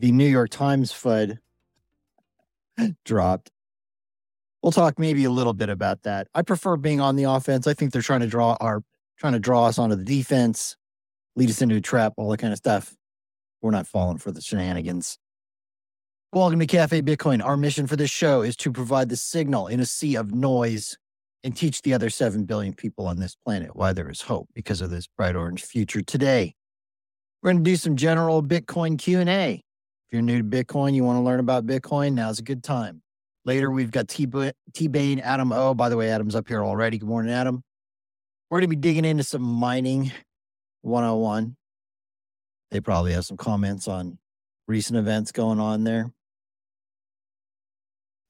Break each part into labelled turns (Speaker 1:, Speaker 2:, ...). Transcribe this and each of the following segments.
Speaker 1: The New York Times FUD dropped. We'll talk maybe a little bit about that. I prefer being on the offense. I think they're trying to draw our trying to draw us onto the defense, lead us into a trap, all that kind of stuff. We're not falling for the shenanigans. Welcome to Cafe Bitcoin. Our mission for this show is to provide the signal in a sea of noise and teach the other 7 billion people on this planet why there is hope because of this bright orange future today. We're going to do some general Bitcoin Q&A. If you're new to Bitcoin, you want to learn about Bitcoin, now's a good time. Later, we've got T-Bane, Adam O. By the way, Adam's up here already. Good morning, Adam. We're going to be digging into some mining 101. They probably have some comments on recent events going on there.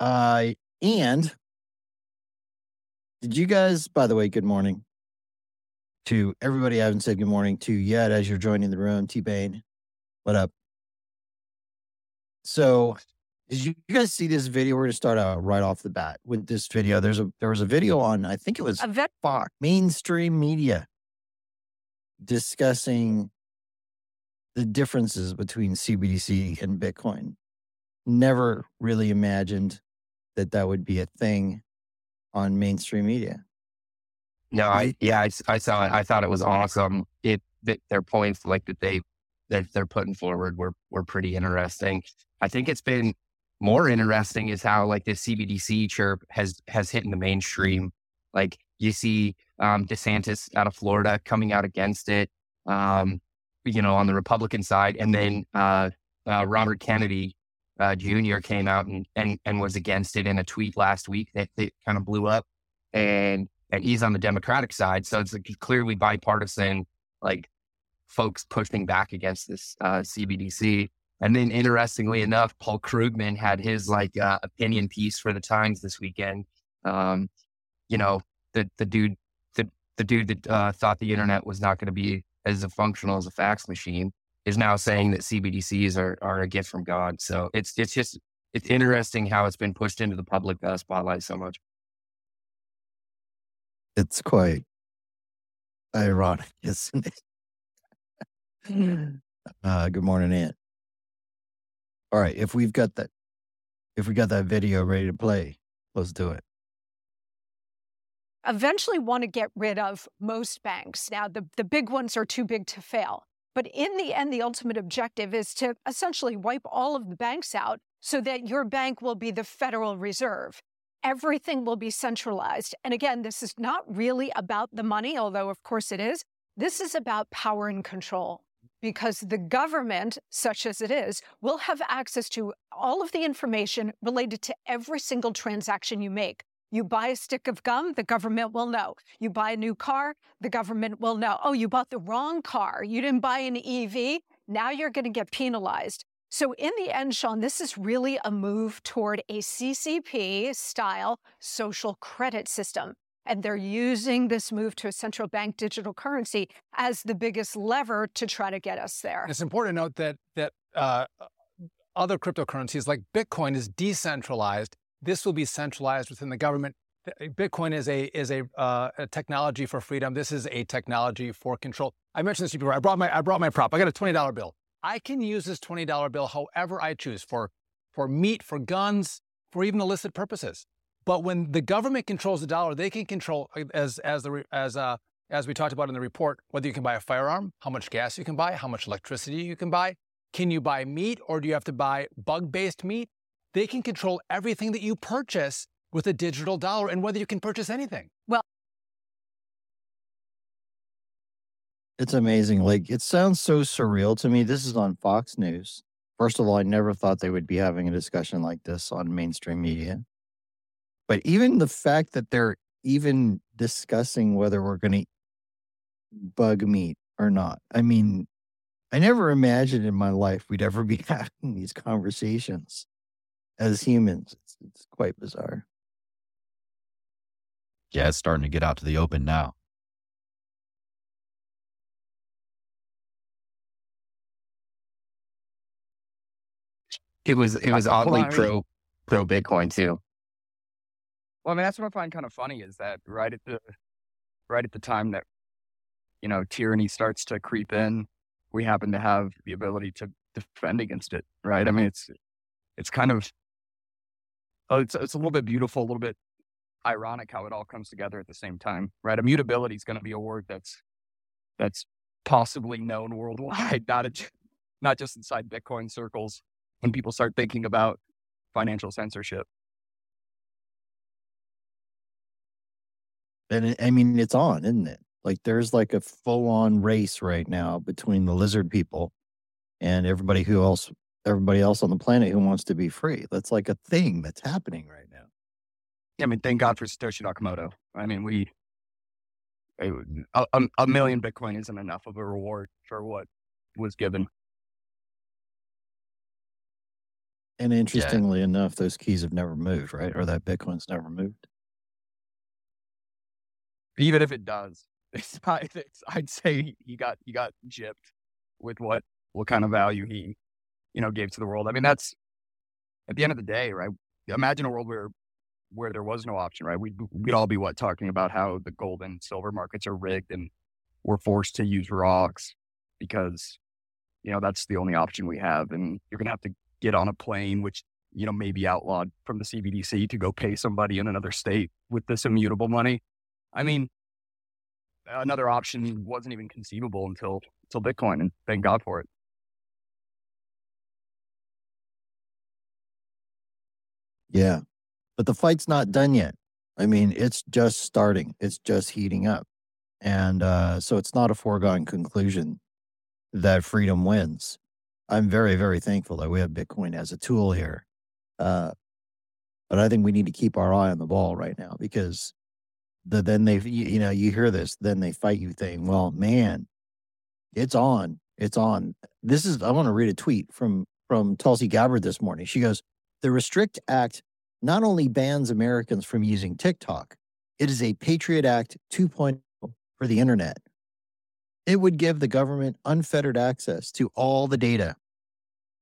Speaker 1: Uh, and did you guys, by the way, good morning to everybody I haven't said good morning to yet as you're joining the room. T Bane, what up? So, did you, you guys see this video? We're going to start out right off the bat with this video. There's a there was a video on I think it was a vet- Fox mainstream media discussing the differences between CBDC and Bitcoin. Never really imagined that that would be a thing on mainstream media.
Speaker 2: No, I yeah, I, I saw it. I thought it was awesome. It, it their points like that they that they're putting forward were were pretty interesting. I think it's been more interesting is how like the CBDC chirp has has hit in the mainstream. Like you see um, DeSantis out of Florida coming out against it, um, you know, on the Republican side, and then uh, uh, Robert Kennedy uh, Jr. came out and, and and was against it in a tweet last week that, that kind of blew up, and and he's on the Democratic side. So it's like clearly bipartisan, like folks pushing back against this uh, CBDC. And then, interestingly enough, Paul Krugman had his like uh, opinion piece for the Times this weekend. Um, you know, the the dude, the the dude that uh, thought the internet was not going to be as functional as a fax machine is now saying that CBDCs are are a gift from God. So it's it's just it's interesting how it's been pushed into the public uh, spotlight so much
Speaker 1: it's quite ironic, isn't it? uh, good morning, Ant. All right, if we've got that, if we got that video ready to play, let's do it.
Speaker 3: Eventually, want to get rid of most banks. Now, the, the big ones are too big to fail. But in the end, the ultimate objective is to essentially wipe all of the banks out so that your bank will be the Federal Reserve everything will be centralized. And again, this is not really about the money, although of course it is. This is about power and control because the government, such as it is, will have access to all of the information related to every single transaction you make. You buy a stick of gum, the government will know. You buy a new car, the government will know. Oh, you bought the wrong car. You didn't buy an EV. Now you're going to get penalized. So, in the end, Sean, this is really a move toward a CCP style social credit system. And they're using this move to a central bank digital currency as the biggest lever to try to get us there.
Speaker 4: It's important to note that, that uh, other cryptocurrencies like Bitcoin is decentralized. This will be centralized within the government. Bitcoin is a is a, uh, a, technology for freedom. This is a technology for control. I mentioned this before. I brought my I brought my prop. I got a twenty dollar bill. I can use this $20 bill however I choose for, for meat, for guns, for even illicit purposes. But when the government controls the dollar, they can control, uh, as, as, the, as, uh, as we talked about in the report, whether you can buy a firearm, how much gas you can buy, how much electricity you can buy. Can you buy meat or do you have to buy bug based meat? They can control everything that you purchase with a digital dollar and whether you can purchase anything.
Speaker 3: Well,
Speaker 1: it's amazing. Like, it sounds so surreal to me. This is on Fox News. First of all, I never thought they would be having a discussion like this on mainstream media. But even the fact that they're even discussing whether we're going to bug meat or not. I mean, I never imagined in my life we'd ever be having these conversations as humans. It's, it's quite bizarre.
Speaker 5: Yeah, it's starting to get out to the open now.
Speaker 2: It was it was oddly pro pro Bitcoin too.
Speaker 6: Well, I mean, that's what I find kind of funny is that right at the right at the time that you know tyranny starts to creep in, we happen to have the ability to defend against it, right? I mean, it's it's kind of oh, it's it's a little bit beautiful, a little bit ironic how it all comes together at the same time, right? Immutability is going to be a word that's that's possibly known worldwide, not a, not just inside Bitcoin circles. When people start thinking about financial censorship,
Speaker 1: And it, I mean, it's on, isn't it? Like there's like a full on race right now between the lizard people and everybody who else, everybody else on the planet who wants to be free. That's like a thing that's happening right now.
Speaker 6: I mean, thank God for Satoshi Nakamoto. I mean, we a, a, a million Bitcoin isn't enough of a reward for what was given.
Speaker 1: And interestingly enough, those keys have never moved, right? Or that Bitcoin's never moved.
Speaker 6: Even if it does, it's not, it's, I'd say he got he got gypped with what what kind of value he you know gave to the world. I mean, that's at the end of the day, right? Imagine a world where where there was no option, right? We'd we'd all be what talking about how the gold and silver markets are rigged and we're forced to use rocks because you know that's the only option we have, and you're gonna have to get on a plane, which you know may be outlawed from the CBDC to go pay somebody in another state with this immutable money. I mean, another option wasn't even conceivable until until Bitcoin, and thank God for it.
Speaker 1: Yeah. But the fight's not done yet. I mean, it's just starting. It's just heating up. And uh, so it's not a foregone conclusion that freedom wins. I'm very, very thankful that we have Bitcoin as a tool here. Uh, but I think we need to keep our eye on the ball right now because the then they you, you know you hear this then they fight you thing. Well, man, it's on. It's on. This is I want to read a tweet from from Tulsi Gabbard this morning. She goes, "The Restrict Act not only bans Americans from using TikTok, it is a Patriot Act 2.0 for the internet. It would give the government unfettered access to all the data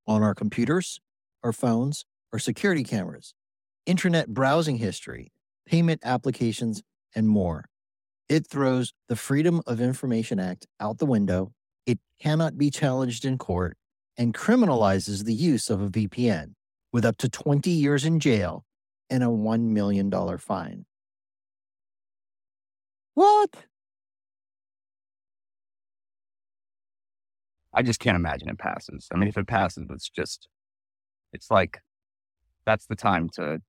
Speaker 1: on our computers, our phones, our security cameras, internet browsing history, payment applications, and more. It throws the Freedom of Information Act out the window. It cannot be challenged in court and criminalizes the use of a VPN with up to 20 years in jail and a $1 million fine. What?
Speaker 6: I just can't imagine it passes. I mean, if it passes, it's just, it's like, that's the time to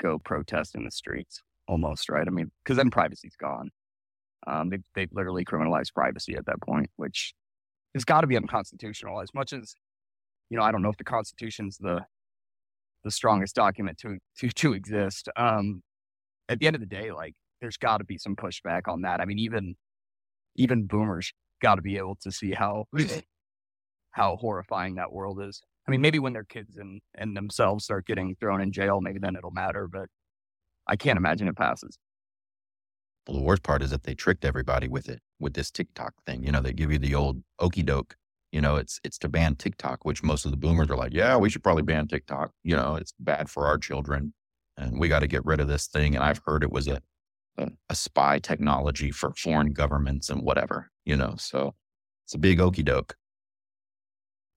Speaker 6: go protest in the streets almost, right? I mean, because then privacy's gone. Um, they they literally criminalized privacy at that point, which has got to be unconstitutional. As much as you know, I don't know if the Constitution's the the strongest document to to to exist. Um, at the end of the day, like there's got to be some pushback on that. I mean, even even boomers got to be able to see how how horrifying that world is. I mean, maybe when their kids and and themselves start getting thrown in jail, maybe then it'll matter. But I can't imagine it passes.
Speaker 5: Well, the worst part is that they tricked everybody with it, with this TikTok thing. You know, they give you the old okey doke. You know, it's it's to ban TikTok, which most of the boomers are like, yeah, we should probably ban TikTok. You know, it's bad for our children, and we got to get rid of this thing. And I've heard it was a, a a spy technology for foreign governments and whatever. You know, so it's a big okey doke.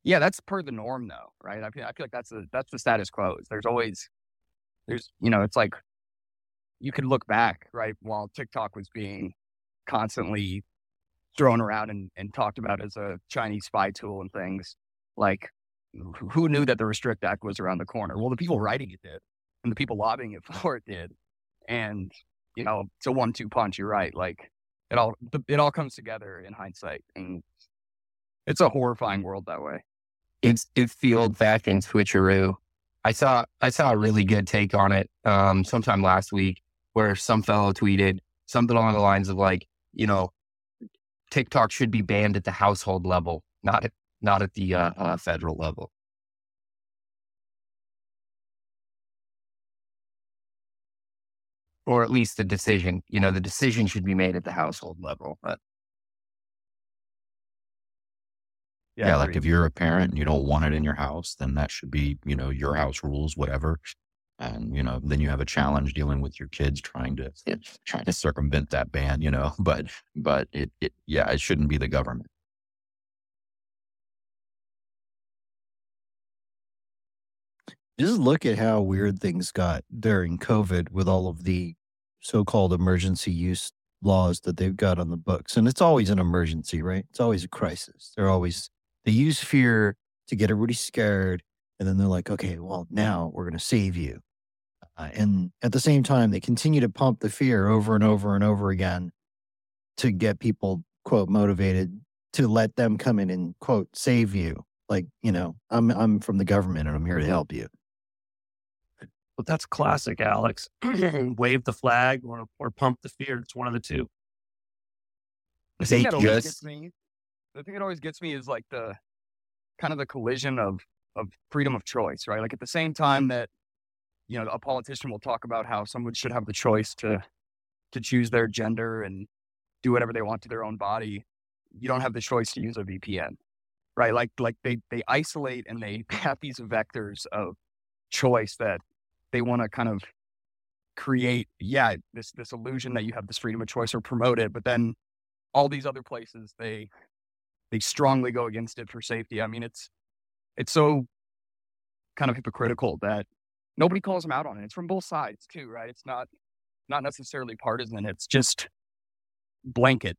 Speaker 6: Yeah, that's per the norm, though, right? I feel I feel like that's the that's the status quo. There's always there's you know it's like you could look back, right, while TikTok was being constantly thrown around and, and talked about as a Chinese spy tool and things. Like who knew that the Restrict Act was around the corner? Well, the people writing it did, and the people lobbying it for it did. And you know, it's a one-two punch. You're right. Like it all, it all comes together in hindsight, and it's a horrifying world that way.
Speaker 2: It's it's the old-fashioned switcheroo. I saw I saw a really good take on it um, sometime last week, where some fellow tweeted something along the lines of like, you know, TikTok should be banned at the household level, not at not at the uh, uh, federal level. Or at least the decision, you know, the decision should be made at the household level. But
Speaker 5: yeah, yeah like if you're a parent and you don't want it in your house, then that should be, you know, your house rules, whatever. And, you know, then you have a challenge dealing with your kids trying to trying to circumvent that ban, you know. But but it, it yeah, it shouldn't be the government.
Speaker 1: just look at how weird things got during COVID with all of the so called emergency use laws that they've got on the books. And it's always an emergency, right? It's always a crisis. They're always, they use fear to get everybody scared. And then they're like, okay, well, now we're going to save you. Uh, and at the same time, they continue to pump the fear over and over and over again to get people, quote, motivated to let them come in and, quote, save you. Like, you know, I'm, I'm from the government and I'm here to help you.
Speaker 7: But that's classic, Alex. Wave the flag or or pump the fear. It's one of the two.
Speaker 6: The thing that always gets me, the thing that always gets me is like the kind of the collision of of freedom of choice, right? Like at the same time that you know a politician will talk about how someone should have the choice to to choose their gender and do whatever they want to their own body, you don't have the choice to use a VPN, right? Like like they they isolate and they have these vectors of choice that they want to kind of create, yeah, this this illusion that you have this freedom of choice or promote it, but then all these other places they they strongly go against it for safety. I mean, it's it's so kind of hypocritical that nobody calls them out on it. It's from both sides too, right? It's not not necessarily partisan. It's just blanket.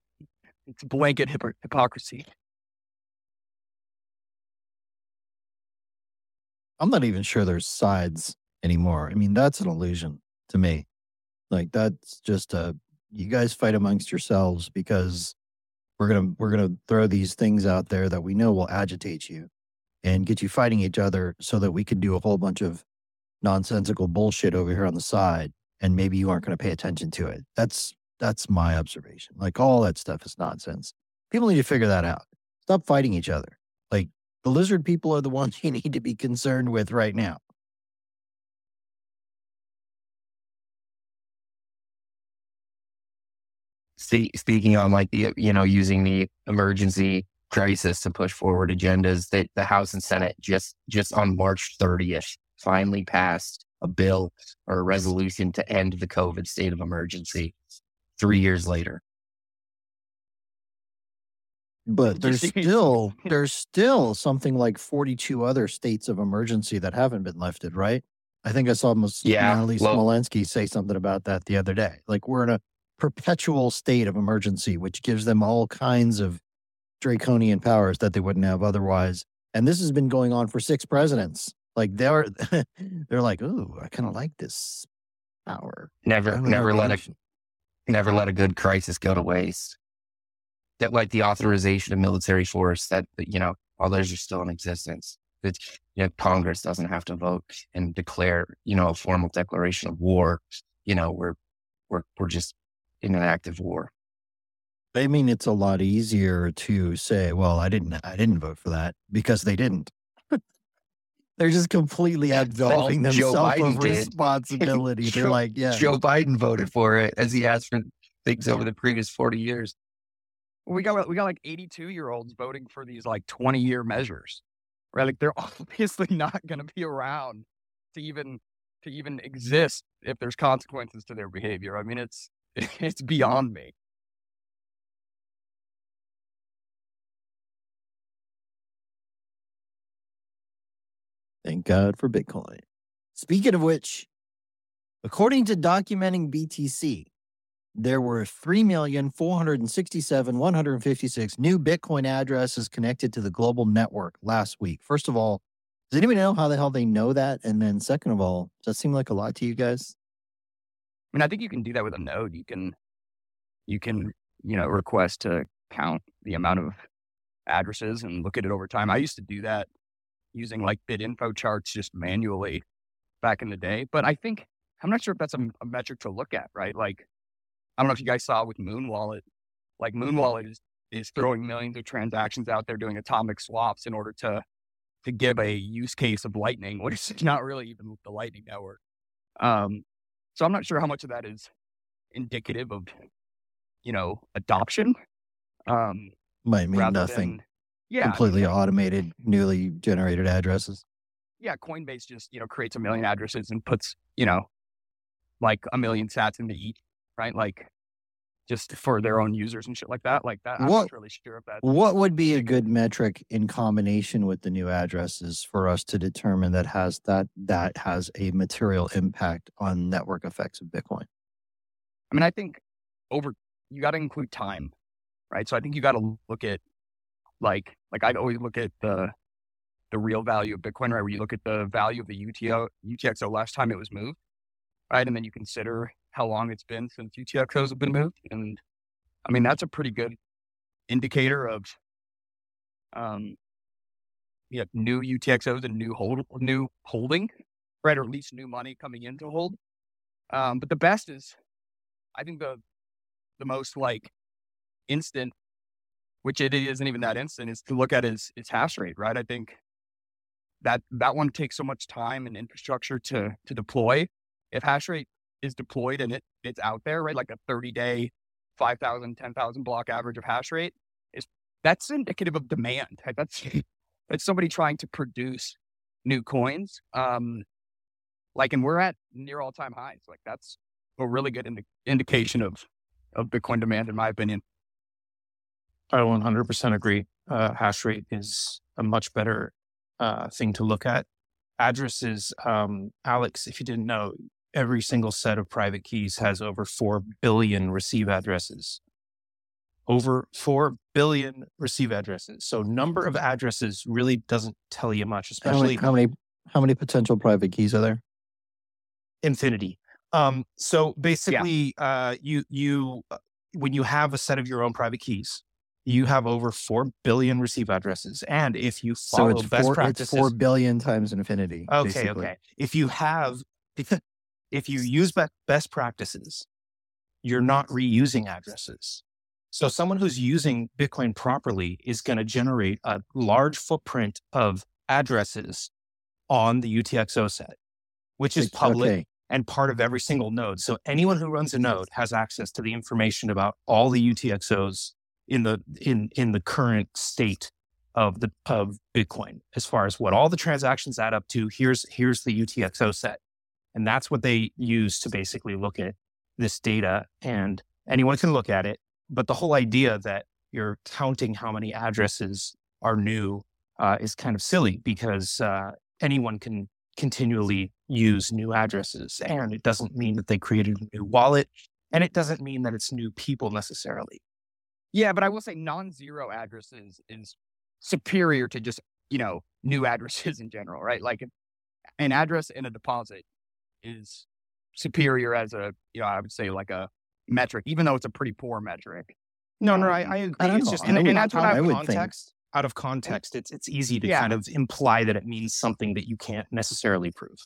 Speaker 6: It's blanket hypo- hypocrisy.
Speaker 1: I'm not even sure there's sides anymore. I mean, that's an illusion to me. Like that's just a you guys fight amongst yourselves because we're gonna we're gonna throw these things out there that we know will agitate you and get you fighting each other so that we can do a whole bunch of nonsensical bullshit over here on the side and maybe you aren't going to pay attention to it. That's that's my observation. Like all that stuff is nonsense. People need to figure that out. Stop fighting each other. Like the lizard people are the ones you need to be concerned with right now.
Speaker 2: speaking on like the you know using the emergency crisis to push forward agendas that the House and Senate just just on March 30th finally passed a bill or a resolution to end the COVID state of emergency three years later.
Speaker 1: But there's still there's still something like 42 other states of emergency that haven't been lifted, right? I think I saw Ms. yeah, Annalise well, Smolensky say something about that the other day. Like we're in a perpetual state of emergency, which gives them all kinds of draconian powers that they wouldn't have otherwise. And this has been going on for six presidents. Like they're they're like, ooh, I kind of like this power.
Speaker 2: Never, never let a never let a good crisis go to waste. That like the authorization of military force that you know all those are still in existence. That you know, Congress doesn't have to vote and declare you know a formal declaration of war. You know we're we're we're just in an active war.
Speaker 1: I mean, it's a lot easier to say, "Well, I didn't, I didn't vote for that," because they didn't. They're just completely absolving well, themselves of did. responsibility. They're like, "Yeah."
Speaker 2: Joe Biden voted for it as he has for things over the previous forty years.
Speaker 6: We got we got like eighty-two year olds voting for these like twenty-year measures, right? Like they're obviously not going to be around to even to even exist if there's consequences to their behavior. I mean, it's it's beyond me.
Speaker 1: Thank God for Bitcoin. Speaking of which, according to documenting BTC, there were 3,467,156 new Bitcoin addresses connected to the global network last week. First of all, Does anybody know how the hell they know that? And then, second of all, does that seem like a lot to you guys?
Speaker 6: I mean, I think you can do that with a node. You can, you can, you know, request to count the amount of addresses and look at it over time. I used to do that using like bit info charts just manually back in the day. But I think I'm not sure if that's a, a metric to look at, right? Like, I don't know if you guys saw with Muun Wallet. Like Muun Wallet is is throwing millions of transactions out there doing atomic swaps in order to to give a use case of Lightning, which is not really even the Lightning network. Um, so I'm not sure how much of that is indicative of, you know, adoption. Um,
Speaker 1: Might mean nothing.
Speaker 6: Yeah,
Speaker 1: completely automated, newly generated addresses.
Speaker 6: Yeah, Coinbase just you know creates a million addresses and puts you know like a million sats into each, right? Like just for their own users and shit like that. Like that, I'm what, not really sure if that.
Speaker 1: What would be a good metric in combination with the new addresses for us to determine that has that that has a material impact on network effects of Bitcoin?
Speaker 6: I mean, I think over you got to include time, right? So I think you got to look at like like I'd always look at the the real value of Bitcoin, right? Where you look at the value of the UTO UTXO last time it was moved, right? And then you consider how long it's been since UTXOs have been moved. And I mean, that's a pretty good indicator of, um, yeah, new UTXOs and new hold, new holding, right? Or at least new money coming in to hold. Um, but the best is, I think the, the most like instant, which it isn't even that instant, is to look at is, is hash rate, right? I think that, that one takes so much time and infrastructure to, to deploy. If hash rate is deployed and it it's out there, right? Like a 30 day, 5,000, 10,000 block average of hash rate is that's indicative of demand. That's that's somebody trying to produce new coins. Um, like, and we're at near all time highs. Like that's a really good indi- indication of of Bitcoin demand, in my opinion.
Speaker 8: I 100% agree. Uh, hash rate is a much better uh, thing to look at. Addresses, um, Alex, if you didn't know, every single set of private keys has over 4 billion receive addresses. Over 4 billion receive addresses. So number of addresses really doesn't tell you much, especially
Speaker 1: how many how many, how many potential private keys are there?
Speaker 8: Infinity. Um, so basically, yeah. uh, you you uh, when you have a set of your own private keys, you have over four billion receive addresses, and if you follow
Speaker 1: so it's
Speaker 8: best
Speaker 1: four,
Speaker 8: practices,
Speaker 1: it's four billion times infinity.
Speaker 8: Okay,
Speaker 1: basically.
Speaker 8: okay. If you have if you use best practices, you're not reusing addresses. So someone who's using Bitcoin properly is going to generate a large footprint of addresses on the UTXO set, which is public okay. and part of every single node. So anyone who runs a node has access to the information about all the UTXOs in the in in the current state of the of Bitcoin as far as what all the transactions add up to. Here's here's the UTXO set. And that's what they use to basically look at this data. And anyone can look at it. But the whole idea that you're counting how many addresses are new uh, is kind of silly because uh, anyone can continually use new addresses. And it doesn't mean that they created a new wallet. And it doesn't mean that it's new people necessarily.
Speaker 6: Yeah, but I will say non zero addresses is superior to just, you know, new addresses in general, right? Like an address in a deposit is superior as a, you know, I would say like a metric, even though it's a pretty poor metric.
Speaker 8: No, no, um, I, I agree. I it's just, and, and, that's what I would context. Think. Out of context, it's it's easy to yeah. kind of imply that it means something that you can't necessarily prove.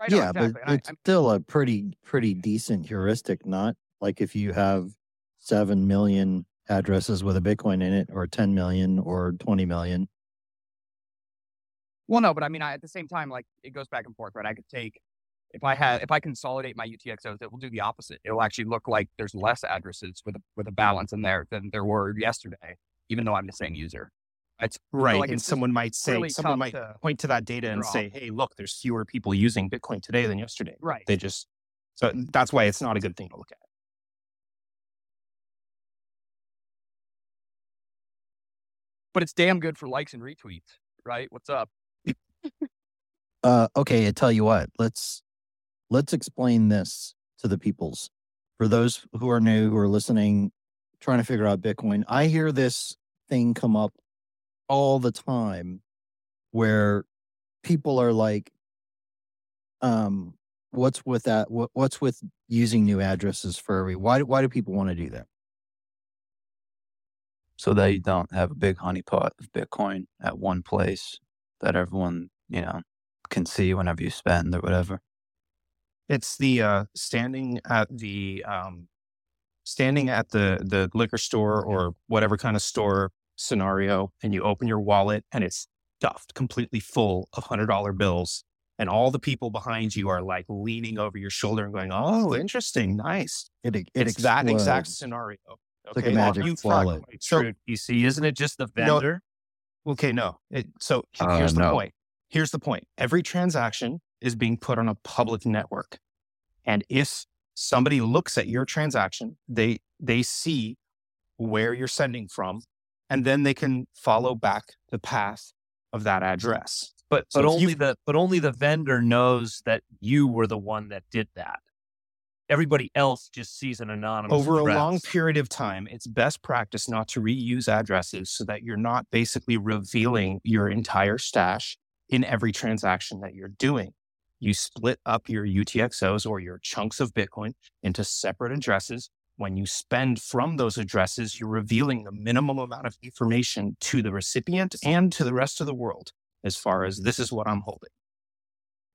Speaker 1: Right, yeah, no, exactly. but it's I, still a pretty pretty decent heuristic, not like if you have seven million addresses with a Bitcoin in it, or ten million, or twenty million.
Speaker 6: Well, no, but I mean, I, at the same time, like it goes back and forth, right? I could take if I have if I consolidate my UTXOs, it will do the opposite. It will actually look like there's less addresses with a with a balance in there than there were yesterday, even though I'm the same user.
Speaker 8: It's right. Like and it's someone might say really someone might to point to that data and draw. say, hey, look, there's fewer people using Bitcoin today than yesterday.
Speaker 6: Right.
Speaker 8: They just so that's why it's not a good thing to look at.
Speaker 6: But it's damn good for likes and retweets, right? What's up?
Speaker 1: uh, okay, I tell you what, let's let's explain this to the peoples. For those who are new, who are listening, trying to figure out Bitcoin, I hear this thing come up all the time where people are like, um, what's with that? What, what's with using new addresses for every? Why why do people want to do that?
Speaker 9: So that you don't have a big honeypot of Bitcoin at one place that everyone, you know, can see whenever you spend or whatever.
Speaker 8: It's the uh, standing at the um, standing at the the liquor store or whatever kind of store scenario, and you open your wallet and it's stuffed completely full of hundred dollar bills, and all the people behind you are like leaning over your shoulder and going, "Oh, interesting, nice."
Speaker 1: It it
Speaker 8: it's that exact
Speaker 1: explodes.
Speaker 8: Scenario.
Speaker 1: It's like a magic
Speaker 8: you
Speaker 1: wallet.
Speaker 8: So-
Speaker 7: True, DC, isn't it just the
Speaker 8: No,
Speaker 7: vendor?
Speaker 8: Okay, no. It, so he-
Speaker 5: Uh,
Speaker 8: here's the
Speaker 5: no.
Speaker 8: point. Here's the point. Every transaction is being put on a public network. And if somebody looks at your transaction, they they see where you're sending from, and then they can follow back the path of that address.
Speaker 7: But
Speaker 8: So
Speaker 7: but
Speaker 8: if you-
Speaker 7: only the but only the vendor knows that you were the one that did that. Everybody else just sees an anonymous
Speaker 8: Over a long period of time, it's best practice not to reuse addresses so that you're not basically revealing your entire stash in every transaction that you're doing. You split up your UTXOs or your chunks of Bitcoin into separate addresses. When you spend from those addresses, you're revealing the minimum amount of information to the recipient and to the rest of the world as far as this is what I'm holding.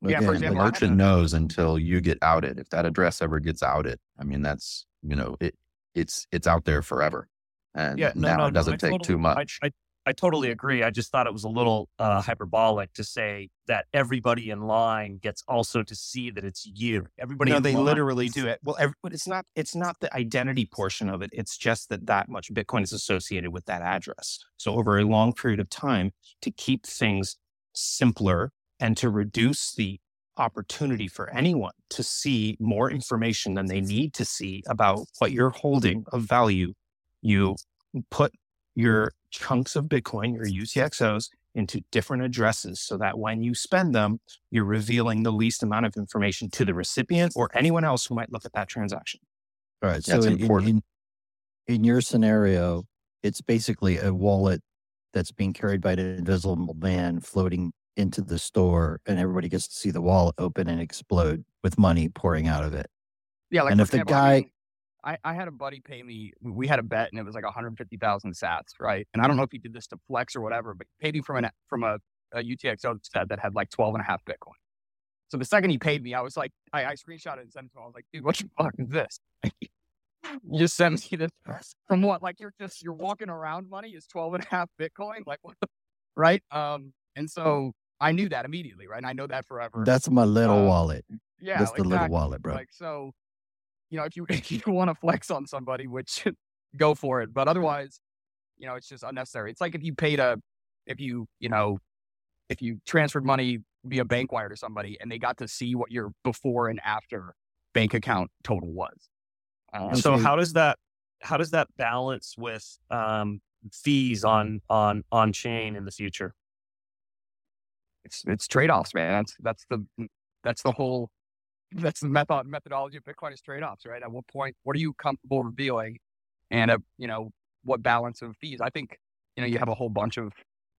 Speaker 6: Yeah, for
Speaker 1: Again,
Speaker 5: the
Speaker 6: example,
Speaker 5: merchant knows until you get outed. If that address ever gets outed, I mean, that's you know, it it's it's out there forever. And
Speaker 7: Yeah, no,
Speaker 5: now
Speaker 7: no,
Speaker 5: it doesn't
Speaker 7: I
Speaker 5: take
Speaker 7: totally-
Speaker 5: too much.
Speaker 7: I, I, I totally agree. I just thought it was a little uh, hyperbolic to say that everybody in line gets also to see that it's you. Everybody,
Speaker 8: no,
Speaker 7: in
Speaker 8: they
Speaker 7: line
Speaker 8: literally do it. Well, every, but it's not. It's not the identity portion of it. It's just that that much Bitcoin is associated with that address. So over a long period of time, to keep things simpler and to reduce the opportunity for anyone to see more information than they need to see about what you're holding of value, you put your chunks of Bitcoin, your UTXOs, into different addresses so that when you spend them, you're revealing the least amount of information to the recipient or anyone else who might look at that transaction.
Speaker 1: All right.
Speaker 5: That's
Speaker 1: so in, in,
Speaker 5: important.
Speaker 1: in in your scenario, it's basically a wallet that's being carried by an invisible man floating into the store, and everybody gets to see the wallet open and explode with money pouring out of it.
Speaker 6: Yeah, like
Speaker 1: And if the
Speaker 6: example, I
Speaker 1: guy-
Speaker 6: I, I had a buddy pay me. We had a bet, and it was like 150,000 Sats, right? And I don't know if he did this to flex or whatever, but he paid me from an from a, a UTXO set that had like 12 and a half Bitcoin. So the second he paid me, I was like, I, I screenshot it and sent it to him. I was like, dude, what the fuck is this? you just sent me this from what? Like you're just you're walking around money is 12 and a half Bitcoin, like what? The, right? Um, and so I knew that immediately, right? And I know that forever.
Speaker 1: That's my little
Speaker 6: Uh,
Speaker 1: wallet.
Speaker 6: yeah,
Speaker 1: That's the little wallet, bro.
Speaker 6: Like so, you know, if you if you want to flex on somebody, which go for it. But otherwise, you know, it's just unnecessary. It's like if you paid a, if you you know, if you transferred money via bank wire to somebody and they got to see what your before and after bank account total was. Um,
Speaker 7: So how does that how does that balance with um, fees on on on chain in the future?
Speaker 6: It's it's trade offs, man. That's that's the that's the whole that's the method methodology of Bitcoin is trade offs, right? At what point, what are you comfortable revealing, and at you know what balance of fees? I think you know you have a whole bunch of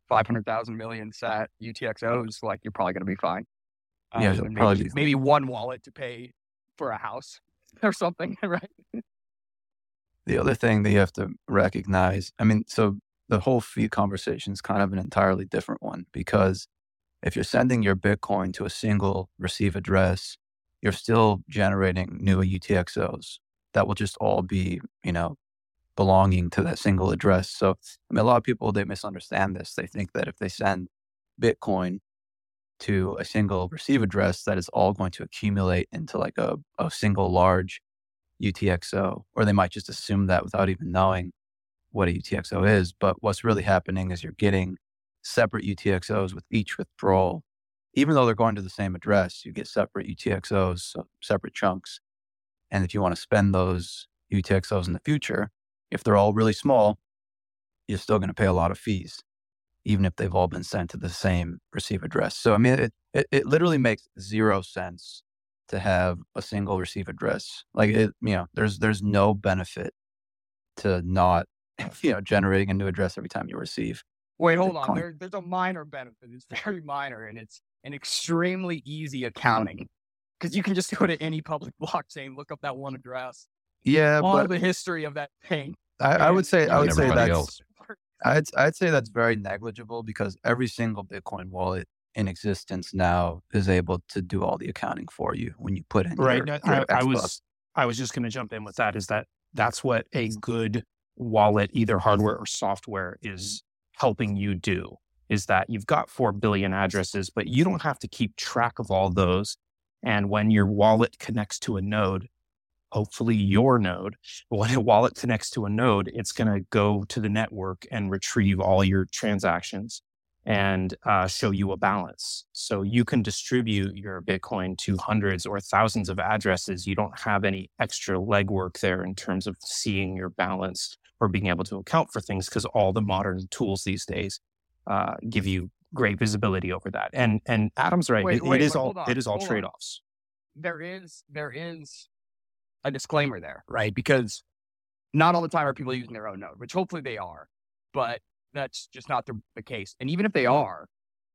Speaker 6: five hundred thousand million sat UTXOs, like you're probably going to be fine.
Speaker 9: Yeah,
Speaker 6: Um,
Speaker 9: you'll
Speaker 6: and
Speaker 9: probably be-
Speaker 6: maybe one wallet to pay for a house or something, right?
Speaker 9: The other thing that you have to recognize, I mean, so the whole fee conversation is kind of an entirely different one because if you're sending your Bitcoin to a single receive address, you're still generating new UTXOs that will just all be, you know, belonging to that single address. So, I mean, a lot of people, they misunderstand this. They think that if they send Bitcoin to a single receive address, that is all going to accumulate into like a, a single large UTXO, or they might just assume that without even knowing what a UTXO is. But what's really happening is you're getting separate UTXOs with each withdrawal. Even though they're going to the same address, you get separate UTXOs, so separate chunks. And if you want to spend those UTXOs in the future, if they're all really small, you're still going to pay a lot of fees, even if they've all been sent to the same receive address. So, I mean, it, it, it literally makes zero sense to have a single receive address. Like it, you know, there's there's no benefit to not, you know, generating a new address every time you receive.
Speaker 6: Wait, hold on. There, there's a minor benefit. It's very minor, and it's an extremely easy accounting because you can just go to any public blockchain, look up that one address,
Speaker 9: Yeah,
Speaker 6: all
Speaker 9: but
Speaker 6: the history of that thing.
Speaker 9: I, I would say I would say that's
Speaker 5: else.
Speaker 9: I'd I'd say that's very negligible because every single Bitcoin wallet in existence now is able to do all the accounting for you when you put in
Speaker 8: Right.
Speaker 9: Your,
Speaker 8: no,
Speaker 9: your
Speaker 8: I, I
Speaker 9: X
Speaker 8: was. I was just going to jump in with that. Is that that's what a good wallet, either hardware or software, is helping you do. Is that you've got four billion addresses, but you don't have to keep track of all those. And when your wallet connects to a node, hopefully your node, when a wallet connects to a node, it's going to go to the network and retrieve all your transactions and uh, show you a balance. So you can distribute your Bitcoin to hundreds or thousands of addresses. You don't have any extra legwork there in terms of seeing your balance or being able to account for things because all the modern tools these days uh, give you great visibility over that. And and Adam's right.
Speaker 6: Wait,
Speaker 8: it,
Speaker 6: wait,
Speaker 8: it is all
Speaker 6: on,
Speaker 8: it is all trade offs.
Speaker 6: there is there is a disclaimer there, right? Because not all the time are people using their own node, which hopefully they are, but that's just not the, the case. And even if they are,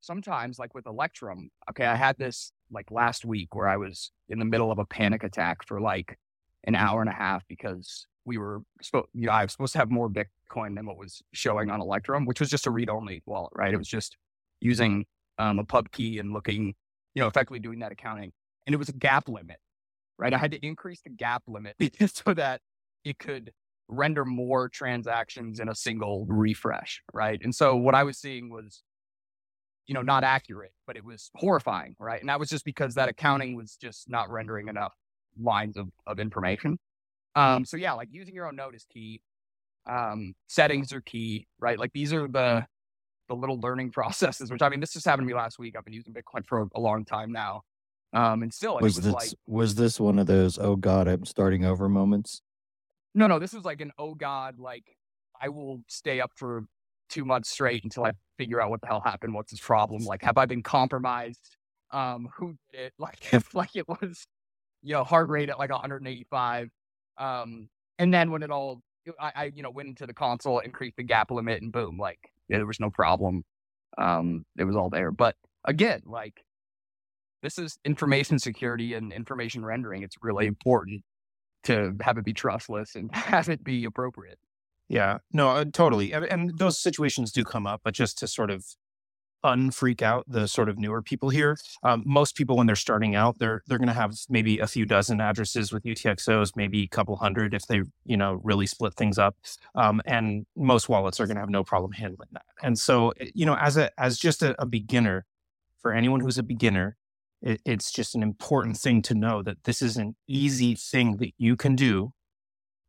Speaker 6: sometimes like with Electrum, okay, I had this like last week where I was in the middle of a panic attack for like an hour and a half because we were supposed, you know, I was supposed to have more Bitcoin than what was showing on Electrum, which was just a read only wallet, right? It was just using um, a pub key and looking, you know, effectively doing that accounting. And it was a gap limit, right? I had to increase the gap limit so that it could render more transactions in a single refresh, right? And so what I was seeing was, you know, not accurate, but it was horrifying, right? And that was just because that accounting was just not rendering enough lines of, of information. Um, so yeah, like using your own node is key. Um, settings are key, right? Like these are the the little learning processes, which I mean, this just happened to me last week. I've been using Bitcoin for a long time now. Um, and still,
Speaker 1: Was
Speaker 6: it's
Speaker 1: this
Speaker 6: like,
Speaker 1: was this one of those oh god I'm starting over moments?
Speaker 6: no, no, this was like an, oh God, like I will stay up for two months straight until I figure out what the hell happened. What's his problem? Like, have I been compromised? Um, who did it? Like, if like it was, you know, heart rate at like 185. Um, and then when it all, I, I, you know, went into the console, increased the gap limit, and boom, like yeah, there was no problem. Um, it was all there. But again, like this is information security and information rendering. It's really important to have it be trustless and have it be appropriate.
Speaker 8: Yeah, no, uh, totally. And, and those situations do come up, but just to sort of unfreak out the sort of newer people here, um, most people when they're starting out, they're they're going to have maybe a few dozen addresses with UTXOs, maybe a couple hundred if they you know really split things up. Um, and most wallets are going to have no problem handling that. And so eh, you know, as a as just a, a beginner, for anyone who's a beginner, it, it's just an important thing to know that this is an easy thing that you can do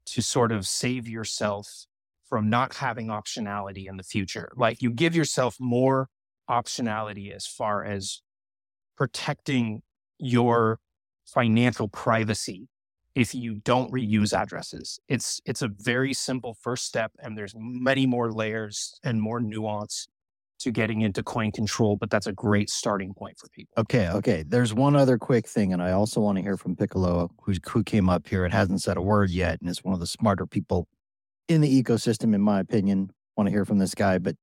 Speaker 8: to sort of save yourself from not having optionality in the future. Like you give yourself more optionality as far as protecting your financial privacy if you don't reuse addresses. It's it's a very simple first step and there's many more layers and more nuance to getting into coin control, but that's a great starting point for people.
Speaker 1: Okay, okay. There's one other quick thing, and I also want to hear from Piccolo, who who came up here and hasn't said a word yet, and is one of the smarter people in the ecosystem, in my opinion. Want to hear from this guy, but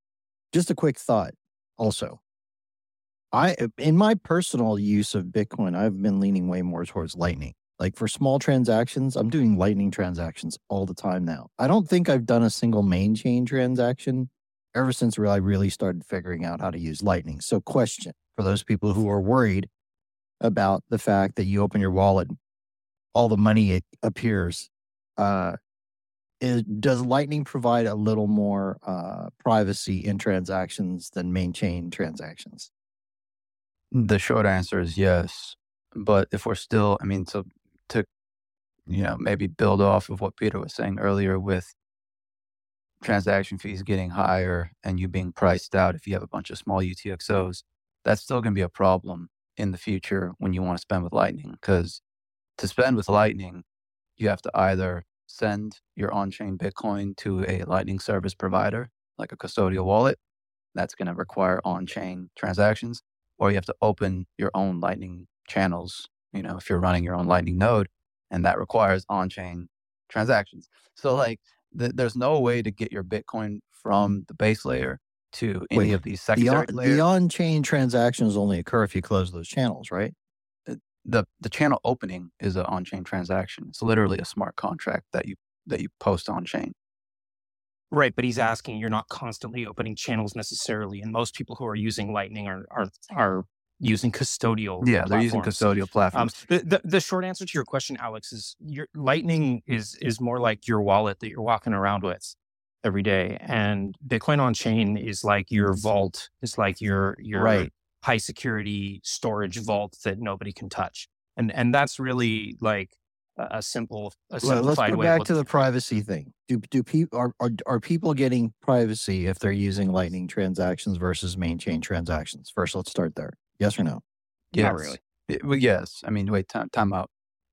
Speaker 1: just a quick thought. Also, I in my personal use of Bitcoin, I've been leaning way more towards Lightning. Like for small transactions, I'm doing Lightning transactions all the time now. I don't think I've done a single main chain transaction ever since I really started figuring out how to use Lightning. So, question for those people who are worried about the fact that you open your wallet, all the money it appears. Uh, is, does Lightning provide a little more uh, privacy in transactions than main chain transactions?
Speaker 9: The short answer is yes. But if we're still, I mean, so to, you know, maybe build off of what Peter was saying earlier with transaction fees getting higher and you being priced out if you have a bunch of small UTXOs, that's still going to be a problem in the future when you want to spend with Lightning. Because to spend with Lightning, you have to either send your on chain Bitcoin to a Lightning service provider, like a custodial wallet. That's going to require on chain transactions, or you have to open your own Lightning channels, you know, if you're running your own Lightning node, and that requires on chain transactions. So, like, th- there's no way to get your Bitcoin from the base layer to any
Speaker 1: Wait,
Speaker 9: of these
Speaker 1: The
Speaker 9: secondary
Speaker 1: on,
Speaker 9: layers.
Speaker 1: the on-chain transactions only occur if you close those channels, right?
Speaker 9: The the channel opening is an on-chain transaction. It's literally a smart contract that you that you post on chain.
Speaker 8: Right, but he's asking you're not constantly opening channels necessarily, and most people who are using Lightning are are are using custodial.
Speaker 9: Yeah, they're using
Speaker 8: platforms.
Speaker 9: custodial
Speaker 8: Um,
Speaker 9: platforms.
Speaker 8: the, the the short answer to your question, Alex, is your Lightning is is more like your wallet that you're walking around with every day, and Bitcoin on chain is like your vault. It's like your your
Speaker 1: Right.
Speaker 8: High security storage vault that nobody can touch, and and that's really like a, a simple a
Speaker 1: Well, let's go
Speaker 8: way. of
Speaker 1: back to the privacy thing. Do do people are, are are people getting privacy if they're using Lightning transactions versus main chain transactions? First, let's start there. Yes or no?
Speaker 9: yes.
Speaker 8: not really.
Speaker 9: It- well, yes. I mean, wait, time, time out.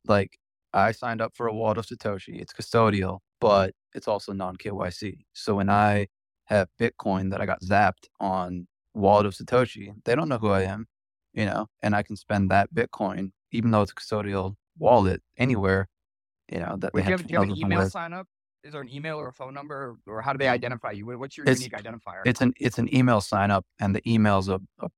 Speaker 9: Like, I signed up for a wallet of Satoshi. It's custodial, but it's also non KYC. So when I have Bitcoin that I got zapped on wallet of Satoshi, they don't know who I am, you know, and I can spend that Bitcoin, even though it's a custodial wallet anywhere, you know, that
Speaker 6: Wait,
Speaker 9: they
Speaker 6: do you
Speaker 9: have
Speaker 6: have, do you have an email
Speaker 9: with.
Speaker 6: sign up? Is there an email or a phone number, or, or how do they identify you? What's your
Speaker 9: It's-
Speaker 6: unique identifier?
Speaker 9: It's an it's an email sign up, and the email's a, a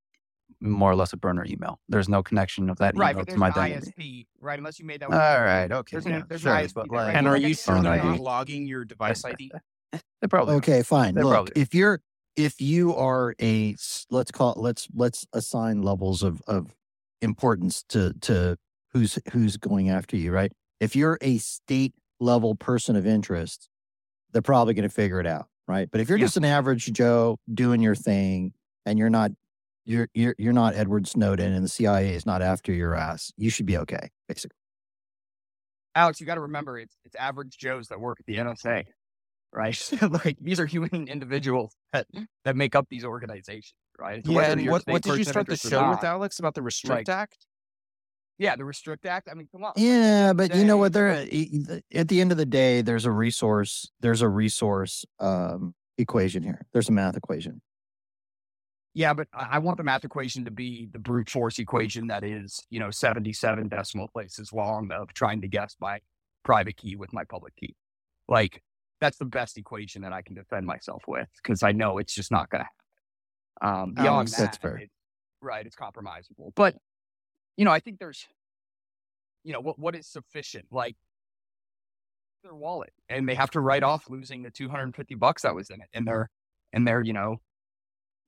Speaker 9: more or less a burner email. There's no connection of that
Speaker 6: right,
Speaker 9: email to my
Speaker 6: an
Speaker 9: identity.
Speaker 6: ISP, right? Unless you made that.
Speaker 9: All
Speaker 6: with-
Speaker 9: right, okay,
Speaker 6: There's an,
Speaker 9: yeah,
Speaker 6: there's
Speaker 9: sure,
Speaker 6: an ISP
Speaker 9: but
Speaker 6: there, right?
Speaker 9: like,
Speaker 8: And are
Speaker 6: Like,
Speaker 8: you
Speaker 6: just
Speaker 8: sure they're not logging your device ID?
Speaker 9: they probably.
Speaker 1: Okay, fine.
Speaker 9: They
Speaker 1: Look,
Speaker 9: probably-
Speaker 1: if you're if you are a let's call it let's let's assign levels of of importance to to who's who's going after you, right? If you're a state level person of interest, they're probably going to figure it out, right? But if you're
Speaker 6: Yeah.
Speaker 1: just an average Joe doing your thing and you're not you're you're you're not Edward Snowden and the CIA is not after your ass, you should be okay, basically.
Speaker 6: Alex, you got to remember, it's it's average Joes that work at the NSA, right? like these are human individuals that that make up these organizations, right? So
Speaker 8: Yeah, and what, what did you start the show with, Alex, about the Restrict Act?
Speaker 6: Yeah, the Restrict Act. I mean, come on.
Speaker 1: Yeah, but you know what? There, at the end of the day, there's a resource. There's a resource um, equation here. There's a math equation.
Speaker 6: Yeah, but I I want the math equation to be the brute force equation that is, you know, 77 decimal places long of trying to guess my private key with my public key. Like, that's the best equation that I can defend myself with because I know it's just not going to happen. Um, beyond
Speaker 1: Alex,
Speaker 6: that,
Speaker 1: fair.
Speaker 6: it- right, it's compromisable. But, you know, I think there's, you know, what what is sufficient? Like, their wallet, and they have to write off losing the 250 bucks that was in it, and their, and their, you know,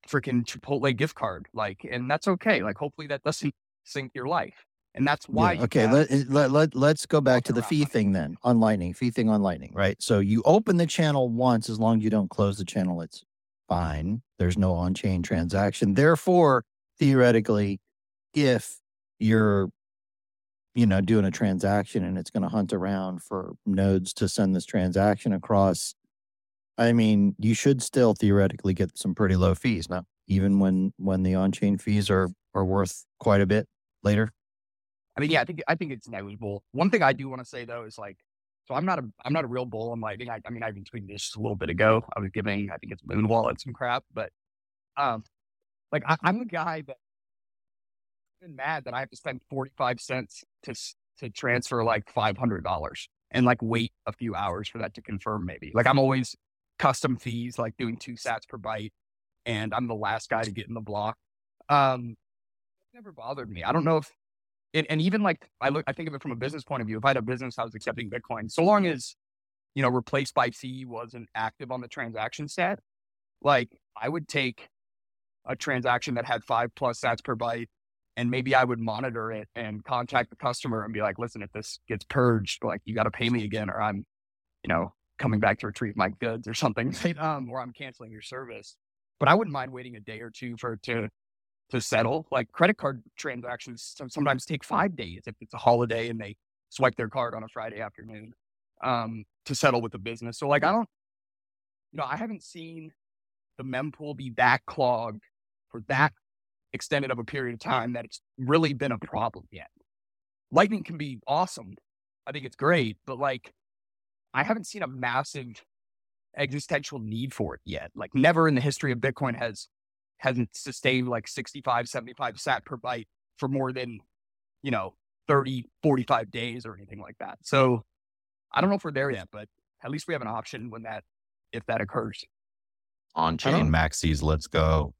Speaker 6: freaking Chipotle gift card. Like, and that's okay. Like, hopefully that doesn't sink your life. And that's why.
Speaker 1: Yeah, okay, let, eh, let let let's go back to the fee thing then on Lightning. Fee thing on Lightning, right? So you open the channel once, as long as you don't close the channel, it's fine. There's no on-chain transaction. Therefore, theoretically, if you're you know doing a transaction and it's going to hunt around for nodes to send this transaction across i mean you should still theoretically get some pretty low fees now even when when the on-chain fees are are worth quite a bit later
Speaker 6: I mean, yeah, I think I think it's negligible. One thing I do want to say though is like, so I'm not a I'm not a real bull on Lightning. I, I mean, I even tweeted this just a little bit ago. I was giving I think it's Muun Wallet some crap, but um, like I, I'm a guy that been mad that I have to spend 45 cents to to transfer like five hundred dollars and like wait a few hours for that to confirm. Maybe like I'm always custom fees, like doing two sats per byte, and I'm the last guy to get in the block. Um, never bothered me. I don't know if and, and even like I look, I think of it from a business point of view. If I had a business, I was accepting Bitcoin, so long as you know replaced by fee wasn't active on the transaction set, like I would take a transaction that had five plus sats per byte, and maybe I would monitor it and contact the customer and be like, listen, if this gets purged, like you got to pay me again, or I'm, you know, coming back to retrieve my goods or something, um, or I'm canceling your service. But I wouldn't mind waiting a day or two for it to to settle. Like credit card transactions sometimes take five days if it's a holiday and they swipe their card on a Friday afternoon um, to settle with the business. So like I don't, you know, I haven't seen the mempool be that clogged for that extended of a period of time that it's really been a problem yet. Lightning can be awesome. I think it's great, but like I haven't seen a massive existential need for it yet. Like never in the history of Bitcoin has hasn't sustained like 65, 75 sat per byte for more than, you know, 30, 45 days or anything like that. So I don't know if we're there yet, but at least we have an option when that, if that occurs.
Speaker 5: On chain maxis, let's go.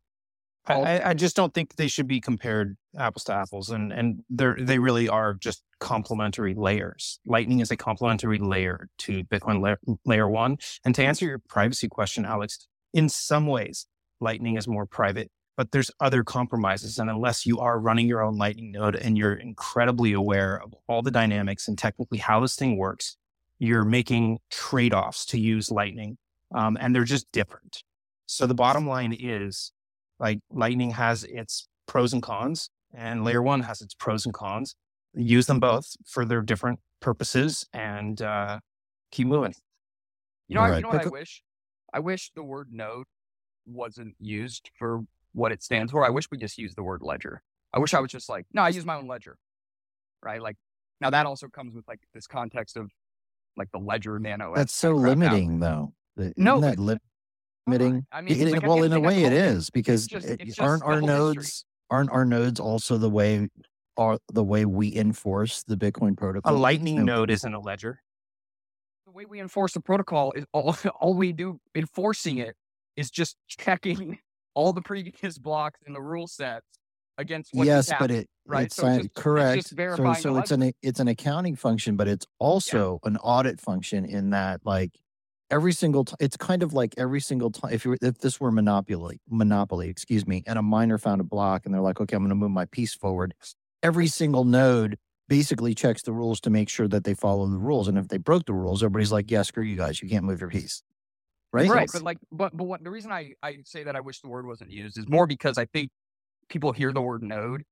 Speaker 8: I, I just don't think they should be compared apples to apples, and and they they really are just complementary layers. Lightning is a complementary layer to Bitcoin layer, layer one. And to answer your privacy question, Alex, in some ways, Lightning is more private, but there's other compromises. And unless you are running your own Lightning node and you're incredibly aware of all the dynamics and technically how this thing works, you're making trade offs to use Lightning, um, and they're just different. So the bottom line is like Lightning has its pros and cons, and Layer One has its pros and cons. Use them both for their different purposes, and uh, keep moving.
Speaker 6: You know, I, you know what I wish? I wish the word node wasn't used for what it stands for. I wish we just used the word ledger. I wish I was just like, no, I use my own ledger, right? Like now that also comes with like this context of like the ledger nano.
Speaker 1: That's so limiting, though.
Speaker 6: no,
Speaker 1: that li- limiting.
Speaker 6: I mean,
Speaker 1: It-
Speaker 6: like,
Speaker 1: well,
Speaker 6: can't
Speaker 1: in a way, it is
Speaker 6: that's
Speaker 1: is because
Speaker 6: just- it's
Speaker 1: aren't our
Speaker 6: the whole history.
Speaker 1: nodes aren't our nodes also the way are the way we enforce the Bitcoin protocol? A?
Speaker 8: Lightning
Speaker 1: And-
Speaker 8: node isn't a ledger.
Speaker 6: the way we enforce the protocol is all all we do enforcing it is just checking all the previous blocks in the rule sets against
Speaker 1: yes, but it
Speaker 6: right?
Speaker 1: it's
Speaker 6: So it's just, it's
Speaker 1: correct.
Speaker 6: just
Speaker 1: so so it's an it's an accounting function, but it's also an audit function in that like every single time it's kind of like every single time if you if this were monopoly monopoly excuse me and a miner found a block and they're like okay i'm going to move my piece forward every single node basically checks the rules to make sure that they follow the rules and if they broke the rules everybody's like yeah screw you guys you can't move your piece right.
Speaker 6: Right, but like, but but what the reason I I say that I wish the word wasn't used is more because I think people hear the word node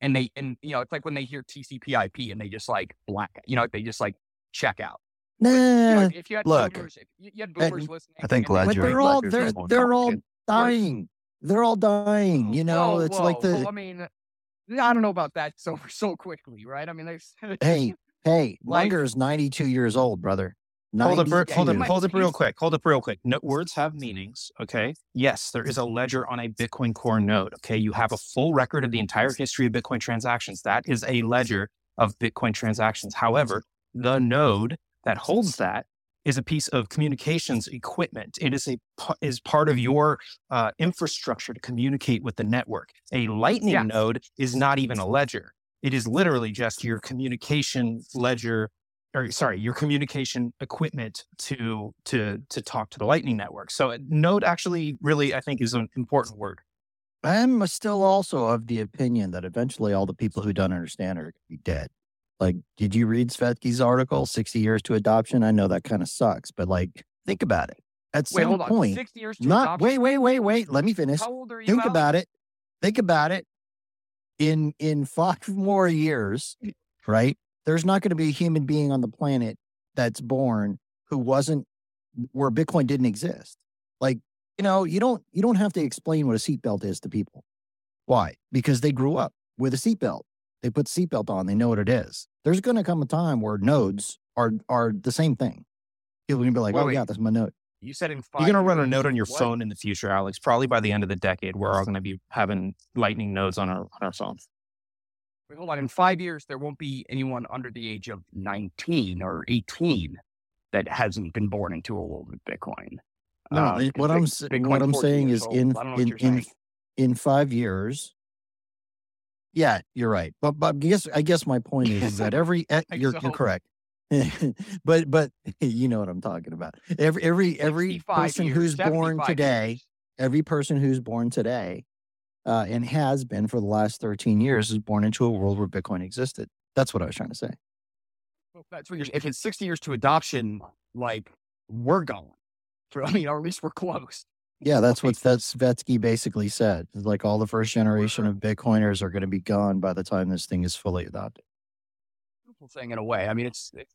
Speaker 6: and they and you know it's like when they hear TCP/IP and they just like black, you know, they just like check out.
Speaker 1: nah,
Speaker 6: You know, if you had
Speaker 1: look,
Speaker 6: boomers, if you, you had boomers listening,
Speaker 9: I think
Speaker 6: and they-
Speaker 1: but
Speaker 9: Ledger-
Speaker 1: they're all they're they're all dying. They're all dying you know?
Speaker 6: Whoa,
Speaker 1: it's like the
Speaker 6: well, I mean, I don't know about that so so quickly, right? I mean, there's
Speaker 1: hey hey
Speaker 6: Like-
Speaker 1: Munger is 92 years old brother
Speaker 8: Hold up, hold up, hold up real quick. Hold up real quick. No, words have meanings. Okay. Yes, there is a ledger on a Bitcoin Core node. Okay. You have a full record of the entire history of Bitcoin transactions. That is a ledger of Bitcoin transactions. However, the node that holds that is a piece of communications equipment. It is a is part of your uh, infrastructure to communicate with the network. A Lightning
Speaker 6: Yeah.
Speaker 8: node is not even a ledger. It is literally just your communication ledger or sorry, your communication equipment to to to talk to the Lightning network. So node actually really I think is an important word.
Speaker 1: I'm still also of the opinion that eventually all the people who don't understand are going to be dead. Like, did you read Svetski's article, 60 Years to Adoption? I know that kind of sucks, but like, think about it. At
Speaker 6: wait,
Speaker 1: some
Speaker 6: hold on,
Speaker 1: point,
Speaker 6: sixty years to
Speaker 1: not,
Speaker 6: adoption?
Speaker 1: wait, wait, wait, wait. Let me finish.
Speaker 6: How old are you?
Speaker 1: Think
Speaker 6: Alex?
Speaker 1: about it. Think about it. In in five more years, right? There's not going to be a human being on the planet that's born who wasn't where Bitcoin didn't exist. Like, you know, you don't you don't have to explain what a seatbelt is to people. Why? Because they grew up with a seatbelt. They put the seatbelt on. They know what it is. There's going to come a time where nodes are are the same thing. People are going to be like,
Speaker 6: Wait,
Speaker 1: "Oh
Speaker 6: wait.
Speaker 1: yeah, that's my node."
Speaker 6: You said in
Speaker 8: You're gonna run a node on your
Speaker 6: what?
Speaker 8: phone in the future, Alex. Probably by the end of the decade, we're all gonna be having Lightning nodes on our on our phones.
Speaker 6: Wait, hold on. In five years, there won't be anyone under the age of 19 or 18 that hasn't been born into a world with Bitcoin.
Speaker 1: No,
Speaker 6: Uh,
Speaker 1: it- what I'm
Speaker 6: Bitcoin's
Speaker 1: what I'm saying is
Speaker 6: old.
Speaker 1: in
Speaker 6: I don't know what
Speaker 1: in in in five years. Yeah, you're right. But but I guess I guess my point is, is that every eh, you're you're correct. but but you know what I'm talking about. Every every every person
Speaker 6: years,
Speaker 1: who's born today,
Speaker 6: years.
Speaker 1: every person who's born today, uh, and has been for the last 13 years, is born into a world where Bitcoin existed. That's what I was trying to say.
Speaker 6: Well, That's what you're, if it's 60 years to adoption, like we're going. I mean, or at least we're close.
Speaker 1: Yeah, that's what Svetski basically said. Like all the first generation of Bitcoiners are going to be gone by the time this thing is fully adopted.
Speaker 6: beautiful thing in a way. I mean, it's it's,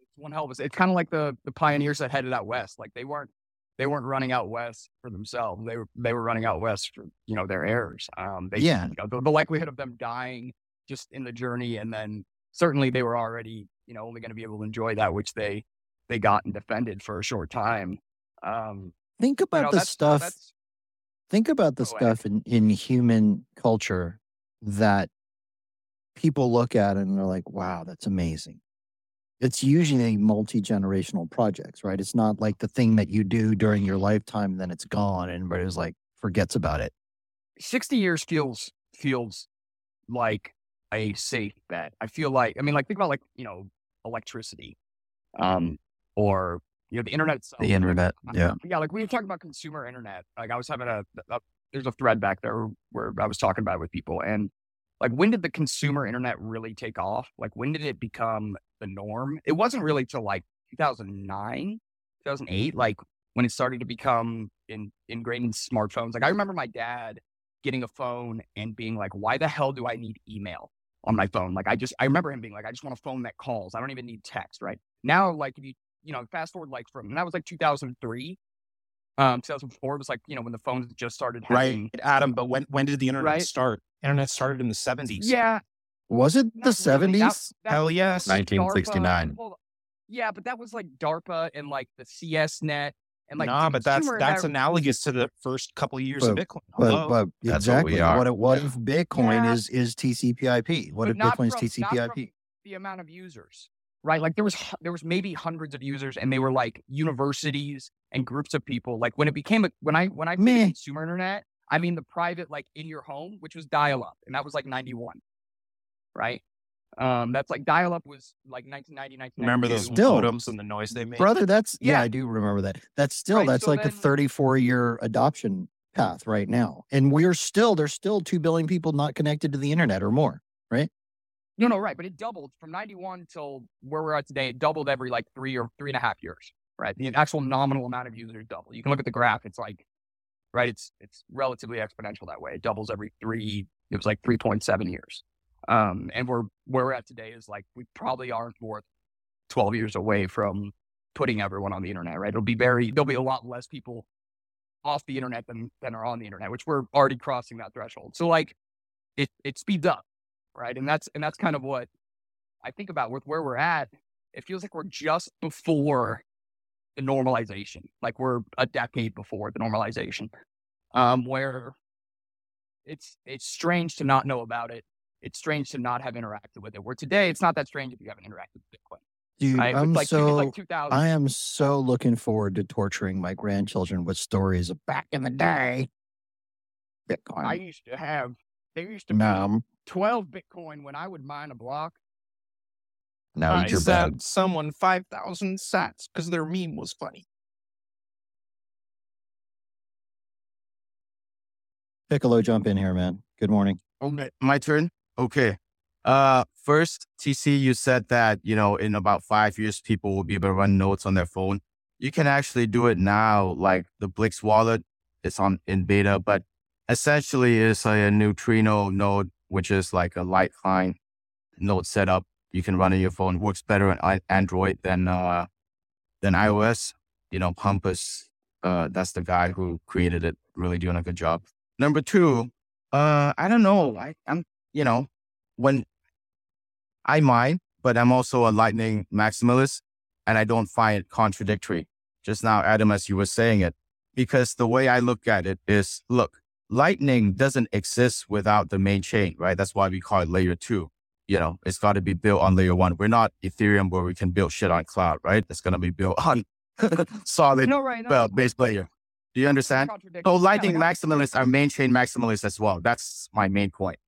Speaker 6: it's one hell of a. It's kind of like the the pioneers that headed out west. Like they weren't they weren't running out west for themselves. They were they were running out west for you know their heirs. Um, they,
Speaker 1: Yeah.
Speaker 6: you know, the, the likelihood of them dying just in the journey, and then certainly they were already you know only going to be able to enjoy that which they they got and defended for a short time. Um,
Speaker 1: Think
Speaker 6: you
Speaker 1: about
Speaker 6: know,
Speaker 1: the stuff. Think about the stuff in, in human culture that people look at and they're like, wow, that's amazing. It's usually multi generational projects, right? It's not like the thing that you do during your lifetime and then it's gone and everybody's like forgets about it.
Speaker 6: 60 years feels feels like a safe bet. I feel like I mean like think about like, you know, electricity. Um or you know the internet itself.
Speaker 9: The internet. Yeah.
Speaker 6: Yeah, like we were talking about consumer internet. Like I was having a, a there's a thread back there where I was talking about it with people and like when did the consumer internet really take off? Like when did it become the norm? It wasn't really till like 2009, 2008, like when it started to become in, ingrained in smartphones. Like I remember my dad getting a phone and being like, why the hell do I need email on my phone? Like I just, I remember him being like, I just want a phone that calls. I don't even need text, right? Now, like if you, you know, fast forward like from, and that was like 2003. Um, 2004 was like, you know, when the phones just started having,
Speaker 8: right, Adam. But when when did the internet
Speaker 6: Right.
Speaker 8: start? Internet started in the seventies.
Speaker 6: yeah,
Speaker 1: Was it the
Speaker 6: Not really.
Speaker 1: 70s?
Speaker 8: Hell yes.
Speaker 5: 1969.
Speaker 6: DARPA. Hold on. Yeah, but that was like DARPA and like the CS net and like
Speaker 8: nah, but that's that's
Speaker 6: net-
Speaker 8: analogous to the first couple of years of Bitcoin.
Speaker 1: But,
Speaker 8: Hello?
Speaker 1: but
Speaker 5: That's what we
Speaker 1: exactly.
Speaker 5: are.
Speaker 1: What, if- what if Bitcoin
Speaker 6: Yeah.
Speaker 1: is is TCP/IP? What
Speaker 6: But
Speaker 1: if
Speaker 6: not
Speaker 1: Bitcoin's
Speaker 6: from- not from-
Speaker 1: TCP/IP?
Speaker 6: the amount of users, right? Like there was there was maybe hundreds of users, and they were like universities and groups of people. Like when it became a when I when I say the
Speaker 1: Meh.
Speaker 6: consumer internet, I mean the private like in your home, which was dial up, and that was like ninety one, right? Um, that's like dial up was like 1990,
Speaker 8: Remember those
Speaker 1: Still.
Speaker 8: modems and the noise they made?
Speaker 1: Brother, that's yeah.
Speaker 6: Yeah.
Speaker 1: I do remember that. That's still
Speaker 6: Right,
Speaker 1: that's
Speaker 6: so
Speaker 1: like a 34 year adoption path right now. And we're still there's still 2 billion people not connected to the internet or more. Right?
Speaker 6: No, no, right. But it doubled from 91 till where we're at today. It doubled every like three or three and a half years, right? The actual nominal amount of users double. You can look at the graph. It's like, right. It's, it's relatively exponential that way. It doubles every three, it was like 3.7 years. Um, and we're, where we're at today is like, we probably aren't more 12 years away from putting everyone on the internet, right? It'll be very, there'll be a lot less people off the internet than, than are on the internet, which we're already crossing that threshold. So like it, it speeds up right? And that's and that's kind of what I think about with where we're at. It feels like we're just before the normalization, like we're a decade before the normalization, um, where it's it's strange to not know about it. It's strange to not have interacted with it. Where today, it's not that strange if you haven't interacted with Bitcoin.
Speaker 1: Dude,
Speaker 6: Right?
Speaker 1: I'm
Speaker 6: like,
Speaker 1: so
Speaker 6: like
Speaker 1: I am so looking forward to torturing my grandchildren with stories of back in the day. Bitcoin.
Speaker 6: I used to have. There used to be
Speaker 1: Nom.
Speaker 6: 12 Bitcoin when I would mine a block.
Speaker 5: Now
Speaker 8: I
Speaker 5: eat your
Speaker 8: sent
Speaker 5: bag.
Speaker 8: someone 5,000 sats because their meme was funny.
Speaker 1: Piccolo, jump in here, man. Good morning.
Speaker 10: Okay, my turn. Okay. Uh, first, TC, you said that you know in about five years, people will be able to run notes on their phone. You can actually do it now, like the Blixt wallet. It's on in beta, but essentially, it's a, neutrino node, which is like a light client node setup. You can run on your phone. Works better on Android than uh than iOS. You know, Hampus, uh, that's the guy who created it. Really doing a good job. Number two, uh, I don't know. I, I'm, you know, when I mine, but I'm also a Lightning maximalist, and I don't find it contradictory. Just now, Adam, as you were saying it, because the way I look at it is, look, Lightning doesn't exist without the main chain, right? That's why we call it layer two. You know, it's got to be built on layer one. We're not Ethereum where we can build shit on cloud, right? It's going to be built on solid,
Speaker 6: No, right. No,
Speaker 10: well,
Speaker 6: no,
Speaker 10: base layer. Do you understand? So Lightning maximalists are main chain maximalists as well. That's my main point.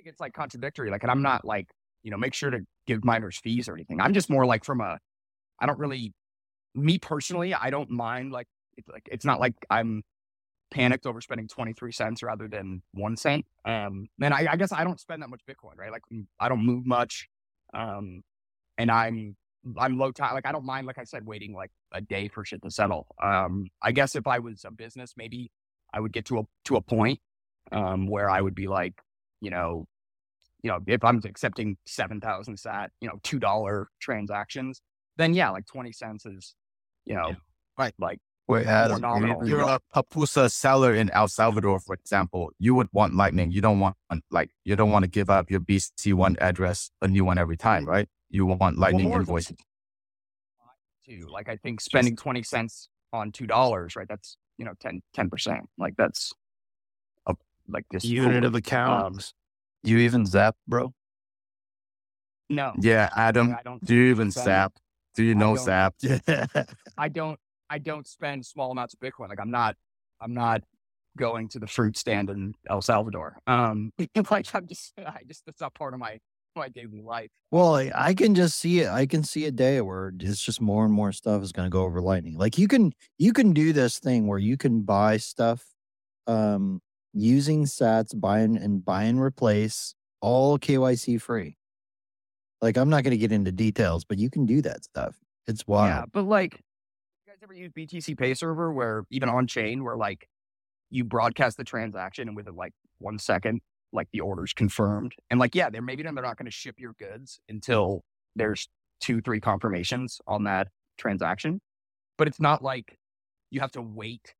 Speaker 6: Think it's like contradictory. Like, and I'm not like, you know, make sure to give miners fees or anything. I'm just more like from a, I don't really, me personally, I don't mind like, it's like, it's not like I'm panicked over spending 23 cents rather than one cent. Um, and I, I guess I don't spend that much Bitcoin, right? Like mm, I don't move much. Um, and I'm, I'm low time. Like I don't mind, like I said, waiting like a day for shit to settle. Um, I guess if I was a business, maybe I would get to a, to a point, um, where I would be like, you know, you know, if I'm accepting 7,000 sat, you know, $2 transactions, then yeah, like 20 cents is, you know,
Speaker 10: Right.
Speaker 6: like
Speaker 9: Wait, Adam,
Speaker 6: nominal.
Speaker 10: You're a Pupusa seller in El Salvador, for example. You would want Lightning. You don't want like you don't want to give up your BC one address, a new one every time, right? You want Lightning
Speaker 6: more-
Speaker 10: invoice.
Speaker 6: too. Like I think spending 20 cents on $2, right? That's, you know, 10, 10%. Like that's a, like this
Speaker 8: Unit of
Speaker 6: Um,
Speaker 8: accounts.
Speaker 9: You even zap, bro?
Speaker 6: No.
Speaker 10: Yeah, Adam.
Speaker 6: I don't
Speaker 10: Do you even
Speaker 6: spend-
Speaker 10: sap? Do you know
Speaker 6: don't- I don't I don't spend small amounts of Bitcoin. Like I'm not I'm not going to the fruit stand in El Salvador. Um like I'm just I just that's not part of my my daily life.
Speaker 1: Well, I, I can just see it. I can see a day where it's just more and more stuff is going to go over Lightning. Like you can you can do this thing where you can buy stuff um using Sats, buy and, and buy and replace all KYC free. Like I'm not going to get into details, but you can do that stuff. It's wild.
Speaker 6: Yeah, but like you guys ever use BTC Pay Server where even on chain where like you broadcast the transaction and within like one second, like the order's confirmed. And like, yeah, they're maybe they're not going to ship your goods until there's two, three confirmations on that transaction. But it's not like you have to wait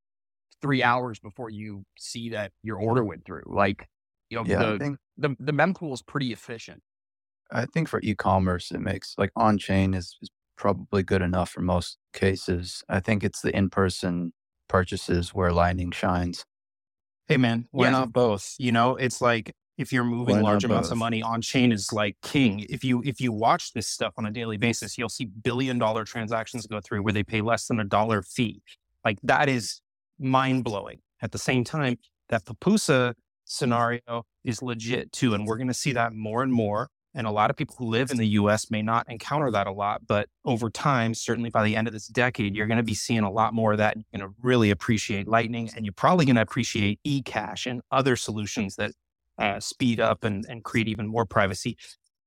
Speaker 6: three hours before you see that your order went through. Like, you know,
Speaker 9: Yeah,
Speaker 6: the,
Speaker 9: think
Speaker 6: the the mempool is pretty efficient.
Speaker 9: I think for e-commerce, it makes like on chain is, is probably good enough for most cases. I think it's the in-person purchases where Lightning shines.
Speaker 8: Hey man, why
Speaker 6: Yeah.
Speaker 8: not both? You know, it's like if you're moving
Speaker 1: Why
Speaker 8: large amounts of money on chain is like king. If you if you watch this stuff on a daily basis, you'll see billion dollar transactions go through where they pay less than a dollar fee. Like that is mind blowing. At the same time, that Pupusa scenario is legit too, and we're going to see that more and more. And a lot of people who live in the U.S. may not encounter that a lot, but over time, certainly by the end of this decade, you're going to be seeing a lot more of that. You're going to really appreciate Lightning, and you're probably going to appreciate eCash and other solutions that uh, speed up and, and create even more privacy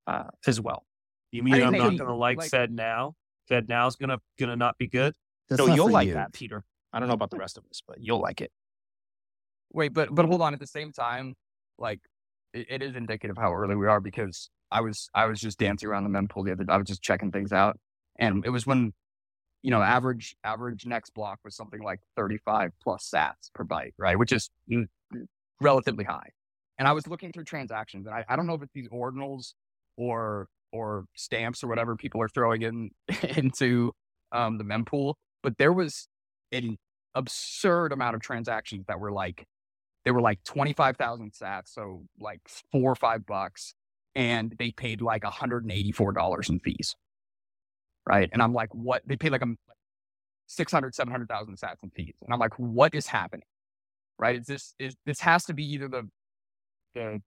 Speaker 8: uh, as well.
Speaker 7: You mean
Speaker 6: I
Speaker 7: I'm not going to like,
Speaker 6: like-
Speaker 7: Fed now? FedNow is going to going to not be good.
Speaker 1: That's
Speaker 8: no, you'll like
Speaker 1: you.
Speaker 8: that, Peter. I don't know about the rest of us, but you'll like it.
Speaker 6: Wait, but but hold on. At the same time, like it, it is indicative how early we are because I was I was just dancing around the mempool the other. I was just checking things out, and it was when you know average average next block was something like thirty five plus Sats per byte, right? Which is relatively high. And I was looking through transactions, and I, I don't know if it's these ordinals or or stamps or whatever people are throwing in into um, the mempool, but there was an absurd amount of transactions that were like they were like 25,000 sats, so like four or five bucks, and they paid like $184 in fees. Right. And I'm like, what? They paid like a 600, 700,000 sats in fees. And I'm like, what is happening? Right. Is this, is this has to be either the, the,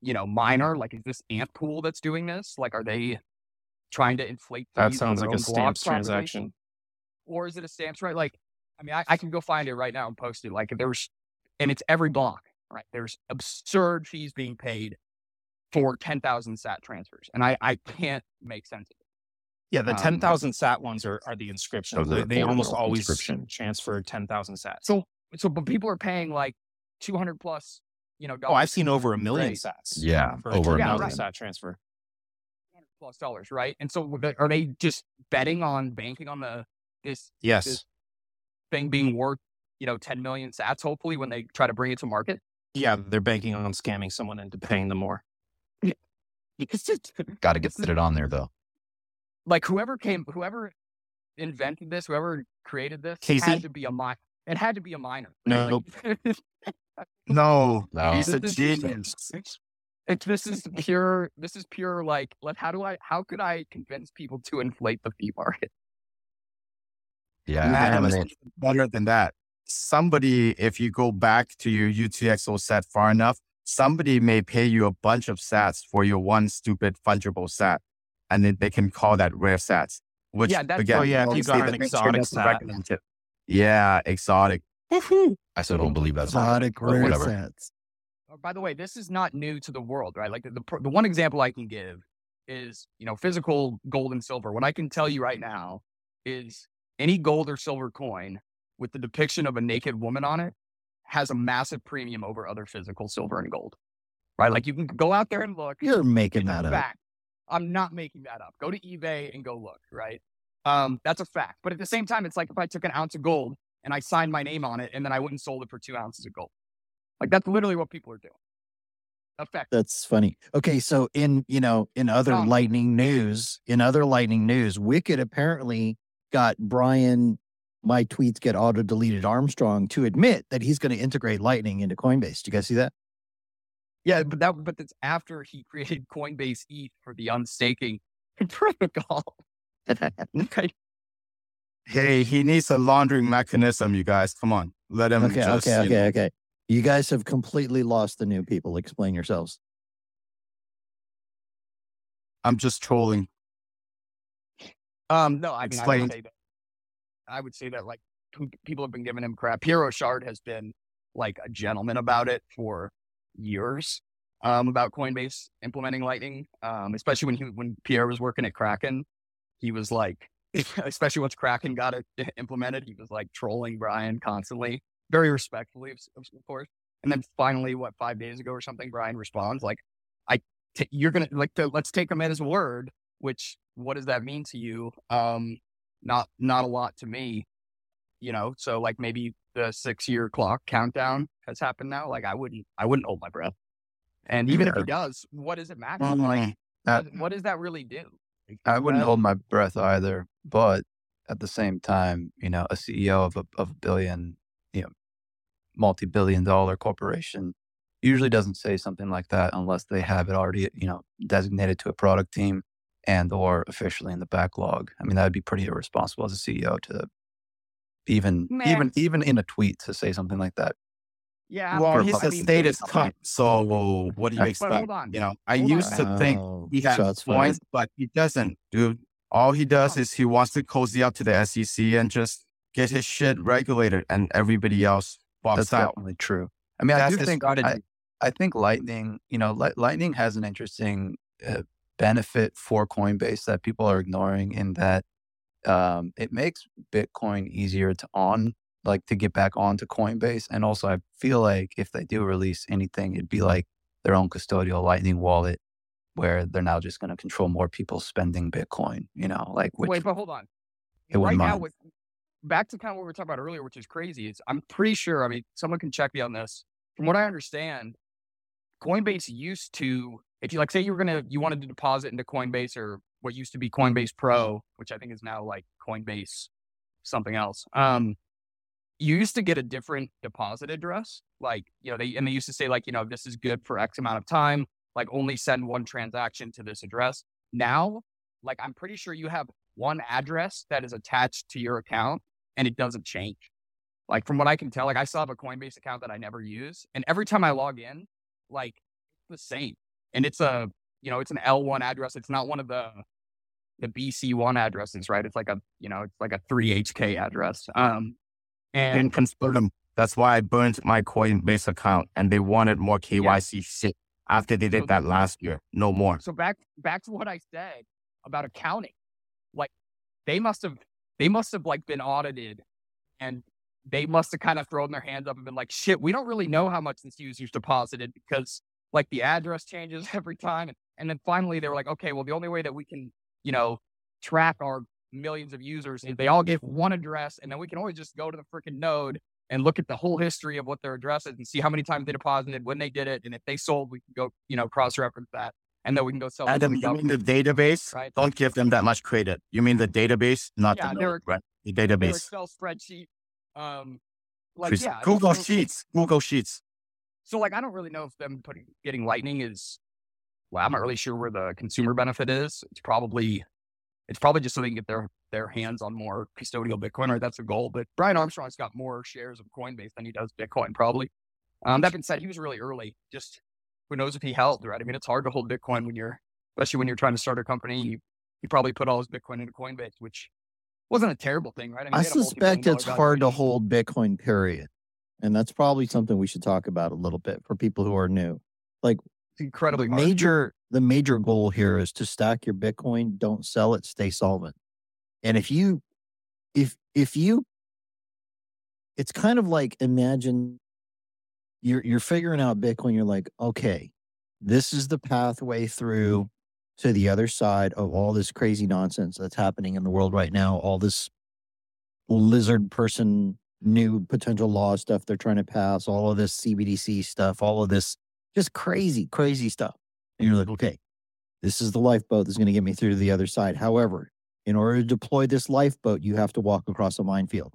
Speaker 6: you know, miner, like, is this AntPool that's doing this? Like, are they trying to inflate?
Speaker 8: That sounds like a stamps transaction.
Speaker 6: Or is it a stamps, right? Like, I mean, I, I can go find it right now and post it. Like, there's, and it's every block, right? There's absurd fees being paid for 10,000 sat transfers. And I, I can't make sense of it.
Speaker 8: Yeah, the
Speaker 6: Um,
Speaker 8: 10,000 sat ones are, are the inscription.
Speaker 5: Those are
Speaker 8: They, they almost always transfer 10,000 sats.
Speaker 6: So, so, but people are paying like 200 plus, you know,
Speaker 8: oh, I've seen over a million
Speaker 6: Right.
Speaker 8: sats.
Speaker 5: Yeah,
Speaker 8: for
Speaker 5: over a
Speaker 8: 10,000
Speaker 6: million.
Speaker 8: sat transfer.
Speaker 6: plus dollars, right? And so are they- are they just betting on banking on the, this
Speaker 8: Yes.
Speaker 6: This- thing being mm-hmm. worth, you know, 10 million sats, hopefully when they try to bring it to market?
Speaker 8: Yeah, they're banking on scamming someone into paying them more.
Speaker 6: It's just,
Speaker 5: Got to get fit it on there though.
Speaker 6: like whoever came, whoever invented this, whoever created this,
Speaker 8: Casey?
Speaker 6: had to be a miner. It had to be a miner.
Speaker 8: No.
Speaker 6: Like,
Speaker 10: No,
Speaker 5: No.
Speaker 10: he's a
Speaker 6: This
Speaker 10: genius.
Speaker 6: it's, this is pure. This is pure. Like, let how do I? How could I convince people to inflate the fee market?
Speaker 5: Yeah,
Speaker 10: Adam
Speaker 5: I
Speaker 10: is
Speaker 5: mean,
Speaker 10: better than that. Somebody, if you go back to your UTXO set far enough, somebody may pay you a bunch of sats for your one stupid fungible sat, and then they can call that rare sats. Which
Speaker 6: Yeah, that's-
Speaker 10: again,
Speaker 8: Oh, yeah, if you got an exotic sat.
Speaker 10: Yeah, exotic.
Speaker 5: I still don't believe that's
Speaker 1: Exotic
Speaker 5: but
Speaker 1: rare
Speaker 5: whatever.
Speaker 1: sets.
Speaker 6: Oh, by the way, this is not new to the world, right? Like the, the the one example I can give is you know physical gold and silver. What I can tell you right now is any gold or silver coin with the depiction of a naked woman on it has a massive premium over other physical silver and gold, right? Like you can go out there and look.
Speaker 1: You're making that up.
Speaker 6: fact. I'm not making that up. Go to eBay and go look, right? Um, that's a fact. But at the same time, it's like if I took an ounce of gold and I signed my name on it and then I went and sold it for two ounces of gold. Like that's literally what people are doing. Effect.
Speaker 1: That's funny. Okay, so in you know in other
Speaker 6: Um,
Speaker 1: lightning news, in other lightning news, Wicked apparently got Brian, my tweets get auto deleted Armstrong to admit that he's going to integrate Lightning into Coinbase. Do you guys see that?
Speaker 6: Yeah, but that but that's after he created Coinbase ETH for the unstaking protocol. okay.
Speaker 10: Hey, he needs a laundering mechanism, you guys. Come on. Let him
Speaker 1: Okay,
Speaker 10: just,
Speaker 1: okay,
Speaker 10: you know-
Speaker 1: okay, okay. You guys have completely lost the new people. Explain yourselves.
Speaker 10: I'm just trolling.
Speaker 6: Um, no, I mean, I would say that. I would say that like people have been giving him crap. Pierre Rochard has been like a gentleman about it for years. Um, about Coinbase implementing Lightning, um, especially when he when Pierre was working at Kraken, he was like, especially once Kraken got it implemented, he was like trolling Brian constantly, very respectfully, of, of course. And then finally, what five days ago or something, Brian responds like, "I, t- you're gonna like, to, let's take him at his word." Which, what does that mean to you? Um, not not a lot to me, you know. So like maybe the six year clock countdown has happened now. Like I wouldn't I wouldn't hold my breath. And even if he does, what does it matter? Like
Speaker 9: That-
Speaker 6: what- does that really do? Like,
Speaker 9: I wouldn't
Speaker 6: uh,
Speaker 9: hold my breath either, but at the same time, you know, a CEO of a of a billion, you know, multi-billion dollar corporation usually doesn't say something like that unless they have it already, you know, designated to a product team and or officially in the backlog. I mean, that would be pretty irresponsible as a CEO to even
Speaker 6: Meh.
Speaker 9: even even in a tweet to say something like that.
Speaker 6: Yeah,
Speaker 10: Well,
Speaker 6: but
Speaker 10: he's
Speaker 6: I
Speaker 10: a
Speaker 6: mean,
Speaker 10: status cut. So what do you expect?
Speaker 6: hold on.
Speaker 10: You know, I
Speaker 6: Hold
Speaker 10: used
Speaker 6: on.
Speaker 10: to think
Speaker 1: Oh,
Speaker 10: he has
Speaker 1: shots fired.
Speaker 10: points, but he doesn't, dude. All he does is he wants to cozy up to the SEC and just get his shit regulated, and everybody else
Speaker 9: That's
Speaker 10: walks out.
Speaker 9: definitely true. I mean, I do
Speaker 10: his
Speaker 9: think I. I think Lightning, you know, Li- Lightning has an interesting uh, benefit for Coinbase that people are ignoring in that um, it makes Bitcoin easier to on, like to get back onto Coinbase. And also, I feel like if they do release anything, it'd be like their own custodial Lightning wallet where they're now just going to control more people spending Bitcoin, you know, like which
Speaker 6: Wait, but hold on.
Speaker 9: it
Speaker 6: right now, with, back to kind of what we were talking about earlier, which is crazy. Is I'm pretty sure. I mean, someone can check me on this. From what I understand, Coinbase used to, if you like, say you were gonna, you wanted to deposit into Coinbase or what used to be Coinbase Pro, which I think is now like Coinbase something else. Um, you used to get a different deposit address, like you know, they and they used to say like, you know, this is good for X amount of time. Like only send one transaction to this address. Now, like I'm pretty sure you have one address that is attached to your account and it doesn't change. Like from what I can tell, like I still have a Coinbase account that I never use. And every time I log in, like it's the same. And it's a, you know, it's an L1 address. It's not one of the the BC1 addresses, right? It's like a, you know, it's like a 3HK address. Um and
Speaker 10: And consider them. That's why I burned my Coinbase account, and they wanted more KYC shit after they
Speaker 6: So-
Speaker 10: did that last year. No more.
Speaker 6: So back back to what I said about accounting. Like they must have they must have like been audited and they must have kind of thrown their hands up and been like, shit, we don't really know how much this user's deposited because like the address changes every time. And, and then finally they were like, okay, well, the only way that we can, you know, track our millions of users is they all get one address and then we can always just go to the freaking node and look at the whole history of what their address is and see how many times they deposited, when they did it, and if they sold, we can go, you know, cross-reference that, and then we can go sell.
Speaker 10: Adam,
Speaker 6: the
Speaker 10: you mean the database?
Speaker 6: Right.
Speaker 10: Don't give them that much credit. You mean the database, not
Speaker 6: Yeah,
Speaker 10: the node, right? The database.
Speaker 6: Excel spreadsheet. Um, like yeah,
Speaker 10: Google Sheets. Google Sheets.
Speaker 6: So like, I don't really know if them putting getting Lightning is. Well, I'm not really sure where the consumer benefit is. It's probably, it's probably just so they can get their their hands on more custodial Bitcoin, right? That's the goal. But Brian Armstrong's got more shares of Coinbase than he does Bitcoin, probably. Um, that being said, he was really early. Just who knows if he held, right? I mean, it's hard to hold Bitcoin when you're, especially when you're trying to start a company. You, he probably put all his Bitcoin into Coinbase, which wasn't a terrible thing, right? mean,
Speaker 1: I
Speaker 6: had a
Speaker 1: suspect it's hard to hold Bitcoin, period. And that's probably something we should talk about a little bit for people who are new. Like
Speaker 6: It's incredibly
Speaker 1: the major the major goal here is to stack your Bitcoin, don't sell it, stay solvent. And if you if if you it's kind of like imagine you're you're figuring out Bitcoin, you're like, okay, this is the pathway through to the other side of all this crazy nonsense that's happening in the world right now, all this lizard person new potential law stuff they're trying to pass, all of this CBDC stuff, all of this just crazy, crazy stuff. And you're like, okay, this is the lifeboat that's going to get me through to the other side. However, in order to deploy this lifeboat, you have to walk across a minefield.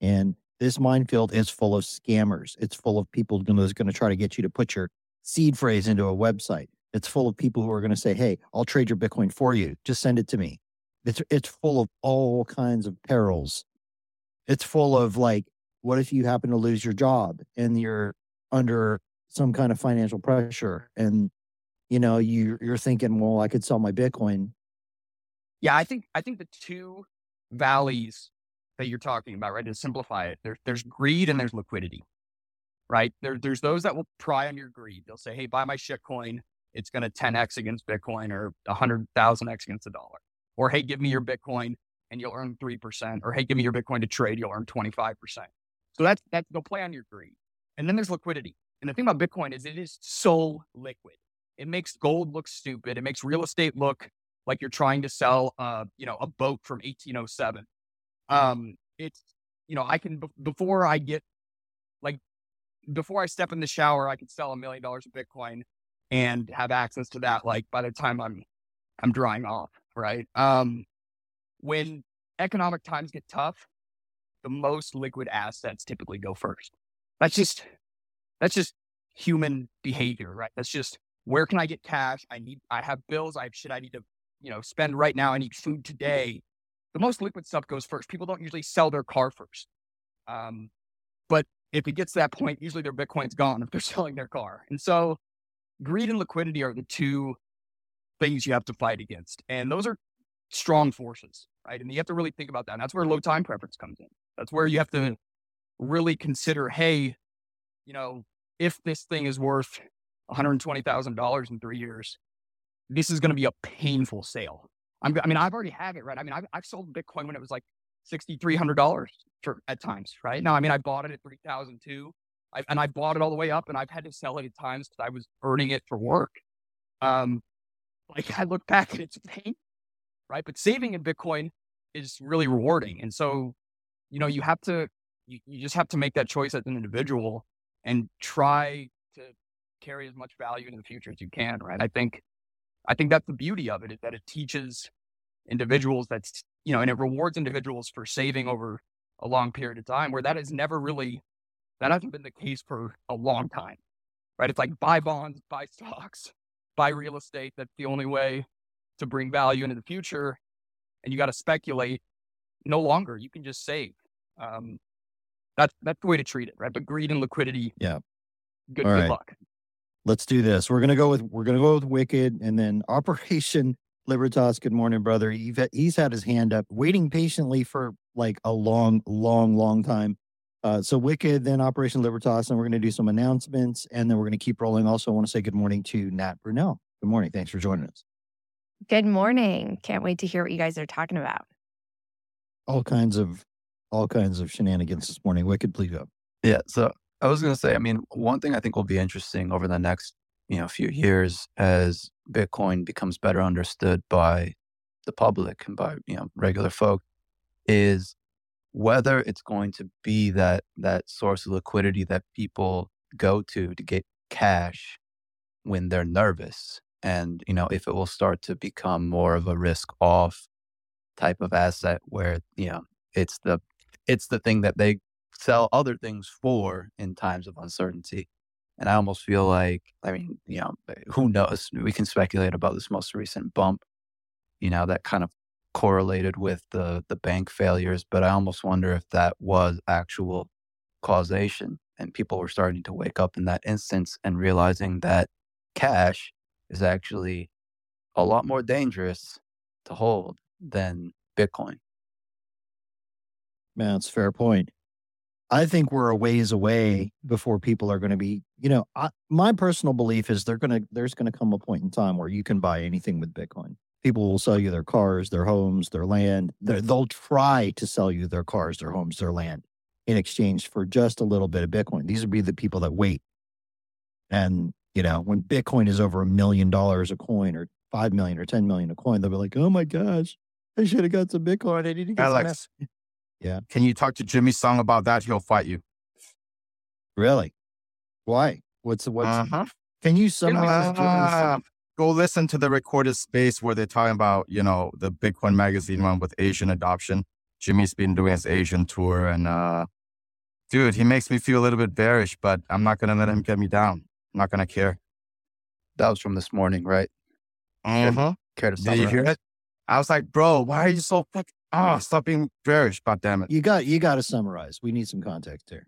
Speaker 1: And this minefield is full of scammers. It's full of people that's going to try to get you to put your seed phrase into a website. It's full of people who are going to say, "Hey, I'll trade your Bitcoin for you. Just send it to me." It's it's full of all kinds of perils. It's full of like, what if you happen to lose your job and you're under some kind of financial pressure and you know you you're thinking, well, I could sell my Bitcoin.
Speaker 6: Yeah, I think I think the two valleys that you're talking about, right? To simplify it, there's there's greed and there's liquidity, right? There, there's those that will pry on your greed. They'll say, "Hey, buy my shitcoin. It's going to 10x against Bitcoin or 100,000x against the dollar." Or, "Hey, give me your Bitcoin and you'll earn three percent." Or, "Hey, give me your Bitcoin to trade. You'll earn 25 percent." So that's that. They'll play on your greed. And then there's liquidity. And the thing about Bitcoin is it is so liquid. It makes gold look stupid. It makes real estate look like you're trying to sell, uh, you know, a boat from 1807. Um, it's, you know, I can, before I get like, before I step in the shower, I can sell a million dollars of Bitcoin and have access to that. Like by the time I'm, I'm drying off. Right. Um, when economic times get tough, the most liquid assets typically go first. That's just, that's just human behavior, right? That's just where can I get cash? I need, I have bills. I have shit I need to, you know, spend right now. I need food today the most liquid stuff goes first. People don't usually sell their car first. Um, but if it gets to that point, usually their Bitcoin's gone if they're selling their car. And so greed and liquidity are the two things you have to fight against. And those are strong forces, right? And you have to really think about that. And that's where low time preference comes in. That's where you have to really consider, hey, you know, if this thing is worth $120,000 in three years, this is going to be a painful sale. I'm, I mean, I've already had it, right? I mean, I've, I've sold Bitcoin when it was like $6,300 at times, right? Now, I mean, I bought it at 3002 and I bought it all the way up and I've had to sell it at times because I was earning it for work. Um, like I look back and it's a pain, right? But saving in Bitcoin is really rewarding. And so, you know, you have to, you, you just have to make that choice as an individual and try to carry as much value into the future as you can, right? I think I think that's the beauty of it is that it teaches individuals that's, you know, and it rewards individuals for saving over a long period of time where that has never really, that hasn't been the case for a long time, right? It's like buy bonds, buy stocks, buy real estate. That's the only way to bring value into the future. And you got to speculate no longer. You can just save. Um, that's, that's the way to treat it, right? But greed and liquidity.
Speaker 1: Yeah.
Speaker 6: Good, good right. luck
Speaker 1: let's do this. We're gonna go with we're gonna go with Wicked, and then Operation Libertas. Good morning, brother. He's had his hand up, waiting patiently for like a long, long, long time. Uh, so Wicked, then Operation Libertas, and we're gonna do some announcements, and then we're gonna keep rolling. Also, I want to say good morning to Nat Brunell. Good morning. Thanks for joining us.
Speaker 11: Good morning. Can't wait to hear what you guys are talking about.
Speaker 1: All kinds of all kinds of shenanigans this morning. Wicked, please go.
Speaker 9: Yeah. So I was going to say, I mean, one thing I think will be interesting over the next, you know, few years as Bitcoin becomes better understood by the public and by, you know, regular folk is whether it's going to be that that source of liquidity that people go to to get cash when they're nervous and you know if it will start to become more of a risk off type of asset where you know it's the it's the thing that they sell other things for in times of uncertainty. And I almost feel like, I mean, you know, eh, who knows? We can speculate about this most recent bump, you know, that kind of correlated with the the bank failures, but I almost wonder if that was actual causation and people were starting to wake up in that instance and realizing that cash is actually a lot more dangerous to hold than Bitcoin.
Speaker 1: Man, that's a fair point. I think we're a ways away before people are going to be, you know, I, my personal belief is they're going to, there's going to come a point in time where you can buy anything with Bitcoin. People will sell you their cars, their homes, their land. they they'll try to sell you their cars, their homes, their land in exchange for just a little bit of Bitcoin. These would be the people that wait. And, you know, when Bitcoin is over a million dollars a coin or 5 million or 10 million a coin, they'll be like, oh my gosh, I should have got some Bitcoin. I need to get
Speaker 10: Alex,
Speaker 1: some. Yeah.
Speaker 10: Can you talk to Jimmy Song about that? He'll fight you.
Speaker 1: Really? Why? What's the what's?
Speaker 10: Uh-huh.
Speaker 1: Can you summarize?
Speaker 10: Uh, go listen to the recorded space where they're talking about you know the Bitcoin magazine one with Asian adoption. Jimmy's been doing his Asian tour, and uh, dude, he makes me feel a little bit bearish, but I'm not gonna let him get me down. I'm not gonna care.
Speaker 9: That was from this morning, right?
Speaker 10: Uh-huh.
Speaker 9: Care to
Speaker 10: Did you hear it? I was like, bro, why are you so fucking ah, stop being bearish, god damn it.
Speaker 1: You got you got to summarize. We need some context here.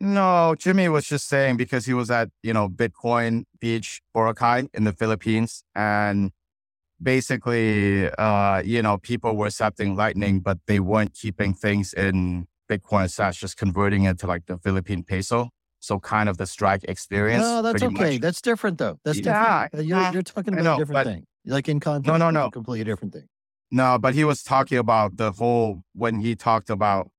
Speaker 10: No, Jimmy was just saying because he was at, you know, Bitcoin Beach, Boracay in the Philippines. And basically, uh, you know, people were accepting Lightning, but they weren't keeping things in Bitcoin slash just converting it to like the Philippine peso. So kind of the strike experience.
Speaker 1: No, that's okay.
Speaker 10: much.
Speaker 1: That's different though. That's
Speaker 10: Yeah,
Speaker 1: different. Uh, You're, you're talking about
Speaker 10: know,
Speaker 1: a different thing. Like in context,
Speaker 10: no,
Speaker 1: no, a
Speaker 10: no.
Speaker 1: completely different thing.
Speaker 10: No, but he was talking about the whole when he talked about,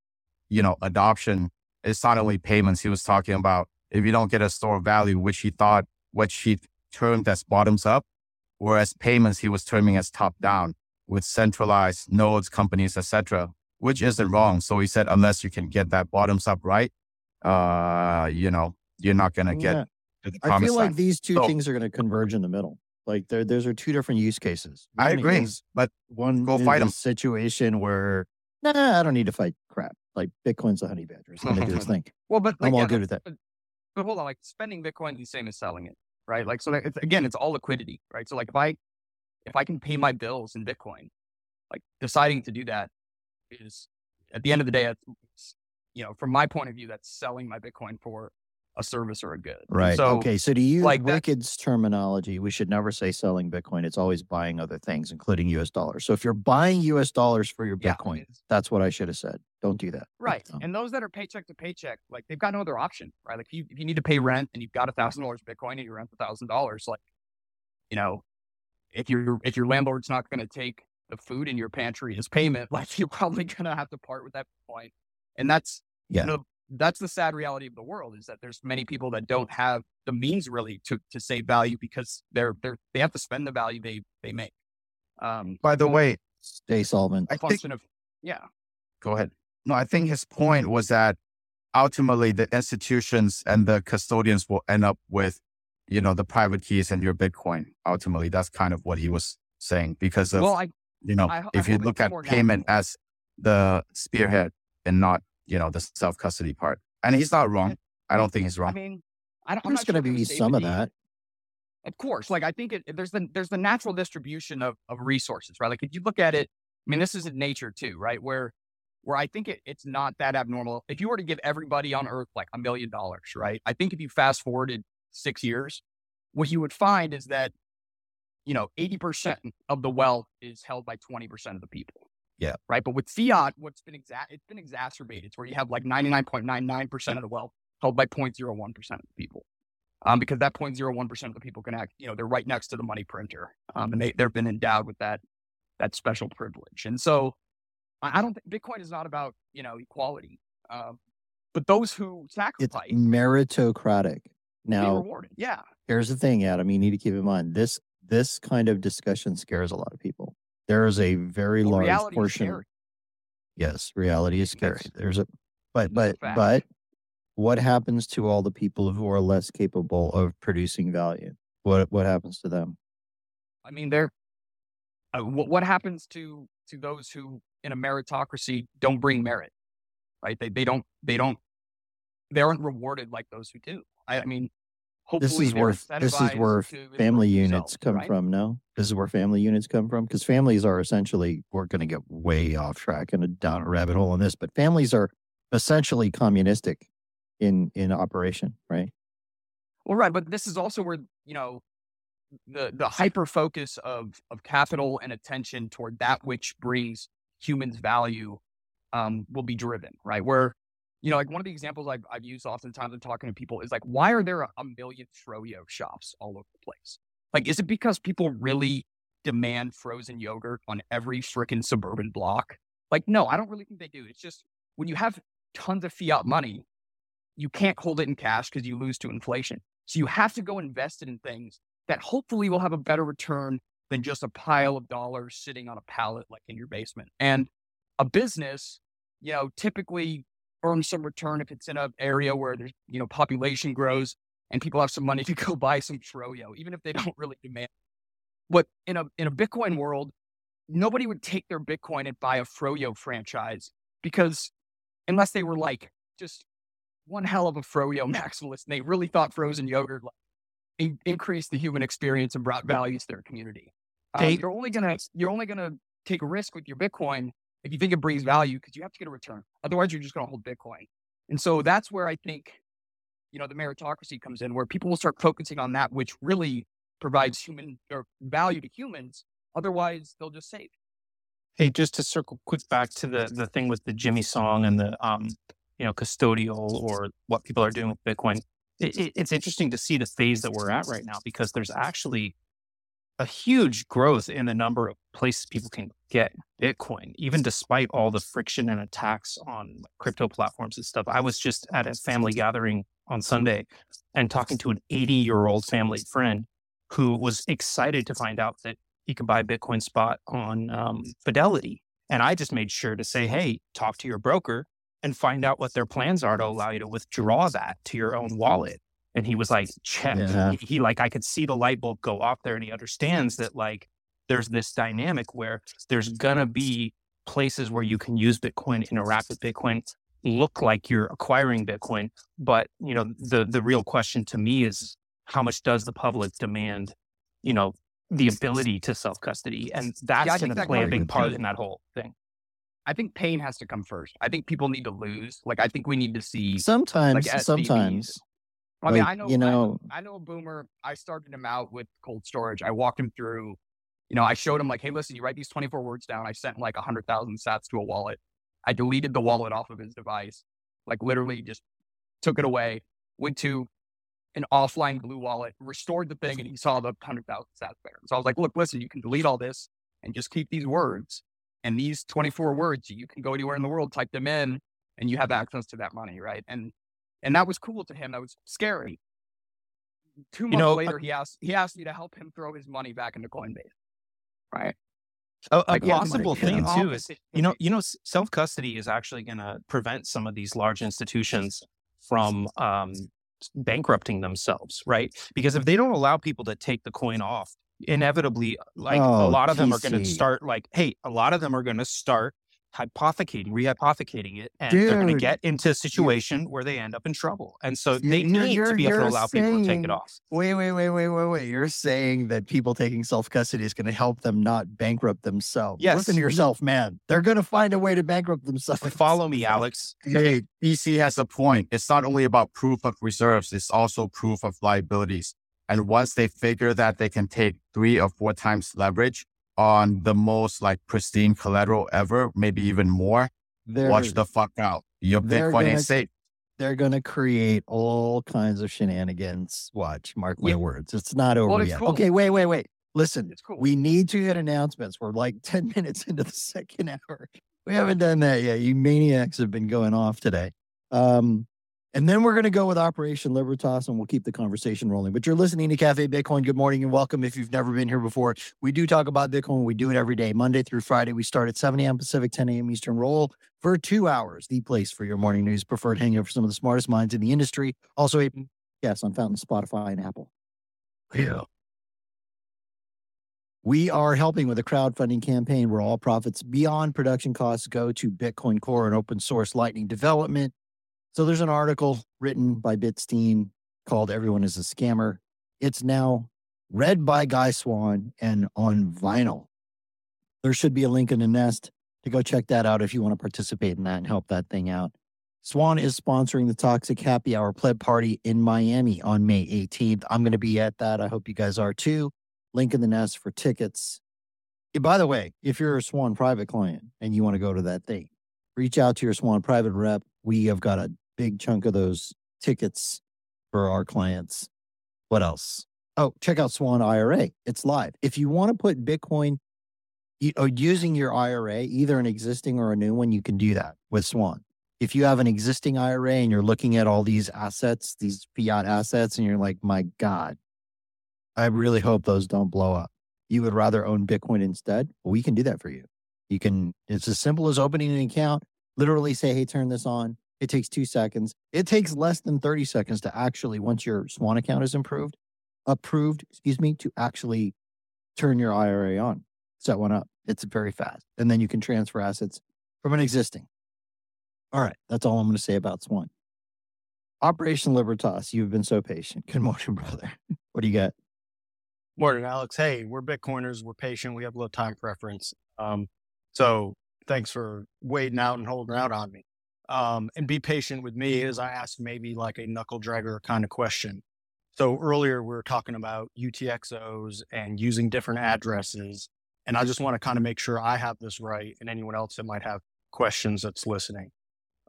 Speaker 10: you know, adoption. It's not only payments. He was talking about if you don't get a store of value, which he thought, which he termed as bottoms up, whereas payments he was terming as top down with centralized nodes, companies, etc., which isn't wrong. So he said, unless you can get that bottoms up right, uh, you know, you're not gonna get
Speaker 1: Yeah.
Speaker 10: to the
Speaker 1: I feel like
Speaker 10: land.
Speaker 1: these two
Speaker 10: So-
Speaker 1: things are going to converge in the middle. Like there, those are two different use cases.
Speaker 10: I agree, but
Speaker 1: one
Speaker 10: go fight
Speaker 1: a
Speaker 10: 'em.
Speaker 1: situation where nah, I don't need to fight crap. Like Bitcoin's a honey badger. It's going to do its thing.
Speaker 6: Well, but like,
Speaker 1: I'm all
Speaker 6: yeah,
Speaker 1: good with that.
Speaker 6: But, but hold on, like spending Bitcoin is the same as selling it, right? Like, so like, it's, again, it's all liquidity, right? So like, if I if I can pay my bills in Bitcoin, like deciding to do that is at the end of the day, you know, from my point of view, that's selling my Bitcoin for a service or a good.
Speaker 1: Right.
Speaker 6: So
Speaker 1: okay. So to use
Speaker 6: like that-
Speaker 1: Wicked's terminology, we should never say selling Bitcoin. It's always buying other things, including US dollars. So if you're buying US dollars for your
Speaker 6: Yeah,
Speaker 1: Bitcoin,
Speaker 6: it's-
Speaker 1: that's what I should have said. Don't do that.
Speaker 6: Right.
Speaker 1: Um,
Speaker 6: And those that are paycheck to paycheck, like they've got no other option, right? Like if you, if you need to pay rent and you've got a thousand dollars Bitcoin and you rent a thousand dollars, like, you know, if your if your landlord's not going to take the food in your pantry as payment, like you're probably going to have to part with that Bitcoin. And that's,
Speaker 1: Yeah.
Speaker 6: you know, that's the sad reality of the world is that there's many people that don't have the means really to, to save value because they're, they're, they have to spend the value they, they make. Um,
Speaker 10: By the way,
Speaker 1: Stay solvent.
Speaker 10: I think
Speaker 6: of, yeah.
Speaker 10: go ahead. No, I think his point was that ultimately the institutions and the custodians will end up with, you know, the private keys and your Bitcoin. Ultimately, that's kind of what he was saying because of,
Speaker 6: Well, I,
Speaker 10: you know,
Speaker 6: I I
Speaker 10: if you look at payment as the spearhead and not, you know, the self custody part. And he's not wrong. I don't think he's
Speaker 6: I
Speaker 10: wrong.
Speaker 6: mean, I don't, I'm
Speaker 1: There's
Speaker 6: not
Speaker 1: going to be some of that.
Speaker 6: Of course, like I think it, there's the there's the natural distribution of of resources, right? Like if you look at it, I mean, this is in nature too, right? Where where I think it, it's not that abnormal. If you were to give everybody on Earth like a million dollars, right? I think if you fast forwarded six years, what you would find is that you know eighty percent of the wealth is held by twenty percent of the people.
Speaker 1: Yeah.
Speaker 6: Right. But with fiat, what's been exa- it's been exacerbated. It's where you have like ninety nine point nine nine percent of the wealth held by 0.01 percent of the people um, because that 0.01 percent of the people can act. You know, they're right next to the money printer, um, and they they've been endowed with that that special privilege. And so, I, I don't think Bitcoin is not about you know equality, um, but those who
Speaker 1: It's
Speaker 6: sacrifice
Speaker 1: meritocratic. Now,
Speaker 6: rewarded. Yeah,
Speaker 1: here's the thing, Adam. You need to keep in mind this this kind of discussion scares a lot of people. There is a very
Speaker 6: Well,
Speaker 1: large portion. Yes, reality is scary.
Speaker 6: That's-
Speaker 1: There's a but
Speaker 6: that's a
Speaker 1: but but what happens to all the people who are less capable of producing value? What what happens to them?
Speaker 6: I mean, they're uh, what, what happens to to those who in a meritocracy don't bring merit, right? They they don't they don't they aren't rewarded like those who do. I, I mean, hopefully
Speaker 1: This is
Speaker 6: they're
Speaker 1: where this is
Speaker 6: incentivized
Speaker 1: where
Speaker 6: to improve
Speaker 1: family units
Speaker 6: themselves,
Speaker 1: come
Speaker 6: right?
Speaker 1: from. No, this is where family units come from because families are essentially we're going to get way off track and a- down a rabbit hole on this, but families are essentially communistic in in operation, right?
Speaker 6: Well, right, but this is also where you know the the hyper focus of of capital and attention toward that which brings humans value um, will be driven, right? Where you know, like one of the examples I've I've used oftentimes in talking to people is like, why are there a, a million froyo shops all over the place? Like, is it because people really demand frozen yogurt on every freaking suburban block? Like, no, I don't really think they do. It's just when you have tons of fiat money, you can't hold it in cash because you lose to inflation. So you have to go invest it in things that hopefully will have a better return than just a pile of dollars sitting on a pallet like in your basement. And a business, you know, typically earns some return if it's in an area where there's, you know, population grows and people have some money to go buy some froyo, even if they don't really demand. But in a in a Bitcoin world, nobody would take their Bitcoin and buy a froyo franchise because unless they were like just one hell of a froyo maximalist and they really thought frozen yogurt like, in- increased the human experience and brought value to their community. Um, you're only gonna you're only gonna take a risk with your Bitcoin if you think it brings value because you have to get a return. Otherwise, you're just gonna hold Bitcoin. And so that's where I think, you know, the meritocracy comes in, where people will start focusing on that which really provides human or value to humans. Otherwise, they'll just save.
Speaker 8: Hey, just to circle quick back to the the thing with the Jimmy Song and the um, you know, custodial or what people are doing with Bitcoin. It, it, it's interesting to see the phase that we're at right now because there's actually a huge growth in the number of places people can get Bitcoin, even despite all the friction and attacks on crypto platforms and stuff. I was just at a family gathering on Sunday and talking to an 80 year old family friend who was excited to find out that he could buy Bitcoin spot on um, Fidelity. And I just made sure to say, hey, talk to your broker and find out what their plans are to allow you to withdraw that to your own wallet. And he was like, check.
Speaker 1: Yeah.
Speaker 8: He, he like, I could see the light bulb go off there and he understands that like there's this dynamic where there's gonna be places where you can use Bitcoin, interact with Bitcoin, look like you're acquiring Bitcoin. But you know, the the real question to me is how much does the public demand, you know, the ability to self custody? And that's
Speaker 6: I
Speaker 8: going to
Speaker 6: that
Speaker 8: play a big part
Speaker 6: pain.
Speaker 8: in that whole thing.
Speaker 6: I think pain has to come first. I think people need to lose. Like I think we need to see
Speaker 1: Sometimes,
Speaker 6: SVBs.
Speaker 1: sometimes.
Speaker 6: I mean,
Speaker 1: like,
Speaker 6: I know,
Speaker 1: you
Speaker 6: I
Speaker 1: know,
Speaker 6: I know a boomer. I started him out with cold storage. I walked him through, you know, I showed him like, hey, listen, you write these 24 words down. I sent like 100,000 sats to a wallet. I deleted the wallet off of his device, like literally just took it away, went to an offline blue wallet, restored the thing, and he saw the 100,000 sats there. So I was like, look, listen, you can delete all this and just keep these words. And these 24 words, you can go anywhere in the world, type them in, and you have access to that money, right? And and that was cool to him. That was scary. Two months
Speaker 8: know, uh
Speaker 6: later, he asked he asked me to help him throw his money back into Coinbase. Right.
Speaker 8: A, a
Speaker 6: Like, yeah,
Speaker 8: possible
Speaker 6: like,
Speaker 8: thing
Speaker 6: yeah.
Speaker 8: too is, you know, you know, self custody is actually going to prevent some of these large institutions from um, bankrupting themselves, right? Because if they don't allow people to take the coin off, inevitably, like a
Speaker 1: Oh,
Speaker 8: lot of them are going to start, like, hey, a lot of them are going to start hypothecating, rehypothecating it, and they're going to get into a situation where they end up in trouble. And so they
Speaker 1: you're-
Speaker 8: need to
Speaker 1: you're-
Speaker 8: be able to allow people to take it off.
Speaker 1: Wait, wait, wait, wait, wait, wait. You're saying that people taking self custody is going to help them not bankrupt themselves.
Speaker 8: Yes.
Speaker 1: Listen to yourself, man. They're going to find a way to bankrupt themselves.
Speaker 8: Follow me, Alex.
Speaker 10: Hey, DC has a point. It's not only about proof of reserves, it's also proof of liabilities. And once they figure that they can take three or four times leverage on the most like pristine collateral ever, maybe even more,
Speaker 1: They're,
Speaker 10: watch the fuck out. Your
Speaker 1: they're
Speaker 10: Bitcoin
Speaker 1: gonna-
Speaker 10: ain't safe.
Speaker 1: they're going to create all kinds of shenanigans. Watch, mark my
Speaker 6: Yeah.
Speaker 1: words. It's not over
Speaker 6: Well, it's
Speaker 1: yet.
Speaker 6: cool.
Speaker 1: Okay, wait, wait, wait. Listen,
Speaker 6: It's cool.
Speaker 1: we need to hit announcements. We're like 10 minutes into the second hour. We haven't done that yet. You maniacs have been going off today. Um, and then we're going to go with Operation Libertas and we'll keep the conversation rolling. But you're listening to Cafe Bitcoin. Good morning and welcome. If you've never been here before, we do talk about Bitcoin. We do it every day, Monday through Friday. We start at 7 a.m. Pacific, 10 a.m. Eastern. Roll for two hours, the place for your morning news, preferred hangout for some of the smartest minds in the industry. Also, a yes on Fountain, Spotify, and Apple.
Speaker 8: Yeah.
Speaker 1: We are helping with a crowdfunding campaign where all profits beyond production costs go to Bitcoin Core and open source Lightning development. So there's an article written by Bitstein called Everyone is a Scammer. It's now read by Guy Swan and on vinyl. There should be a link in the nest to go check that out if you want to participate in that and help that thing out. Swan is sponsoring the Toxic Happy Hour Pleb Party in Miami on May 18th. I'm going to be at that. I hope you guys are too. Link in the nest for tickets. By the way, if you're a Swan private client and you want to go to that thing, reach out to your Swan private rep. We have got a big chunk of those tickets for our clients. What else? Oh, check out Swan IRA. It's live. If you want to put Bitcoin using your IRA, either an existing or a new one, you can do that with Swan. If you have an existing IRA and you're looking at all these assets, these fiat assets, and you're like, my God, I really hope those don't blow up. You would rather own Bitcoin instead? Well, we can do that for you. You can, it's as simple as opening an account, literally say, hey, turn this on. It takes two seconds. It takes less than 30 seconds to actually, once your Swan account is improved, approved, excuse me, to actually turn your IRA on, set one up. It's very fast. And then you can transfer assets from an existing. All right. That's all I'm going to say about Swan. Operation Libertas, you've been so patient. Good morning, brother. What do you got?
Speaker 12: Morning, Alex. Hey, we're Bitcoiners. We're patient. We have low time preference. Um, so thanks for waiting out and holding out on me. Um, and be patient with me as I ask maybe like a knuckle dragger kind of question. So earlier we were talking about UTXOs and using different addresses. And I just want to kind of make sure I have this right and anyone else that might have questions that's listening.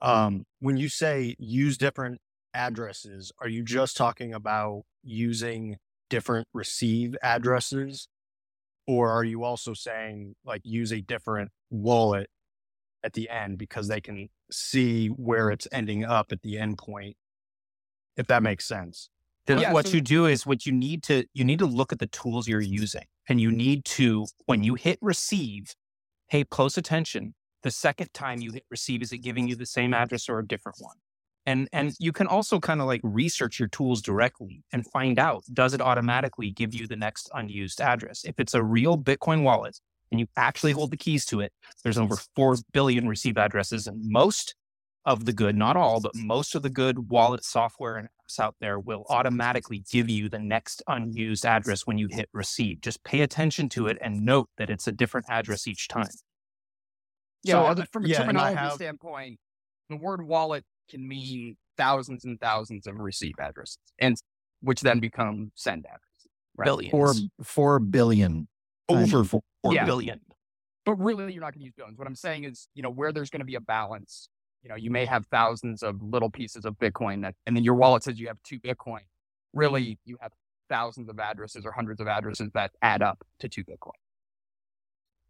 Speaker 12: Um, when you say use different addresses, are you just talking about using different receive addresses? Or are you also saying like use a different wallet at the end because they can see where mm-hmm. it's ending up at the end point, if that makes sense?
Speaker 8: yeah, what so- you do is what you need to you need to look at the tools you're using and you need to when you hit receive pay close attention the second time you hit receive is it giving you the same address or a different one? And and you can also kind of like research your tools directly and find out does it automatically give you the next unused address? If it's a real bitcoin wallet and you actually hold the keys to it there's over 4 billion receive addresses and most of the good, not all, but most of the good wallet software and apps out there will automatically give you the next unused address when you hit receive. Just pay attention to it and note that it's a different address each time.
Speaker 6: Yeah, so, from a yeah, terminology have... standpoint, the word wallet can mean thousands and thousands of receive addresses, and which then become send addresses.
Speaker 1: Right? Billions. Four, four billion.
Speaker 5: Over four, four yeah. billion.
Speaker 6: But really, you're not going to use billions. What I'm saying is, you know, where there's going to be a balance you know, you may have thousands of little pieces of Bitcoin that, and then your wallet says you have two Bitcoin. Really, you have thousands of addresses or hundreds of addresses that add up to two Bitcoin.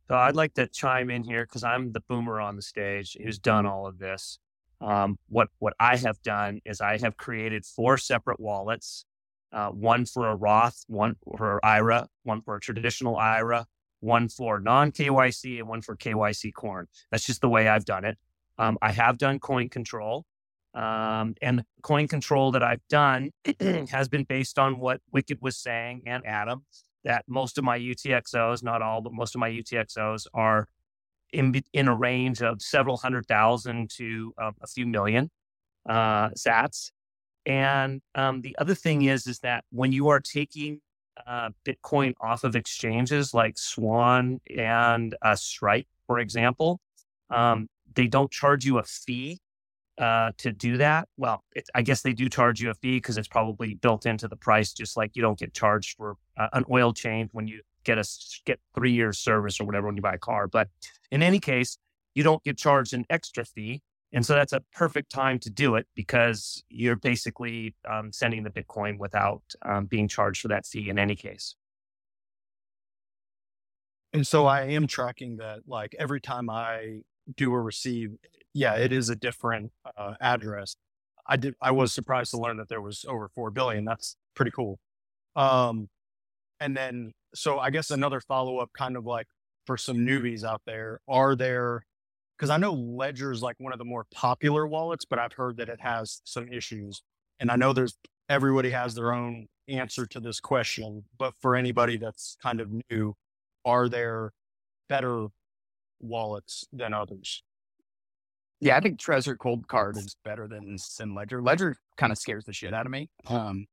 Speaker 7: So I'd like to chime in here because I'm the boomer on the stage who's done all of this. Um, what what I have done is I have created four separate wallets, uh, one for a Roth, one for IRA, one for a traditional IRA, one for non KYC, and one for KYC Corn. That's just the way I've done it. Um, I have done coin control. Um, and coin control that I've done has been based on what Wicked was saying and Adam that most of my UTXOs, not all, but most of my UTXOs are in, in a range of several hundred thousand to um, a few million uh, sats. And um, the other thing is, is that when you are taking uh, Bitcoin off of exchanges like Swan and uh, Strike, for example, um, they don't charge you a fee uh, to do that. Well, it, I guess they do charge you a fee because it's probably built into the price, just like you don't get charged for uh, an oil change when you get a get three years service or whatever when you buy a car. But in any case, you don't get charged an extra fee. And so that's a perfect time to do it because you're basically um, sending the Bitcoin without um, being charged for that fee in any case.
Speaker 12: And so I am tracking that like every time I do or receive, yeah, it is a different uh, address. I did. I was surprised to learn that there was over four billion. That's pretty cool. Um, and then, so I guess another follow up, kind of like for some newbies out there, are there? Because I know Ledger is like one of the more popular wallets, but I've heard that it has some issues, and I know there's everybody has their own answer to this question. But for anybody that's kind of new, are there better wallets than others.
Speaker 6: Yeah, I think Trezor Coldcard is better than than Ledger. Ledger kind of scares the shit out of me, um,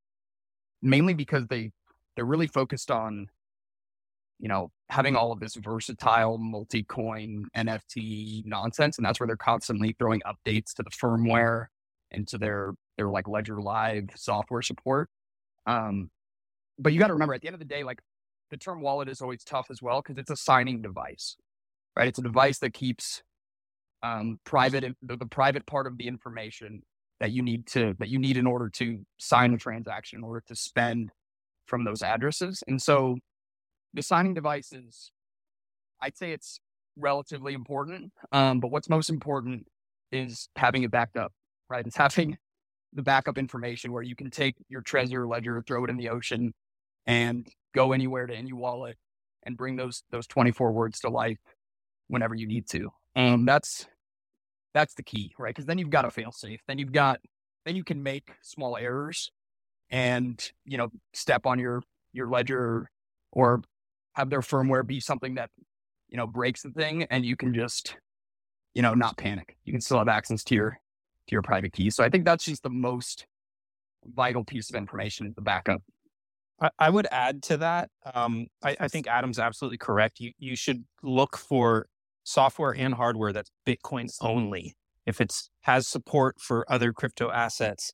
Speaker 6: mainly because they they're really focused on, you know, having all of this versatile multi-coin NFT nonsense, and that's where they're constantly throwing updates to the firmware and to their their like Ledger Live software support. Um, but you got to remember, at the end of the day, like the term wallet is always tough as well because it's a signing device right? It's a device that keeps um, private the, the private part of the information that you need to that you need in order to sign a transaction, in order to spend from those addresses. And so, the signing device is, I'd say it's relatively important. Um, but what's most important is having it backed up, right? It's having the backup information where you can take your Trezor ledger, throw it in the ocean, and go anywhere to any wallet and bring those those 24 words to life whenever you need to. And that's that's the key, right? Because then you've got a fail safe. Then you've got then you can make small errors and you know step on your your ledger or have their firmware be something that you know breaks the thing and you can just you know not panic you can still have access to your to your private key so i think that's just the most vital piece of information is the backup.
Speaker 8: I, I would add to that. Um, I, I think Adam's absolutely correct. You you should look for software and hardware that's Bitcoin only. If it's has support for other crypto assets,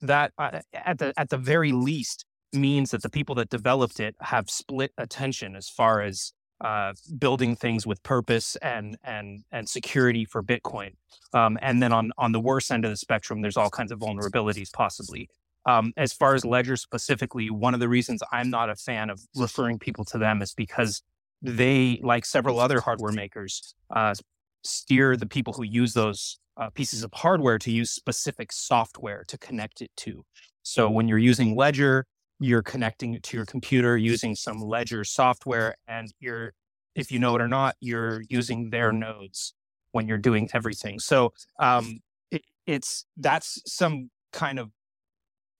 Speaker 8: that uh, at the at the very least means that the people that developed it have split attention as far as uh, building things with purpose and and and security for Bitcoin. Um, and then on on the worst end of the spectrum, there's all kinds of vulnerabilities possibly. Um, as far as Ledger specifically, one of the reasons I'm not a fan of referring people to them is because they, like several other hardware makers, uh, steer the people who use those uh, pieces of hardware to use specific software to connect it to. So when you're using Ledger, you're connecting it to your computer using some Ledger software, and you're, if you know it or not, you're using their nodes when you're doing everything. So um, it, it's that's some kind of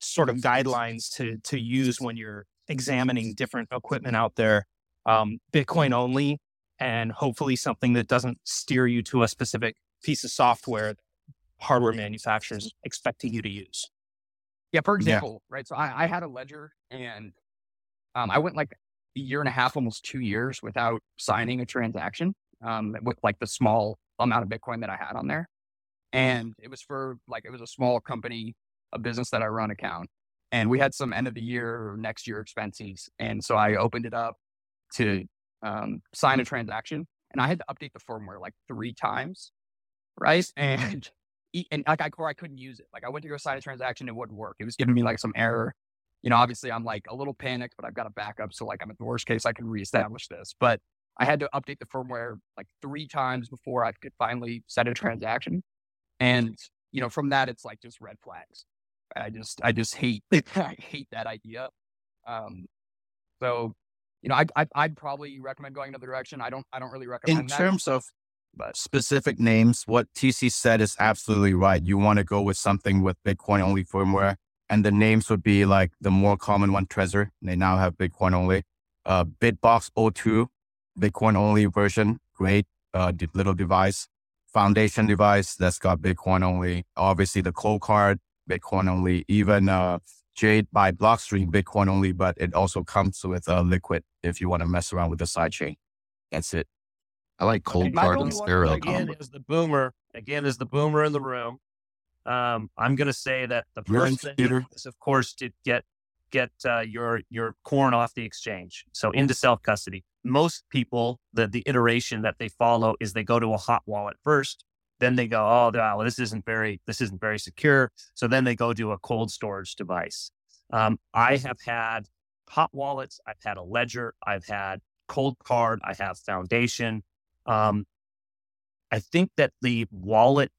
Speaker 8: sort of guidelines to to use when you're examining different equipment out there. Um, Bitcoin only, and hopefully something that doesn't steer you to a specific piece of software hardware manufacturers expecting you to use.
Speaker 6: Yeah, for example, yeah. right? So I, I, had a ledger and um, I went like a year and a half, almost two years without signing a transaction um, with like the small amount of Bitcoin that I had on there. And it was for like, it was a small company, a business that I run account. And we had some end of the year or next year expenses. And so I opened it up to um, sign a transaction and I had to update the firmware like three times. Right. And and like I, or I couldn't use it. Like I went to go sign a transaction, it wouldn't work. It was giving me like some error. You know, obviously I'm like a little panicked, but I've got a backup. So like I'm at the worst case, I can reestablish this. But I had to update the firmware like three times before I could finally set a transaction. And, you know, from that, it's like just red flags. I just, I just hate, I hate that idea. Um, so, you know, I, I, I'd probably recommend going another direction. I don't, I don't really recommend
Speaker 10: in terms of but specific names, what TC said is absolutely right. You want to go with something with Bitcoin only firmware. And the names would be like the more common one, Trezor. They now have Bitcoin only. Uh, Bitbox 02, Bitcoin only version. Great uh, little device. Foundation device that's got Bitcoin only. Obviously, the cold card, Bitcoin only. Even uh, Jade by Blockstream, Bitcoin only, but it also comes with a uh, Liquid if you want to mess around with the sidechain. That's it.
Speaker 5: I like cold card and Sparrow.
Speaker 7: Again, as the boomer, again, as the boomer in the room, um, I'm going to say that the first thing is, of course, to get get uh, your your coin off the exchange, so into self custody. Most people, the the iteration that they follow is they go to a hot wallet first, then they go, oh, well, this isn't very this isn't very secure. So then they go to a cold storage device. Um, I have had hot wallets. I've had a ledger. I've had cold card. I have foundation. Um, I think that the wallet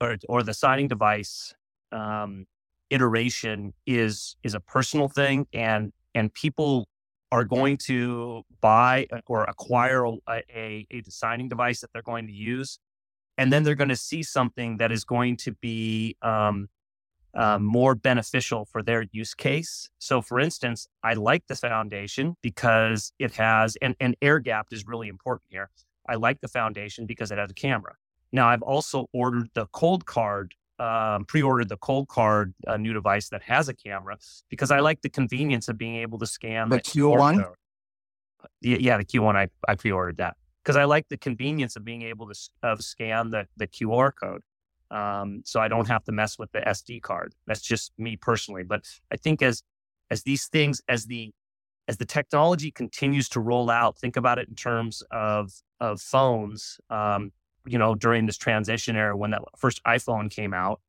Speaker 7: or, or the signing device um, iteration is is a personal thing, and and people are going to buy or acquire a, a, a signing device that they're going to use, and then they're going to see something that is going to be um, uh, more beneficial for their use case. So, for instance, I like the foundation because it has, and, and air gapped is really important here. I like the foundation because it has a camera. Now, I've also ordered the Coldcard, um, pre-ordered the cold card uh, new device that has a camera because I like the convenience of being able to scan
Speaker 10: the, the Q1.
Speaker 7: Yeah, yeah, the Q1. I, I pre-ordered that because I like the convenience of being able to uh, scan the the QR code. Um, so I don't have to mess with the SD card. That's just me personally. But I think as as these things, as the as the technology continues to roll out, think about it in terms of of phones, um, you know, during this transition era when that first iPhone came out,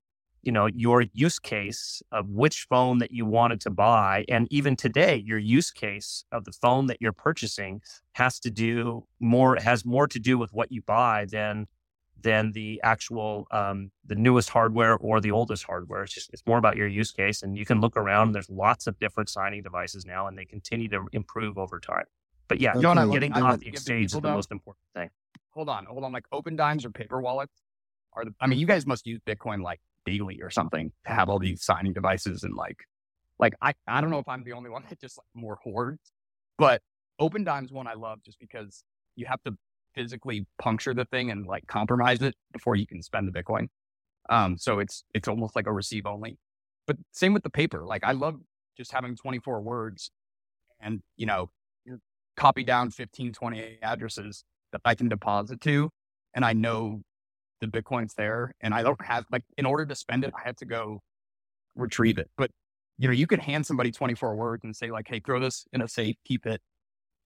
Speaker 7: you know, your use case of which phone that you wanted to buy. And even today, your use case of the phone that you're purchasing has to do more, has more to do with what you buy than than the actual um, the newest hardware or the oldest hardware. It's just it's more about your use case, and you can look around. There's lots of different signing devices now, and they continue to improve over time. But yeah,
Speaker 6: you know,
Speaker 7: getting I, off the exchange is the most important thing.
Speaker 6: Hold on, hold on. Like Opendimes or paper wallets are the. I mean, you guys must use Bitcoin like daily or something to have all these signing devices and like, like I I don't know if I'm the only one that just like more hoards, but Opendimes one I love just because you have to physically puncture the thing and like compromise it before you can spend the Bitcoin. Um, so it's it's almost like a receive only. but same with the paper. Like I love just having 24 words and, you know, copy down 15, 20 addresses that I can deposit to. And I know the Bitcoin's there and I don't have like, in order to spend it, I have to go retrieve it. But, you know, you could hand somebody 24 words and say like, Hey, throw this in a safe, keep it.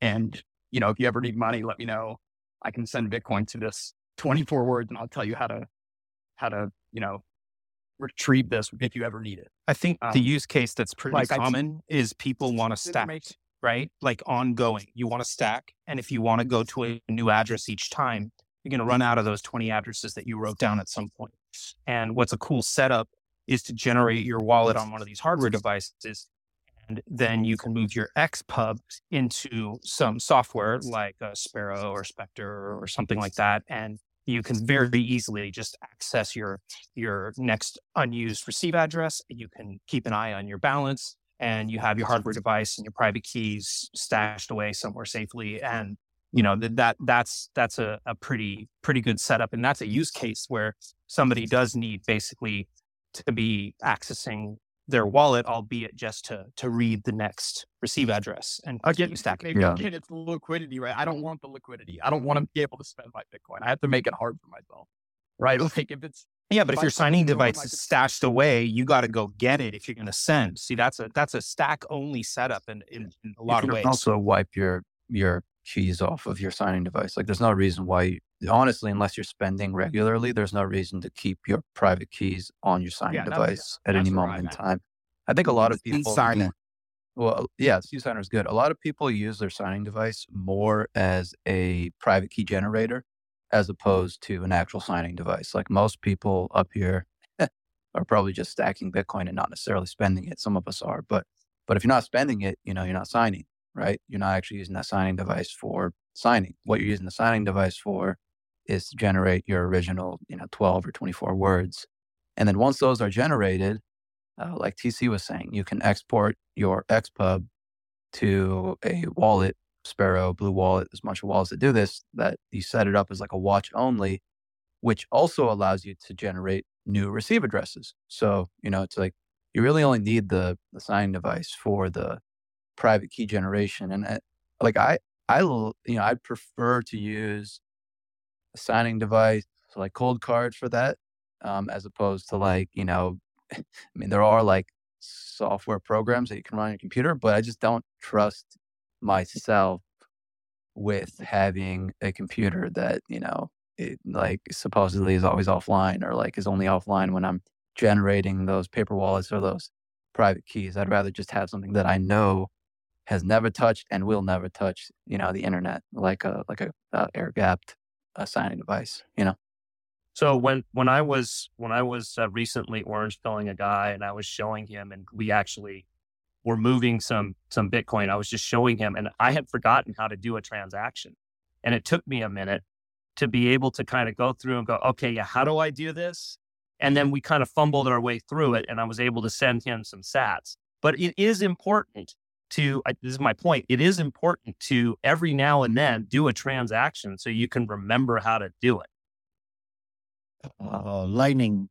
Speaker 6: And, you know, if you ever need money, let me know. I can send Bitcoin to this 24 words and I'll tell you how to, how to, you know, retrieve this if you ever need it.
Speaker 8: I think
Speaker 6: Um,
Speaker 8: the use case that's pretty
Speaker 6: like I-
Speaker 8: common is people want to stack, right? Like ongoing. You want to stack. And if you want to go to a new address each time, you're going to run out of those 20 addresses that you wrote down at some point. And what's a cool setup is to generate your wallet on one of these hardware devices. And then you can move your XPub into some software like a Sparrow or Specter or something like that. And you can very easily just access your your next unused receive address. You can keep an eye on your balance and you have your hardware device and your private keys stashed away somewhere safely. And you know that, that that's that's a, a pretty pretty good setup. And that's a use case where somebody does need basically to be accessing their wallet, albeit just to to read the next receive mm. address and
Speaker 6: Again,
Speaker 8: stacking.
Speaker 6: maybe again, it's liquidity, right? I don't want the liquidity. I don't want to be able to spend my Bitcoin. I have to make it hard for myself, right? Like if it's
Speaker 8: Yeah, but if
Speaker 6: I
Speaker 8: your signing device is stashed away, you got to go get it if you're going to send. See, that's a that's a stack only setup in, in, in a lot of ways.
Speaker 9: you
Speaker 8: of
Speaker 9: can
Speaker 8: ways.
Speaker 9: also wipe your your keys off of your signing device. Like there's no reason why honestly, unless you're spending regularly, there's no reason to keep your private keys on your signing
Speaker 6: Yeah, that-
Speaker 9: device at any moment in time. I think a lot of people
Speaker 10: signer.
Speaker 9: Well, yeah, SeedSigner is good. A lot of people use their signing device more as a private key generator as opposed to an actual signing device. Like most people up here are probably just stacking Bitcoin and not necessarily spending it. Some of us are, but but if you're not spending it, you know, you're not signing, right? You're not actually using that signing device for signing. What you're using the signing device for is to generate your original, you know, 12 or 24 words. And then once those are generated, uh, like TC was saying, you can export your XPub to a wallet, Sparrow, Blue Wallet. There's a bunch of wallets that do this, that you set it up as like a watch only, which also allows you to generate new receive addresses. So, you know, it's like you really only need the, the signing device for the private key generation. And uh, like I, you know, I prefer to use a signing device, so like cold card for that, um, as opposed to like, you know, I mean, there are like software programs that you can run on your computer, but I just don't trust myself with having a computer that, you know, it like supposedly is always offline or like is only offline when I'm generating those paper wallets or those private keys. I'd rather just have something that I know has never touched and will never touch, you know, the internet, like a like a uh, air gapped uh, signing device, you know.
Speaker 7: So when when I was when I was uh, recently orange pilling a guy and I was showing him and we actually were moving some some Bitcoin, I was just showing him and I had forgotten how to do a transaction, and it took me a minute to be able to kind of go through and go, okay, yeah, how do I do this? And then we kind of fumbled our way through it, and I was able to send him some Sats. But it is important to I- this is my point. It is important to every now and then do a transaction so you can remember how to do it.
Speaker 1: Uh, lightning,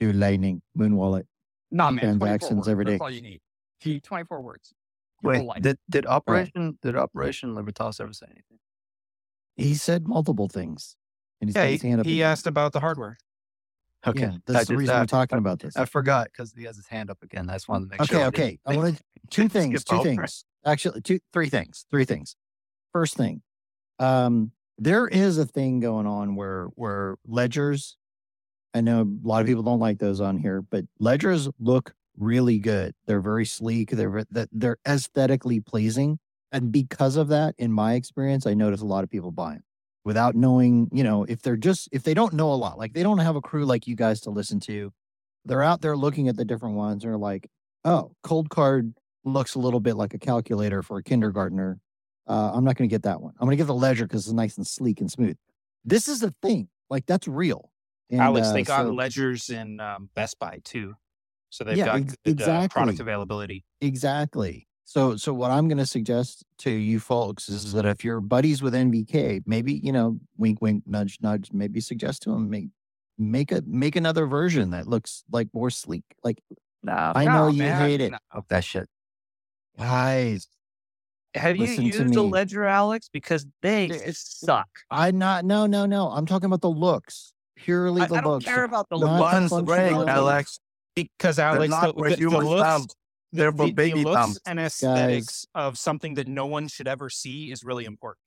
Speaker 1: do lightning, Muun wallet.
Speaker 6: Nah, man, 24
Speaker 1: Transactions
Speaker 6: words.
Speaker 1: every day.
Speaker 6: That's all you need. 24 words.
Speaker 9: Wait, did did Operation did Operation Libertas ever say anything?
Speaker 1: He said multiple things. And he's
Speaker 8: Yeah,
Speaker 1: got his hand up.
Speaker 8: he, he asked about the hardware.
Speaker 9: Okay,
Speaker 1: Yeah, that's
Speaker 9: I
Speaker 1: the reason
Speaker 9: I-
Speaker 1: we're talking about this.
Speaker 9: I forgot because he has his hand up again. I just wanted to make
Speaker 1: Okay,
Speaker 9: sure. I
Speaker 1: okay.
Speaker 9: didn't
Speaker 1: I wanted two things. Two things. Actually, two, three things. Three things. First thing, um, there is a thing going on where where ledgers. I know a lot of people don't like those on here, but ledgers look really good. They're very sleek. They're that they're aesthetically pleasing, and because of that, in my experience, I notice a lot of people buy them without knowing. You know, if they're just if they don't know a lot, like they don't have a crew like you guys to listen to, they're out there looking at the different ones and are like, oh, cold card looks a little bit like a calculator for a kindergartner. Uh, I'm not going to get that one. I'm going to get the ledger because it's nice and sleek and smooth. This is a thing. Like that's real. And,
Speaker 8: Alex,
Speaker 1: uh,
Speaker 8: they got
Speaker 1: so-
Speaker 8: ledgers in um, Best Buy too, so they've
Speaker 1: Yeah,
Speaker 8: got
Speaker 1: ex-
Speaker 8: good, uh, product availability.
Speaker 1: Exactly. So, so what I'm going to suggest to you folks is that if you're buddies with NVK, maybe you know, wink, wink, nudge, nudge, maybe suggest to them make make a make another version that looks like more sleek. Like
Speaker 11: No,
Speaker 1: I know
Speaker 6: No,
Speaker 1: you
Speaker 6: man,
Speaker 1: hate it.
Speaker 6: no.
Speaker 9: Fuck that shit.
Speaker 1: Guys,
Speaker 7: Have you
Speaker 1: Listen to
Speaker 7: used a ledger, Alex? Because they suck.
Speaker 1: I not no no no. I'm talking about the looks. Purely
Speaker 7: I,
Speaker 1: the
Speaker 7: I don't
Speaker 1: looks.
Speaker 7: care about the
Speaker 1: not
Speaker 7: looks.
Speaker 10: buttons break. Alex.
Speaker 8: because
Speaker 10: They're
Speaker 8: Alex,
Speaker 10: not
Speaker 8: the, the, the
Speaker 10: human
Speaker 8: looks,
Speaker 10: thumbs. They're for
Speaker 8: the,
Speaker 10: baby
Speaker 8: the looks
Speaker 10: thumbs.
Speaker 8: and aesthetics of something that no one should ever see is really important.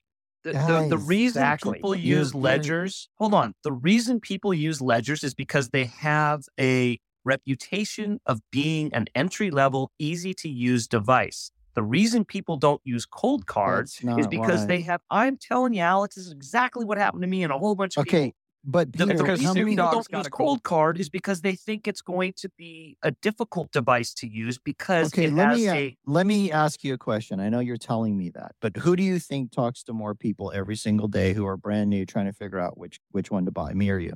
Speaker 7: The, the, the reason
Speaker 6: exactly.
Speaker 7: people use
Speaker 1: you're-
Speaker 7: ledgers, hold on. The reason people use ledgers is because they have a reputation of being an entry level, easy to use device. The reason people don't use cold cards is because
Speaker 1: why.
Speaker 7: they have, I'm telling you, Alex, this is exactly what happened to me and a whole bunch of people.
Speaker 1: Okay, but
Speaker 7: The,
Speaker 1: Peter,
Speaker 7: the
Speaker 1: how
Speaker 7: reason
Speaker 1: many?
Speaker 7: people don't use
Speaker 6: cold
Speaker 7: cold card is because they think it's going to be a difficult device to use because
Speaker 1: Okay,
Speaker 7: it
Speaker 1: let
Speaker 7: has
Speaker 1: me a-
Speaker 7: a
Speaker 1: let me ask you a question. I know you're telling me that, but who do you think talks to more people every single day who are brand new, trying to figure out which which one to buy? Me or you?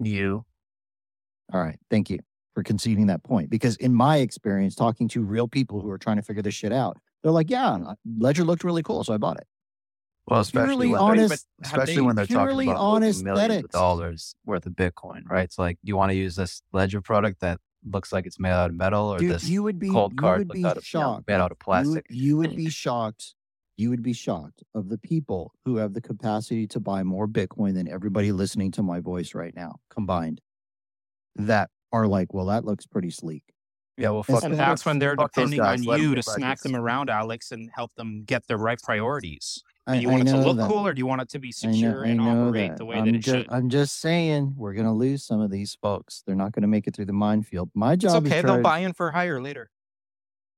Speaker 7: you.
Speaker 1: All right, thank you for conceding that point. Because in my experience, talking to real people who are trying to figure this shit out, they're like, "Yeah, uh, Ledger looked really cool, so I bought it."
Speaker 9: Well, especially
Speaker 1: Purely
Speaker 9: when,
Speaker 1: honest,
Speaker 9: they're, especially when they're talking about
Speaker 1: honest
Speaker 9: millions of dollars worth of Bitcoin, right? It's like, do you want to use this ledger product that looks like it's made out of metal, or
Speaker 1: Dude,
Speaker 9: this
Speaker 1: you would be
Speaker 9: cold
Speaker 1: you
Speaker 9: card
Speaker 1: be
Speaker 9: out of, you
Speaker 1: shocked.
Speaker 9: made out of
Speaker 1: You
Speaker 9: plastic?
Speaker 1: you would be shocked. You would be shocked of the people who have the capacity to buy more Bitcoin than everybody listening to my voice right now combined. That are like, well, that looks pretty sleek.
Speaker 9: Yeah, well, fuck,
Speaker 8: And that's when they're depending on
Speaker 9: guys, let 'em
Speaker 8: you to smack them around, Alex, and help them get the right priorities.
Speaker 1: I,
Speaker 8: Do you
Speaker 1: I
Speaker 8: want it to look
Speaker 1: that.
Speaker 8: cool or do you want it to be
Speaker 1: I know,
Speaker 8: secure
Speaker 1: I
Speaker 8: and operate
Speaker 1: that.
Speaker 8: the way
Speaker 1: I'm
Speaker 8: that it
Speaker 1: just,
Speaker 8: should?
Speaker 1: I'm just saying we're gonna lose some of these folks. They're not gonna make it through the minefield. My
Speaker 8: It's
Speaker 1: job
Speaker 8: okay.
Speaker 1: is
Speaker 8: They'll
Speaker 1: try-
Speaker 8: buy in for higher later.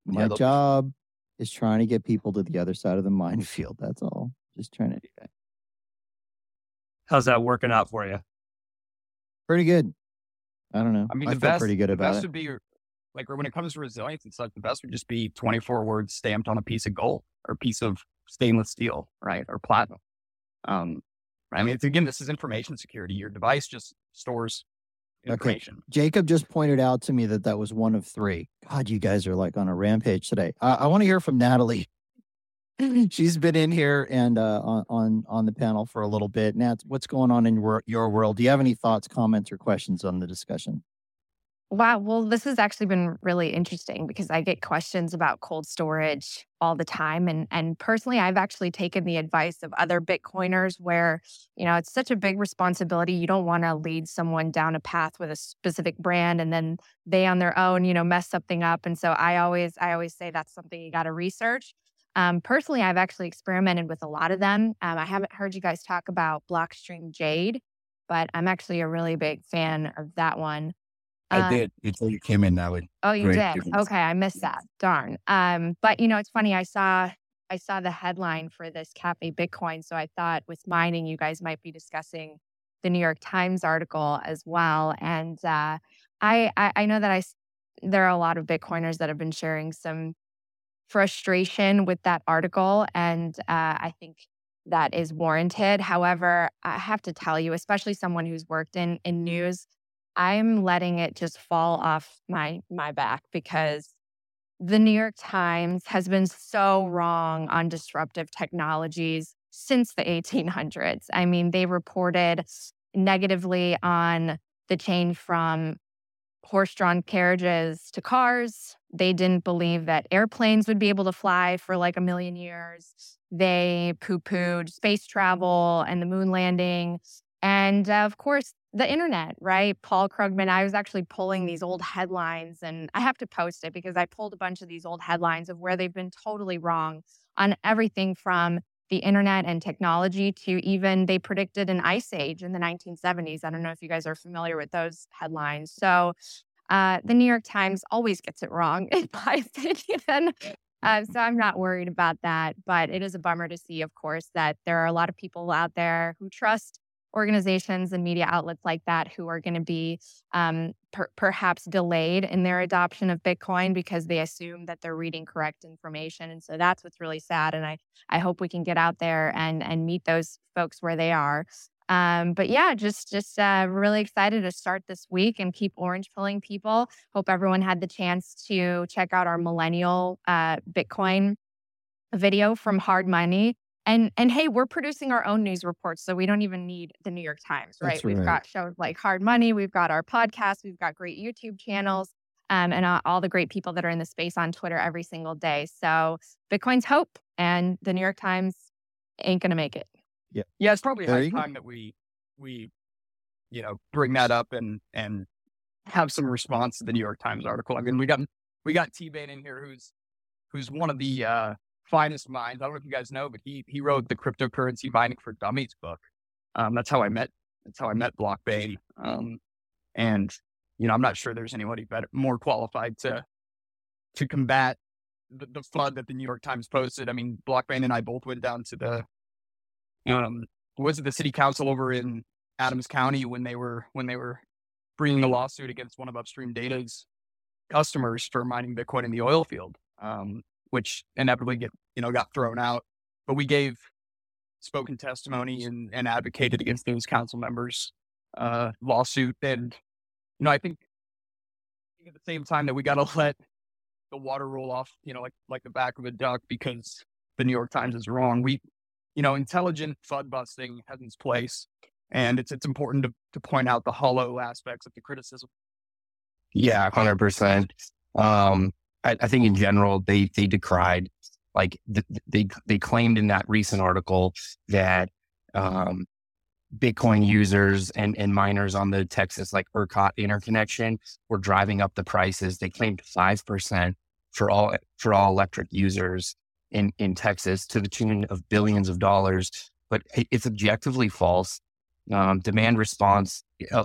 Speaker 1: my
Speaker 9: Yeah,
Speaker 1: job is trying to get people to the other side of the minefield. That's all. Just trying to do that.
Speaker 7: How's that working out for you?
Speaker 1: Pretty good. I don't know.
Speaker 6: I mean,
Speaker 1: I
Speaker 6: the best,
Speaker 1: pretty good about
Speaker 6: best
Speaker 1: it.
Speaker 6: would be like when it comes to resilience and stuff. The best would just be 24 words stamped on a piece of gold or a piece of stainless steel, right, or platinum. Um, I mean, it's, again, this is information security. Your device just stores
Speaker 1: Okay.
Speaker 6: information.
Speaker 1: Jacob just pointed out to me that that was one of three. God, you guys are like on a rampage today. I, I want to hear from Natalie. She's been in here and uh, on, on the panel for a little bit. Nat, what's going on in your, your world? Do you have any thoughts, comments, or questions on the discussion?
Speaker 11: Wow. Well, this has actually been really interesting because I get questions about cold storage all the time. And and personally, I've actually taken the advice of other Bitcoiners where, you know, it's such a big responsibility. You don't want to lead someone down a path with a specific brand and then they on their own, you know, mess something up. And so I always, I always say that's something you got to research. Um, personally, I've actually experimented with a lot of them. Um, I haven't heard you guys talk about Blockstream Jade, but I'm actually a really big fan of that one.
Speaker 10: I
Speaker 11: Um,
Speaker 10: did until you came in, Natalie.
Speaker 11: Oh, you did.
Speaker 10: difference.
Speaker 11: Okay, I missed that. Darn. Um, but you know, it's funny. I saw I saw the headline for this Cafe Bitcoin, so I thought with mining, you guys might be discussing the New York Times article as well. And uh, I, I I know I there are a lot of Bitcoiners that have been sharing some frustration with that article, and uh, I think that is warranted. However, I have to tell you, especially someone who's worked in in news, I'm letting it just fall off my my back because the New York Times has been so wrong on disruptive technologies since the 1800s. I mean, they reported negatively on the change from horse-drawn carriages to cars. They didn't believe that airplanes would be able to fly for like a million years. They poo-pooed space travel and the moon landing. And uh, of course, the internet, right? Paul Krugman, I was actually pulling these old headlines and I have to post it because I pulled a bunch of these old headlines of where they've been totally wrong on everything from the internet and technology to even they predicted an ice age in the 1970s. I don't know if you guys are familiar with those headlines. So uh, the New York Times always gets it wrong, in my opinion. Uh, so I'm not worried about that. But it is a bummer to see, of course, that there are a lot of people out there who trust organizations and media outlets like that who are going to be um, per- perhaps delayed in their adoption of Bitcoin because they assume that they're reading correct information. And so that's what's really sad. And I, I hope we can get out there and, and meet those folks where they are. Um, but yeah, just just uh, really excited to start this week and keep orange pilling people. Hope everyone had the chance to check out our millennial uh, Bitcoin video from Hard Money. And and hey, we're producing our own news reports, so we don't even need the New York Times, right?
Speaker 1: That's
Speaker 11: We've got shows like Hard Money, we've got our podcast, we've got great YouTube channels. um, and all, all the great people that are in the space on Twitter every single day. So Bitcoin's hope, and the New York Times ain't going to make it.
Speaker 6: Yeah, yeah, it's probably
Speaker 1: There
Speaker 6: high
Speaker 1: you go.
Speaker 6: time that we we you know bring that up and and have some response to the New York Times article. I mean, we got we got T Bane in here, who's who's one of the uh, finest minds. I don't know if you guys know, but he he wrote the cryptocurrency mining for dummies book. Um, that's how I met that's how I met BlockBain. Um, and you know, I'm not sure there's anybody better more qualified to to combat the, the flood that the New York Times posted. I mean, BlockBain and I both went down to the um was it the city council over in Adams County when they were when they were bringing a lawsuit against one of Upstream Data's customers for mining Bitcoin in the oil field, um, which inevitably get you know got thrown out. But we gave spoken testimony and, and advocated against those council members' uh, lawsuit. And you know, I think at the same time that we got to let the water roll off, you know, like like the back of a duck because the New York Times is wrong. We, you know, intelligent FUD busting has its place, and it's it's important to to point out the hollow aspects of the criticism.
Speaker 2: Yeah, hundred percent. Um, I, I think in general they they decried like th- they they claimed in that recent article that um, Bitcoin users and and miners on the Texas like ERCOT interconnection were driving up the prices. They claimed five percent for all for all electric users in in Texas to the tune of billions of dollars, but it's objectively false. Um, demand response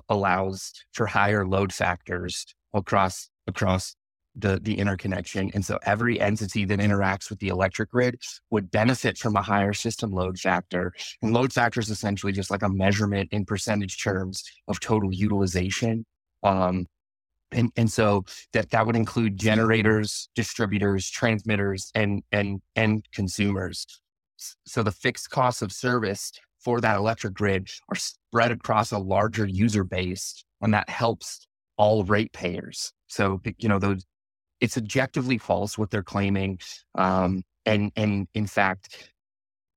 Speaker 2: allows for higher load factors across across the the interconnection, and so every entity that interacts with the electric grid would benefit from a higher system load factor. And load factor is essentially just like a measurement in percentage terms of total utilization. Um, and and so that that would include generators, distributors, transmitters, and and and consumers. So the fixed costs of service for that electric grid are spread across a larger user base, and that helps all ratepayers. So you know those it's objectively false what they're claiming, um, and and in fact,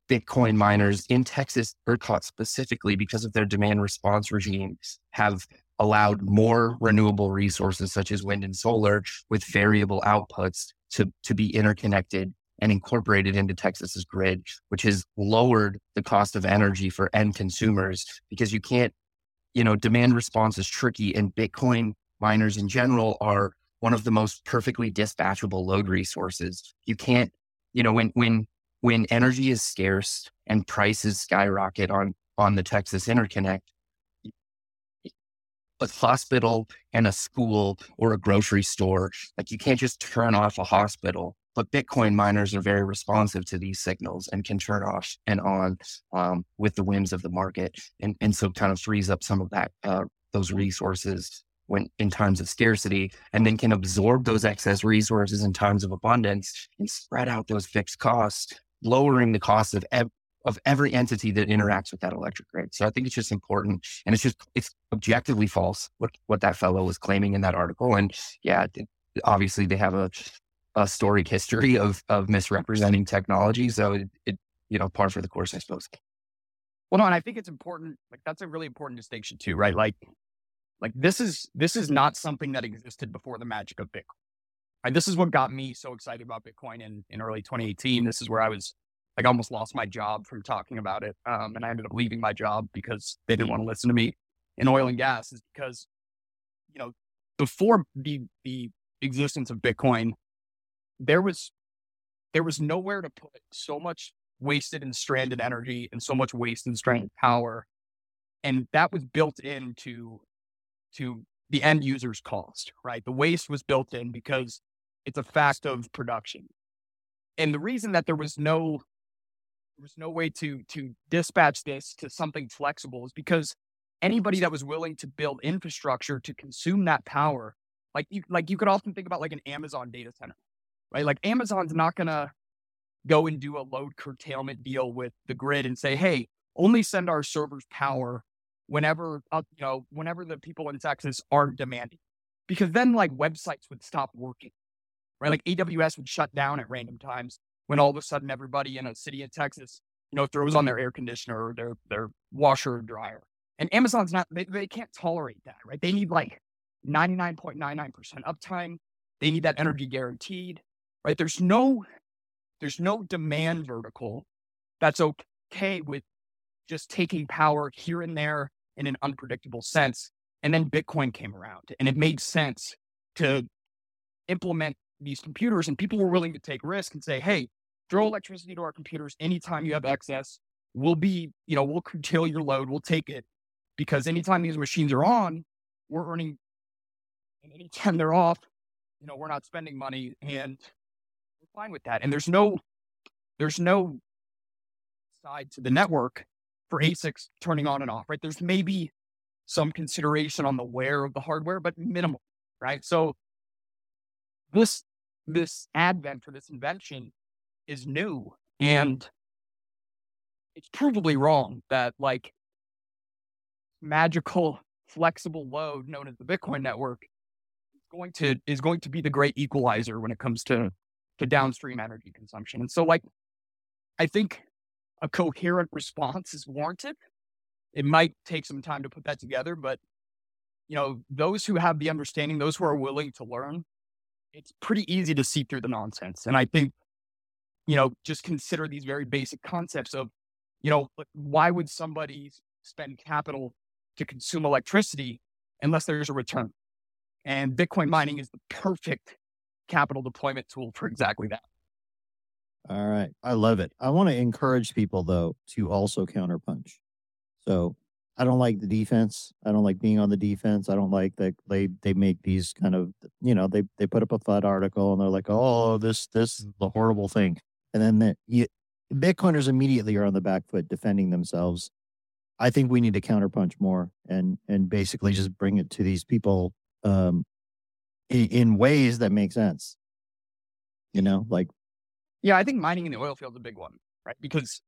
Speaker 2: Bitcoin miners in Texas, ERCOT specifically, because of their demand response regime, have allowed more renewable resources such as wind and solar with variable outputs to, to be interconnected and incorporated into Texas's grid, which has lowered the cost of energy for end consumers because you can't, you know, demand response is tricky and Bitcoin miners in general are one of the most perfectly dispatchable load resources. You can't, you know, when when when energy is scarce and prices skyrocket on on the Texas interconnect, a hospital and a school or a grocery store, like you can't just turn off a hospital. But Bitcoin miners are very responsive to these signals and can turn off and on um, with the whims of the market, and and so kind of frees up some of that uh, those resources when in times of scarcity, and then can absorb those excess resources in times of abundance and spread out those fixed costs, lowering the cost of ev- of every entity that interacts with that electric grid. So I think it's just important, and it's just it's objectively false what what that fellow was claiming in that article. And yeah, obviously they have a a storied history of of misrepresenting technology. So it, it you know par for the course, I suppose.
Speaker 6: Well, no, and I think it's important. Like that's a really important distinction too, right? Like, like this is this is not something that existed before the magic of Bitcoin. Right? This is what got me so excited about Bitcoin in in early 2018. This is where I was like almost lost my job from talking about it, um, and I ended up leaving my job because they didn't want to listen to me in oil and gas. Is because you know before the the existence of Bitcoin, there was there was nowhere to put so much wasted and stranded energy and so much waste and stranded power and that was built into to the end user's cost right the waste was built in because it's a fact of production and the reason that there was no there was no way to to dispatch this to something flexible is because anybody that was willing to build infrastructure to consume that power like you like you could often think about like an amazon data center right? Like amazon's not gonna go and do a load curtailment deal with the grid and say, hey, only send our servers power whenever uh, you know whenever the people in Texas aren't demanding, because then like websites would stop working, right? Like AWS would shut down at random times when all of a sudden everybody in a city in Texas, you know, throws on their air conditioner or their their washer or dryer, and Amazon's not they, they can't tolerate that, right? They need like 99.99% uptime. They need that energy guaranteed, right? There's no, there's no demand vertical that's okay with just taking power here and there in an unpredictable sense. And then Bitcoin came around and it made sense to implement these computers and people were willing to take risk and say, hey, throw electricity to our computers anytime you have excess. We'll be, you know, we'll curtail your load, we'll take it. Because anytime these machines are on, we're earning and anytime they're off, you know, we're not spending money and we're fine with that. And there's no there's no side to the network for ASICs turning on and off, right? There's maybe some consideration on the wear of the hardware, but minimal, right? So this this advent or this invention is new mm-hmm. and it's provably wrong that like magical flexible load known as the Bitcoin network is going to is going to be the great equalizer when it comes to to downstream energy consumption. And so like I think a coherent response is warranted. It might take some time to put that together, but you know, those who have the understanding, those who are willing to learn, it's pretty easy to see through the nonsense. And I think, you know, just consider these very basic concepts of, you know, why would somebody spend capital to consume electricity unless there's a return? And Bitcoin mining is the perfect capital deployment tool for exactly that.
Speaker 1: All right. I love it. I want to encourage people though to also counterpunch. So I don't like the defense. I don't like being on the defense. I don't like that they they make these kind of you know they they put up a FUD article and they're like, oh this this is the horrible thing, and then the, you, Bitcoiners immediately are on the back foot defending themselves. I think we need to counterpunch more and and basically just bring it to these people um, in, in ways that make sense. You know, like
Speaker 6: yeah, I think mining in the oil field is a big one, right? Because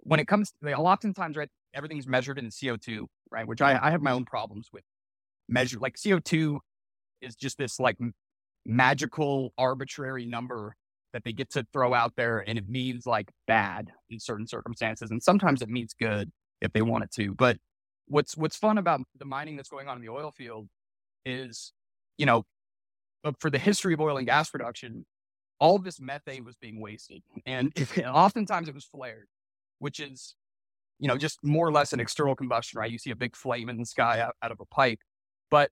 Speaker 6: when it comes, to, oftentimes, right, everything's measured in CO2, right? Which I, I have my own problems with. Measure like CO2 is just this like magical arbitrary number that they get to throw out there, and it means like bad in certain circumstances, and sometimes it means good if they want it to. But what's what's fun about the mining that's going on in the oil field is, you know, but for the history of oil and gas production, all this methane was being wasted, and if, oftentimes it was flared, which is you know, just more or less an external combustion, right? You see a big flame in the sky out, out of a pipe, but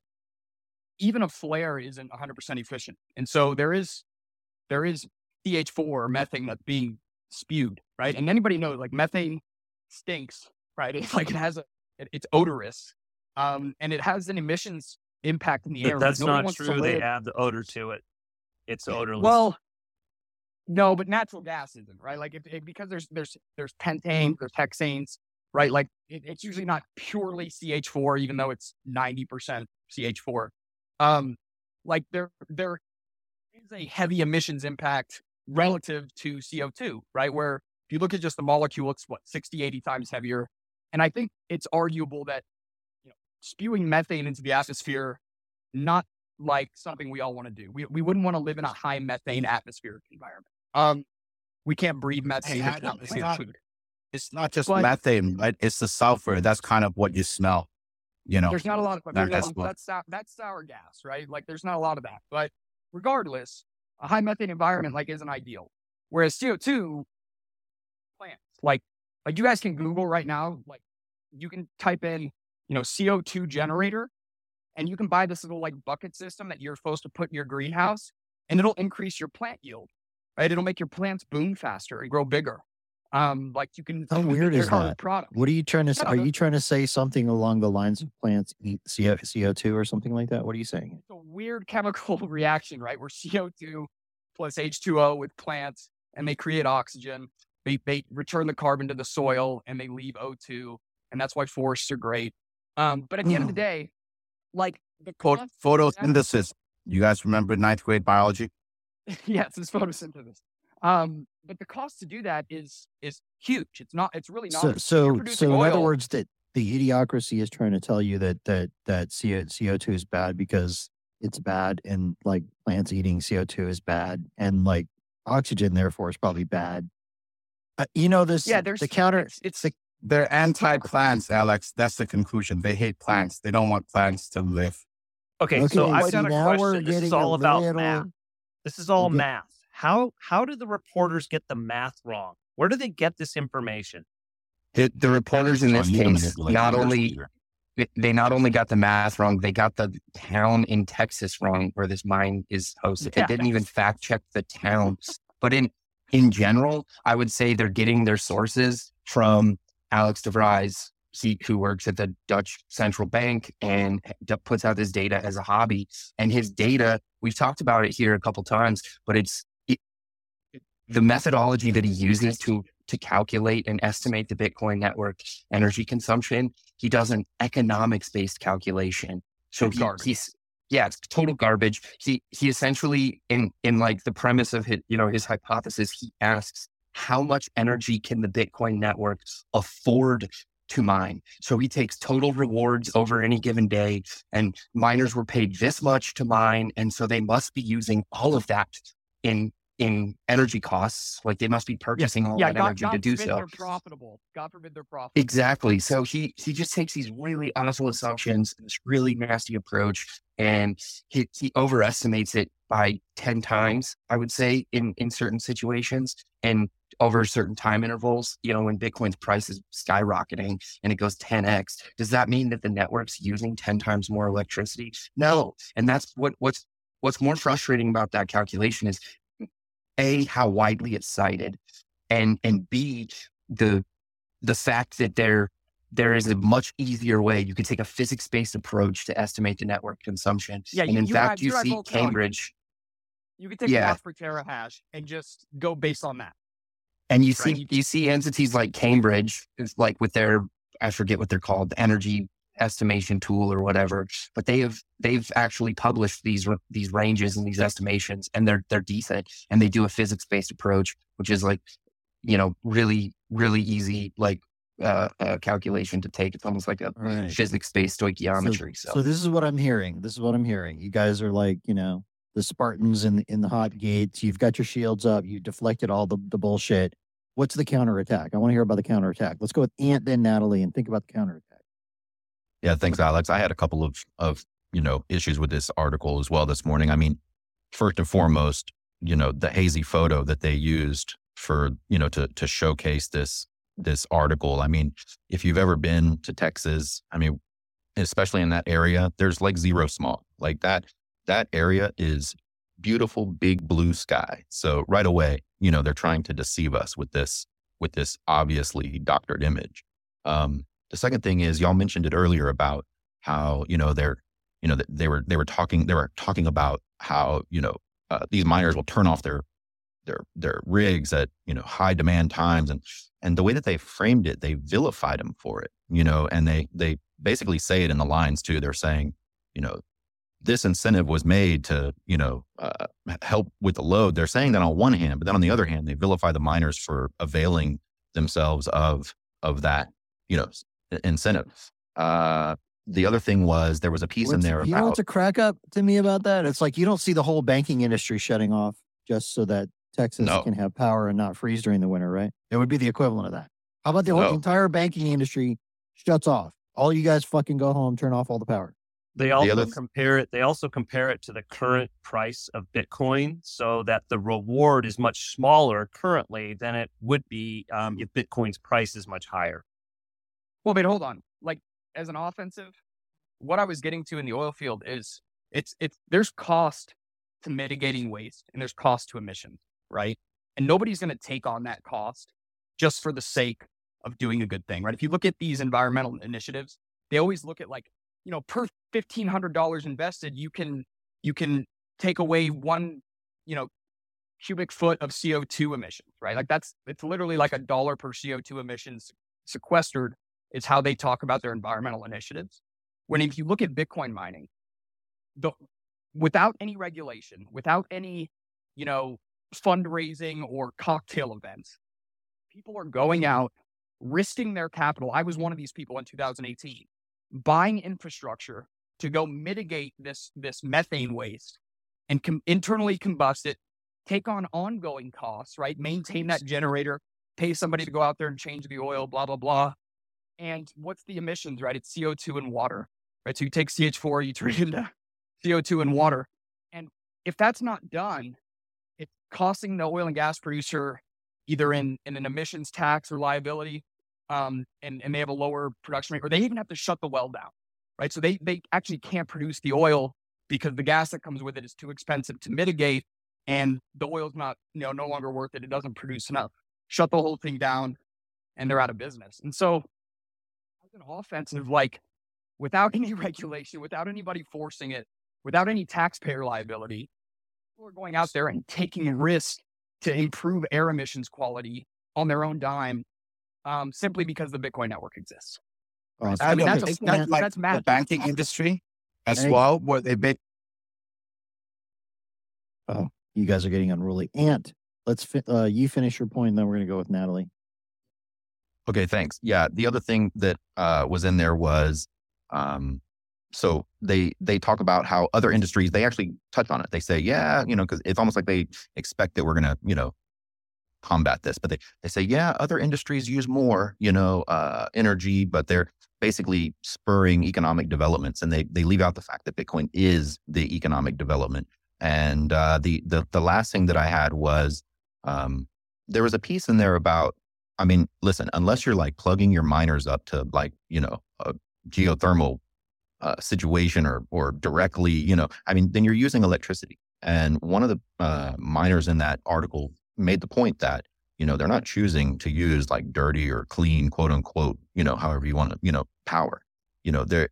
Speaker 6: even a flare isn't 100% efficient. And so there is, there is CH4 or methane that's being spewed, right? And anybody knows like methane stinks, right? It's like it has a, it, it's odorous. Um, and it has an emissions impact in the air.
Speaker 7: That's not true. They add the odor to it. It's odorless.
Speaker 6: Well, no, but natural gas isn't right. Like if, if because there's there's there's pentane, there's hexanes, right? Like it, it's usually not purely CH4, even though it's ninety percent CH4. Um, like there there is a heavy emissions impact relative to CO2, right? Where if you look at just the molecule, it's what 60, 80 times heavier. And I think it's arguable that you know, spewing methane into the atmosphere, not like something we all want to do. We, we wouldn't want to live in a high methane atmospheric environment. Um, we can't breathe methane.
Speaker 10: Hey, it's, not, it's not just but, methane, right? It's the sulfur. That's kind of what you smell. You know,
Speaker 6: there's not a lot of that, that's, that's, that's sour gas, right? Like there's not a lot of that. But regardless, a high methane environment like isn't ideal. Whereas CO2 plants, like like you guys can Google right now, like you can type in, you know, CO2 generator, and you can buy this little like bucket system that you're supposed to put in your greenhouse, and it'll increase your plant yield right? It'll make your plants boom faster and grow bigger. Um, like you can.
Speaker 1: How weird is that? Product. What are you trying to? say? Are you trying to say something along the lines of plants eat CO two or something like that? What are you saying?
Speaker 6: It's a weird chemical reaction, right? Where CO two plus H two O with plants, and they create oxygen. They they return the carbon to the soil, and they leave O two, and that's why forests are great. Um, but at the end of the day, like the
Speaker 10: photosynthesis. You guys remember ninth grade biology?
Speaker 6: yes, it's photosynthesis. Um, but the cost to do that is is huge. It's not. It's really not.
Speaker 1: So so so in other words, that the idiocracy is trying to tell you that that that CO CO two is bad because it's bad, and like plants eating CO two is bad, and like oxygen therefore is probably bad. Uh, you know this.
Speaker 6: Yeah, there's
Speaker 1: the counter.
Speaker 6: It's, it's
Speaker 10: the, they're anti plants, Alex. That's the conclusion. They hate plants. They don't want plants to live.
Speaker 7: Okay, so I've
Speaker 1: see,
Speaker 7: got a question. This is
Speaker 1: getting a
Speaker 7: all about
Speaker 1: little-
Speaker 7: math. This is all
Speaker 1: Okay.
Speaker 7: math. How how do the reporters get the math wrong? Where do they get this information?
Speaker 2: The, the reporters in this
Speaker 5: Sean,
Speaker 2: case not only they- they not only got the math wrong, they got the town in Texas wrong where this mine is hosted. They didn't even fact check the town. But in in general, I would say they're getting their sources from Alex de Vries, he, who works at the Dutch Central Bank and puts out this data as a hobby. And his data, we've talked about it here a couple times, but it's it, the methodology that he uses to to calculate and estimate the Bitcoin network energy consumption. He does an economics based calculation. So he- he's yeah, it's total garbage. He he essentially in in like the premise of his you know his hypothesis, he asks how much energy can the Bitcoin network afford to mine. So he takes total rewards over any given day, and miners were paid this much to mine, and so they must be using all of that in in energy costs. Like they must be purchasing all
Speaker 6: yeah,
Speaker 2: that
Speaker 6: God,
Speaker 2: energy
Speaker 6: God
Speaker 2: to do so.
Speaker 6: they're profitable. God forbid they're profitable.
Speaker 2: Exactly. So he he just takes these really awful assumptions, this really nasty approach, and he he overestimates it by ten times. I would say in in certain situations and over certain time intervals. You know, when Bitcoin's price is skyrocketing and it goes ten x, does that mean that the network's using ten times more electricity? No. And that's what what's what's more frustrating about that calculation is a how widely it's cited, and and b the the fact that there there is a much easier way. You can take a physics based approach to estimate the network consumption.
Speaker 6: Yeah,
Speaker 2: and
Speaker 6: you-
Speaker 2: in
Speaker 6: you
Speaker 2: fact,
Speaker 6: have-
Speaker 2: you
Speaker 6: you
Speaker 2: see. Cambridge,
Speaker 6: You can take
Speaker 2: Yeah.
Speaker 6: watts per terahash and just go based on that.
Speaker 2: And you
Speaker 6: Right.
Speaker 2: see you see entities like Cambridge, like with their I forget what they're called, the energy estimation tool or whatever. But they have they've actually published these these ranges and these estimations, and they're they're decent. And they do a physics based approach, which is like you know really really easy like uh, uh calculation to take. It's almost like a
Speaker 1: Right.
Speaker 2: physics based stoichiometry. So,
Speaker 1: So this is what I'm hearing. This is what I'm hearing. You guys are like, you know, the Spartans in in the hot gates. You've got your shields up. You deflected all the, the bullshit. What's the counterattack? I want to hear about the counterattack. Let's go with Ant, then Natalie, and think about the counterattack.
Speaker 5: Yeah, thanks, Alex. I had a couple of of you know issues with this article as well this morning. I mean, first and foremost, you know, the hazy photo that they used for you know to to showcase this this article. I mean, if you've ever been to Texas, I mean, especially in that area, there's like zero smog. Like that that area is beautiful big blue sky. So right away, you know, they're trying to deceive us with this with this obviously doctored image. Um, the second thing is y'all mentioned it earlier about how you know they're you know they were they were talking they were talking about how you know uh, these miners will turn off their their their rigs at you know high demand times and and the way that they framed it they vilified them for it you know and they they basically say it in the lines too they're saying you know this incentive was made to you know uh, help with the load they're saying that on one hand but then on the other hand they vilify the miners for availing themselves of of that you know incentive uh the other thing was there was a piece in
Speaker 1: What's-
Speaker 5: there
Speaker 1: You know
Speaker 5: about
Speaker 1: what's a crack up to me about that? It's like you don't see the whole banking industry shutting off just so that Texas
Speaker 5: No.
Speaker 1: can have power and not freeze during the winter, right? It would be the equivalent of that. How about the whole
Speaker 5: No.
Speaker 1: entire banking industry shuts off? All you guys fucking go home, turn off all the power.
Speaker 7: They also
Speaker 5: other
Speaker 7: compare it. They also compare it to the current price of Bitcoin, so that the reward is much smaller currently than it would be um, if Bitcoin's price is much higher.
Speaker 6: Well, but hold on. Like as an offensive, what I was getting to in the oil field is it's it's there's cost to mitigating waste and there's cost to emissions, right? And nobody's going to take on that cost just for the sake of doing a good thing, right? If you look at these environmental initiatives, they always look at like, you know, per fifteen hundred dollars invested, you can you can take away one, you know, cubic foot of CO two emissions, right? Like that's it's literally like a dollar per CO two emissions sequestered is how they talk about their environmental initiatives. When if you look at Bitcoin mining, the without any regulation, without any, you know, fundraising or cocktail events, people are going out, risking their capital. I was one of these people in 2018, buying infrastructure to go mitigate this this methane waste and com- internally combust it, take on ongoing costs, right? Maintain that generator, pay somebody to go out there and change the oil, blah blah blah. And what's the emissions, right? It's CO2 and water, right? So you take CH4, you turn it into CO2 and water. And if that's not done, it's costing the oil and gas producer either in, in an emissions tax or liability, um, and, and they have a lower production rate, or they even have to shut the well down, right? So they, they actually can't produce the oil because the gas that comes with it is too expensive to mitigate and the oil's not, you know, no longer worth it. It doesn't produce enough. Shut the whole thing down and they're out of business. And so as an offensive, like without any regulation, without anybody forcing it, without any taxpayer liability, people are going out there and taking risks to improve air emissions quality on their own dime um, simply because the Bitcoin network exists.
Speaker 10: Awesome. I mean, that's, a, that's, like that's the banking industry as well, where they bit.
Speaker 1: Oh, you guys are getting unruly. And let's fi- uh, you finish your point, and then we're going to go with Natalie.
Speaker 5: Okay, thanks. Yeah, the other thing that uh, was in there was, um, so they they talk about how other industries they actually touch on it. They say, yeah, you know, because it's almost like they expect that we're gonna, you know, combat this, but they they say, yeah, other industries use more, you know, uh, energy, but they're basically spurring economic developments, and they they leave out the fact that Bitcoin is the economic development. And uh, the the the last thing that I had was um, there was a piece in there about I mean, listen, unless you're like plugging your miners up to like, you know, a geothermal uh, situation or or directly, you know, I mean, then you're using electricity. And one of the uh, miners in that article made the point that you know they're not choosing to use like dirty or clean, quote unquote, you know, however you want to, you know, power. You know, they're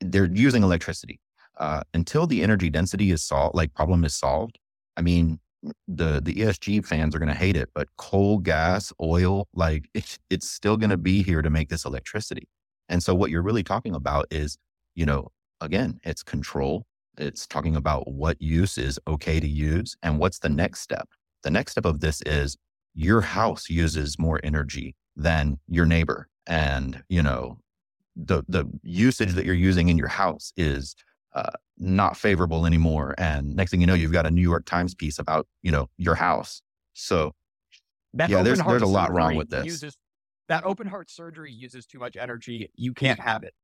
Speaker 5: they're using electricity uh, until the energy density is solved, like problem is solved. I mean, the the ESG fans are going to hate it, but coal, gas, oil, like it's it's still going to be here to make this electricity. And so what you're really talking about is, you know, again, it's control. It's talking about what use is okay to use and what's the next step. The next step of this is your house uses more energy than your neighbor and, you know, the the usage that you're using in your house is uh, not favorable anymore. And next thing you know, you've got a New York Times piece about you know your house. So
Speaker 6: that
Speaker 5: yeah, there's there's a lot wrong with this.
Speaker 6: Uses, that open heart surgery uses too much energy. You can't have it.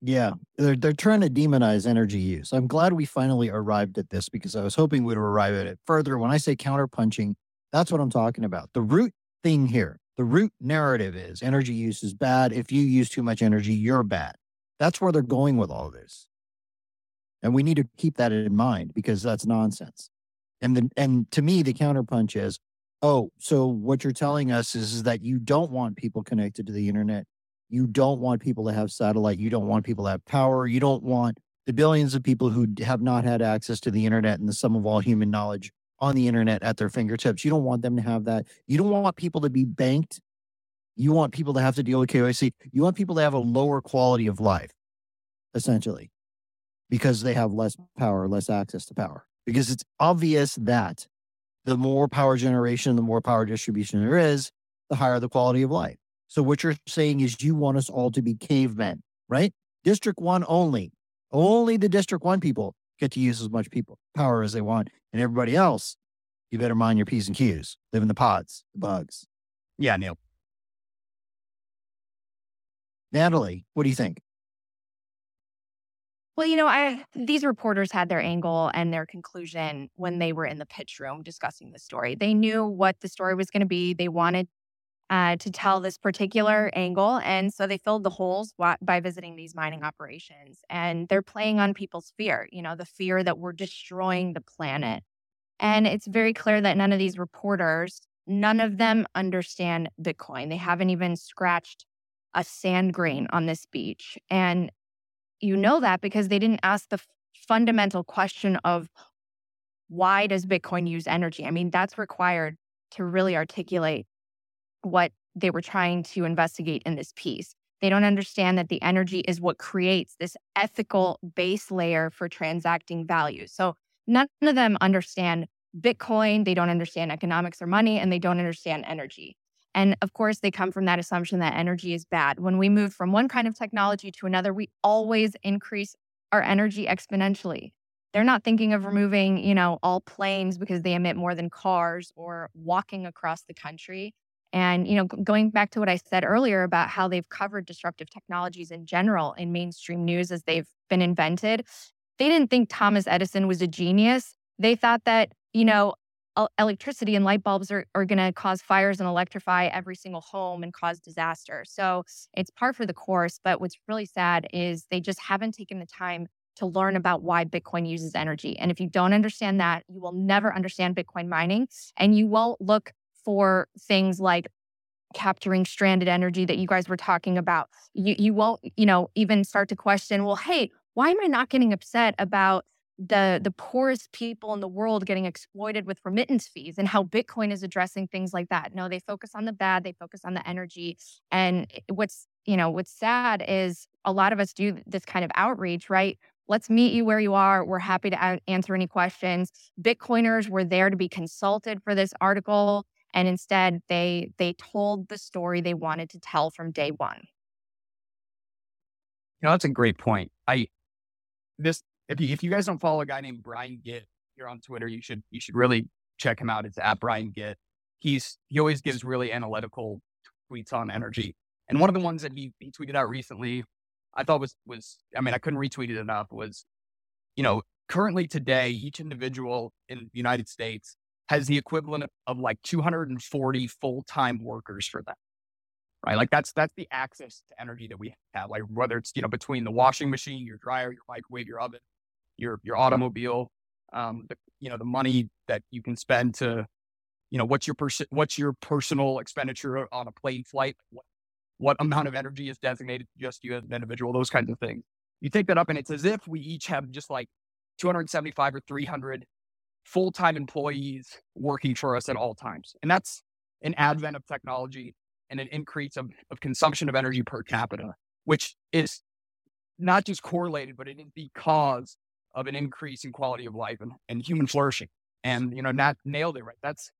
Speaker 1: Yeah, they're they're trying to demonize energy use. I'm glad we finally arrived at this because I was hoping we'd arrive at it further. When I say counterpunching, that's what I'm talking about. The root thing here, the root narrative is energy use is bad. If you use too much energy, you're bad. That's where they're going with all this. And we need to keep that in mind because that's nonsense. And then, and to me, the counterpunch is, oh, so what you're telling us is, is that you don't want people connected to the internet. You don't want people to have satellite. You don't want people to have power. You don't want the billions of people who have not had access to the internet and the sum of all human knowledge on the internet at their fingertips. You don't want them to have that. You don't want people to be banked. You want people to have to deal with KYC. You want people to have a lower quality of life, essentially because they have less power, less access to power. Because it's obvious that the more power generation, the more power distribution there is, the higher the quality of life. So what you're saying is you want us all to be cavemen, right? District one only. Only the district one people get to use as much people power as they want. And everybody else, you better mind your P's and Q's. Live in the pods, the bugs.
Speaker 6: Yeah, Neil.
Speaker 1: Natalie, what do you think?
Speaker 11: Well, you know, I these reporters had their angle and their conclusion when they were in the pitch room discussing the story. They knew what the story was going to be. They wanted uh, to tell this particular angle, and so they filled the holes by visiting these mining operations. And they're playing on people's fear. You know, the fear that we're destroying the planet. And it's very clear that none of these reporters, none of them understand Bitcoin. They haven't even scratched a sand grain on this beach. And you know that because they didn't ask the fundamental question of why does Bitcoin use energy? I mean, that's required to really articulate what they were trying to investigate in this piece. They don't understand that the energy is what creates this ethical base layer for transacting value. So none of them understand Bitcoin, they don't understand economics or money, and they don't understand energy. And of course, they come from that assumption that energy is bad. When we move from one kind of technology to another, we always increase our energy exponentially. They're not thinking of removing, you know, all planes because they emit more than cars or walking across the country. And, you know, going back to what I said earlier about how they've covered disruptive technologies in general in mainstream news as they've been invented, they didn't think Thomas Edison was a genius. They thought that, you know, electricity and light bulbs are, are going to cause fires and electrify every single home and cause disaster. So it's par for the course. But what's really sad is they just haven't taken the time to learn about why Bitcoin uses energy. And if you don't understand that, you will never understand Bitcoin mining and you won't look for things like capturing stranded energy that you guys were talking about. You you won't, you know, even start to question, well, hey, why am I not getting upset about the the poorest people in the world getting exploited with remittance fees and how bitcoin is addressing things like that? No they focus on the bad they focus on the energy. And what's you know what's sad is a lot of us do this kind of outreach right? Let's meet you where you are. We're happy to answer any questions. Bitcoiners were there to be consulted for this article and instead they they told the story they wanted to tell from day one
Speaker 6: you know that's a great point i this if you if you guys don't follow a guy named Brian Gitt here on Twitter, you should you should really check him out. It's at Brian Gitt. He's he always gives really analytical tweets on energy. And one of the ones that he, he tweeted out recently, I thought was was I mean, I couldn't retweet it enough, was, you know, currently today, each individual in the United States has the equivalent of, like 240 full-time workers for them. Right. Like that's that's the access to energy that we have. Like whether it's, you know, between the washing machine, your dryer, your microwave, your oven, your your automobile, um, the, you know, the money that you can spend to, you know, what's your pers- what's your personal expenditure on a plane flight? What, what amount of energy is designated just you as an individual? Those kinds of things. You take that up, and it's as if we each have just like 275 or 300 full time employees working for us at mm-hmm. all times, and that's an advent of technology and an increase of, of consumption of energy per capita, which is not just correlated, but it is the cause of an increase in quality of life and, and human flourishing. And, you know, Nat nailed it, right? That's,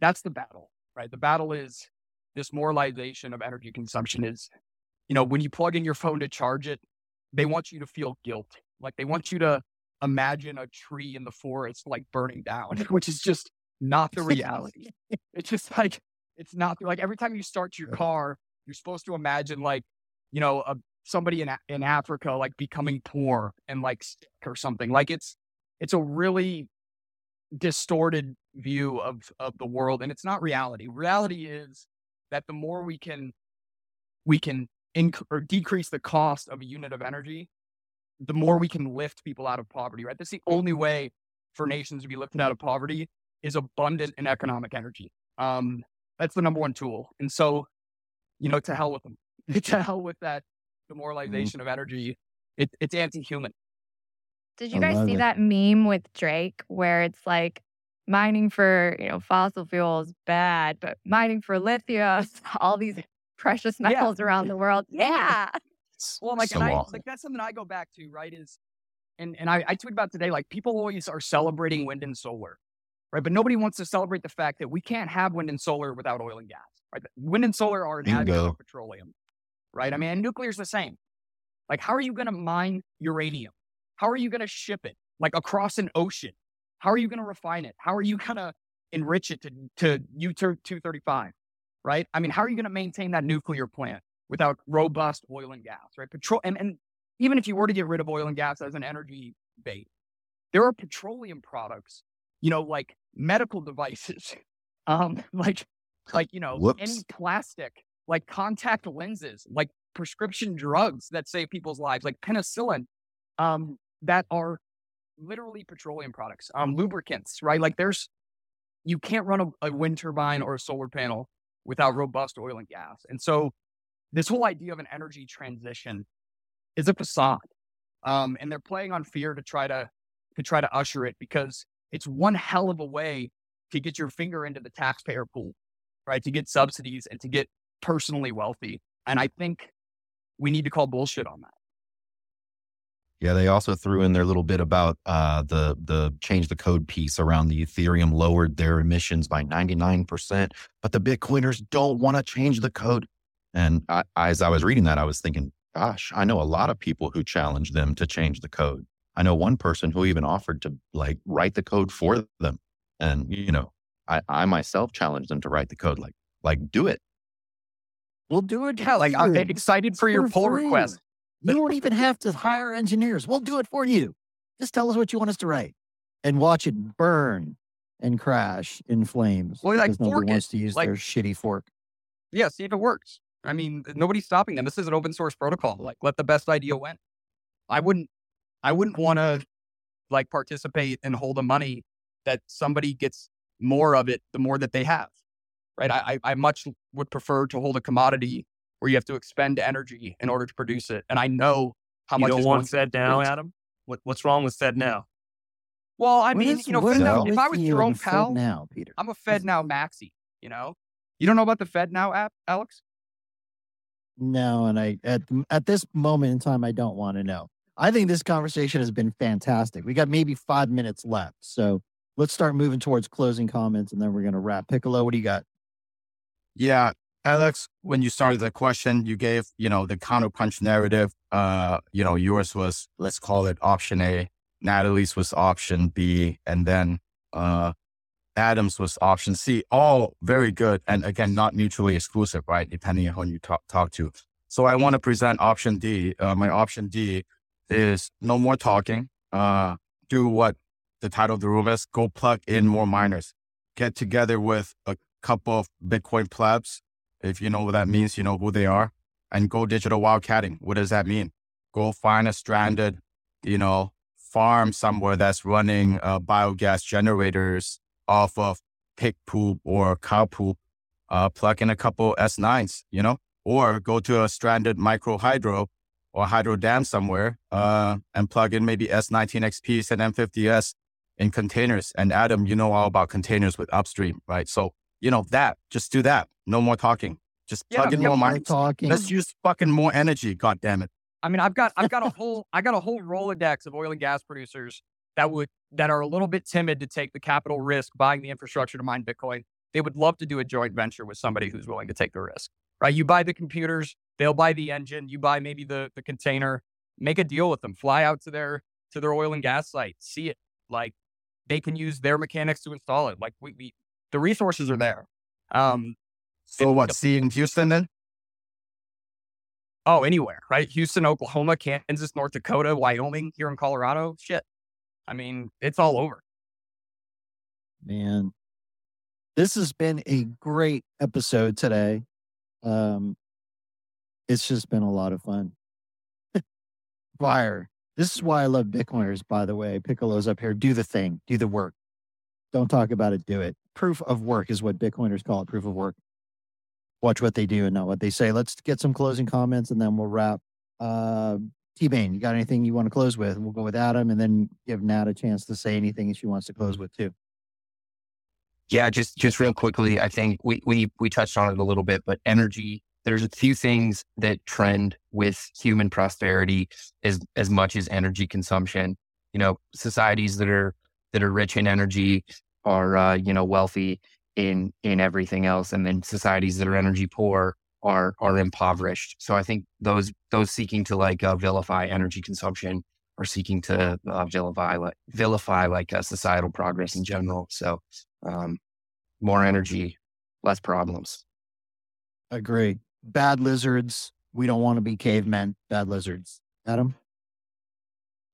Speaker 6: that's the battle, right? The battle is this moralization of energy consumption is, you know, when you plug in your phone to charge it, they want you to feel guilt. Like they want you to imagine a tree in the forest like burning down, which is just not the reality. it's just like, it's not like every time you start your car, you're supposed to imagine like, you know, a somebody in in Africa like becoming poor and like sick or something. Like it's it's a really distorted view of of the world, and it's not reality. Reality is that the more we can we can inc- or decrease the cost of a unit of energy, the more we can lift people out of poverty. Right. That's the only way for nations to be lifted out of poverty is abundant and economic energy. Um, that's the number one tool. And so, you know, to hell with them. to hell with that demoralization mm-hmm. of energy. It, it's anti-human.
Speaker 11: Did you guys see it. that meme with Drake where it's like mining for you know fossil fuels bad, but mining for lithium, all these precious metals yeah. around the world, yeah.
Speaker 6: Well, like, so I, like that's something I go back to, right? Is and and I, I tweet about today, like people always are celebrating wind and solar, right? But nobody wants to celebrate the fact that we can't have wind and solar without oil and gas, right? Wind and solar are an additive of petroleum right? I mean, nuclear is the same. Like, how are you going to mine uranium? How are you going to ship it like across an ocean? How are you going to refine it? How are you going to enrich it to, to U 235? Right? I mean, how are you going to maintain that nuclear plant without robust oil and gas, right? Petrol and, and even if you were to get rid of oil and gas as an energy base, there are petroleum products, you know, like medical devices, um, like like you know, Whoops. any plastic like contact lenses, like prescription drugs that save people's lives, like penicillin, um, that are literally petroleum products, um, lubricants, right? Like there's, you can't run a, a wind turbine or a solar panel without robust oil and gas. And so this whole idea of an energy transition is a facade. Um, and they're playing on fear to try to, to try to usher it because it's one hell of a way to get your finger into the taxpayer pool, right? To get subsidies and to get personally wealthy. And I think we need to call bullshit on that.
Speaker 5: Yeah, they also threw in their little bit about uh, the the change the code piece around the Ethereum lowered their emissions by 99%, but the Bitcoiners don't want to change the code. And I, as I was reading that, I was thinking, gosh, I know a lot of people who challenge them to change the code. I know one person who even offered to like write the code for them. And, you know, I, I myself challenged them to write the code, like, like do it.
Speaker 1: We'll do it.
Speaker 6: Yeah, like I'm excited for your pull free. request.
Speaker 1: You don't even have to hire engineers. We'll do it for you. Just tell us what you want us to write and watch it burn and crash in flames.
Speaker 6: Well, like
Speaker 1: because nobody
Speaker 6: fork it.
Speaker 1: wants to use
Speaker 6: Like-
Speaker 1: their shitty fork.
Speaker 6: Yeah, see if it works. I mean, nobody's stopping them. This is an open source protocol. Like, let the best idea win. I wouldn't, I wouldn't want to like participate and hold the money that somebody gets more of it the more that they have. Right. I, I I much would prefer to hold a commodity where you have to expend energy in order to produce it. And I know how
Speaker 7: you
Speaker 6: much
Speaker 7: don't
Speaker 6: is
Speaker 7: want
Speaker 6: going to
Speaker 7: FedNow,
Speaker 6: produce.
Speaker 7: Adam? What, what's wrong with FedNow?
Speaker 6: Well, I
Speaker 1: What
Speaker 6: mean,
Speaker 1: is-
Speaker 6: you know,
Speaker 1: what
Speaker 6: now, if I was
Speaker 1: you
Speaker 6: Jerome
Speaker 1: and
Speaker 6: Powell,
Speaker 1: now, Peter?
Speaker 6: I'm a FedNow maxi, you know? You don't know about the FedNow app, Alex?
Speaker 1: No, and I at at this moment in time, I don't want to know. I think this conversation has been fantastic. We got maybe five minutes left, so let's start moving towards closing comments, and then we're gonna wrap. Piccolo, what do you got?
Speaker 10: Yeah, Alex, when you started the question, you gave, you know, the counterpunch narrative. Uh, you know, yours was, let's call it option A. Natalie's was option B. And then uh Adams was option C. All very good. And again, not mutually exclusive, right? Depending on who you talk talk to. So I want to present option D. Uh, my option D is no more talking. Uh do what the title of the room is. Go plug in more miners. Get together with a couple of Bitcoin plebs. If you know what that means, you know who they are. And go digital wildcatting. What does that mean? Go find a stranded, you know, farm somewhere that's running uh, biogas generators off of pig poop or cow poop. Uh, plug in a couple S9s, you know, or go to a stranded micro hydro or hydro dam somewhere uh, and plug in maybe S19XPs and M50S in containers. And Adam, you know all about containers with upstream, right? So, you know, that, just do that. No more talking. Just
Speaker 6: Yeah,
Speaker 10: plug in
Speaker 6: yeah,
Speaker 10: more
Speaker 6: more
Speaker 10: miners.
Speaker 1: talking.
Speaker 10: Let's use fucking more energy. God damn it.
Speaker 6: I mean, I've got I've got a whole I got a whole Rolodex of oil and gas producers that would that are a little bit timid to take the capital risk buying the infrastructure to mine Bitcoin. They would love to do a joint venture with somebody who's willing to take the risk. Right? You buy the computers, they'll buy the engine, you buy maybe the the container, make a deal with them, fly out to their to their oil and gas site, see it. Like they can use their mechanics to install it. Like we, we the resources are there. Um
Speaker 10: So what? See in Houston then?
Speaker 6: Oh, anywhere, right? Houston, Oklahoma, Kansas, North Dakota, Wyoming, here in Colorado. Shit. I mean, it's all over.
Speaker 1: Man, this has been a great episode today. Um, it's just been a lot of fun. Fire. This is why I love Bitcoiners, by the way. Piccolo's up here. Do the thing, do the work. Don't talk about it, do it. Proof of work is what Bitcoiners call it proof of work. Watch what they do and not what they say. Let's get some closing comments and then we'll wrap. Uh, T Bane, you got anything you want to close with? We'll go with Adam and then give Nat a chance to say anything she wants to close with too.
Speaker 2: Yeah, just just real quickly, I think we we we touched on it a little bit, but energy. There's a few things that trend with human prosperity as as much as energy consumption. You know, societies that are that are rich in energy are uh, you know wealthy in in everything else, and then societies that are energy poor are are impoverished. So I think those those seeking to like uh, vilify energy consumption are seeking to uh, vilify like vilify like uh, societal progress in general. So um, more energy, less problems.
Speaker 1: Agree. Bad lizards. We don't want to be cavemen. Bad lizards. Adam?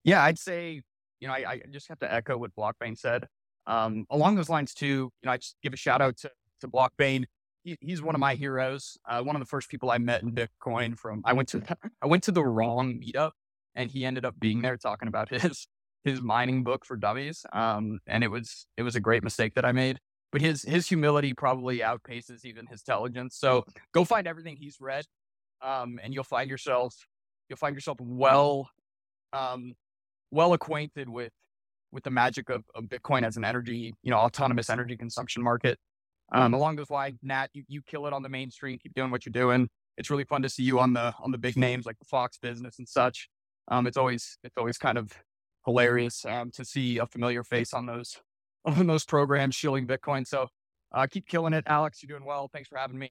Speaker 6: Yeah, I'd say, you know, I, I just have to echo what BlockBain said. Um, along those lines, too, you know, I just give a shout out to, to BlockBain. He, he's one of my heroes. Uh, one of the first people I met in Bitcoin from, I went to, I went to the wrong meetup and he ended up being there talking about his, his mining book for dummies. Um, and it was, it was a great mistake that I made, but his, his humility probably outpaces even his intelligence. So go find everything he's read. Um, and you'll find yourself, you'll find yourself well, um, well acquainted with with the magic of, of Bitcoin as an energy, you know, autonomous energy consumption market. Um, along those lines, Nat, you, you kill it on the mainstream. Keep doing what you're doing. It's really fun to see you on the on the big names like the Fox business and such. Um, it's always it's always kind of hilarious um, to see a familiar face on those on those programs shilling Bitcoin. So uh, keep killing it, Alex. You're doing well. Thanks for having me.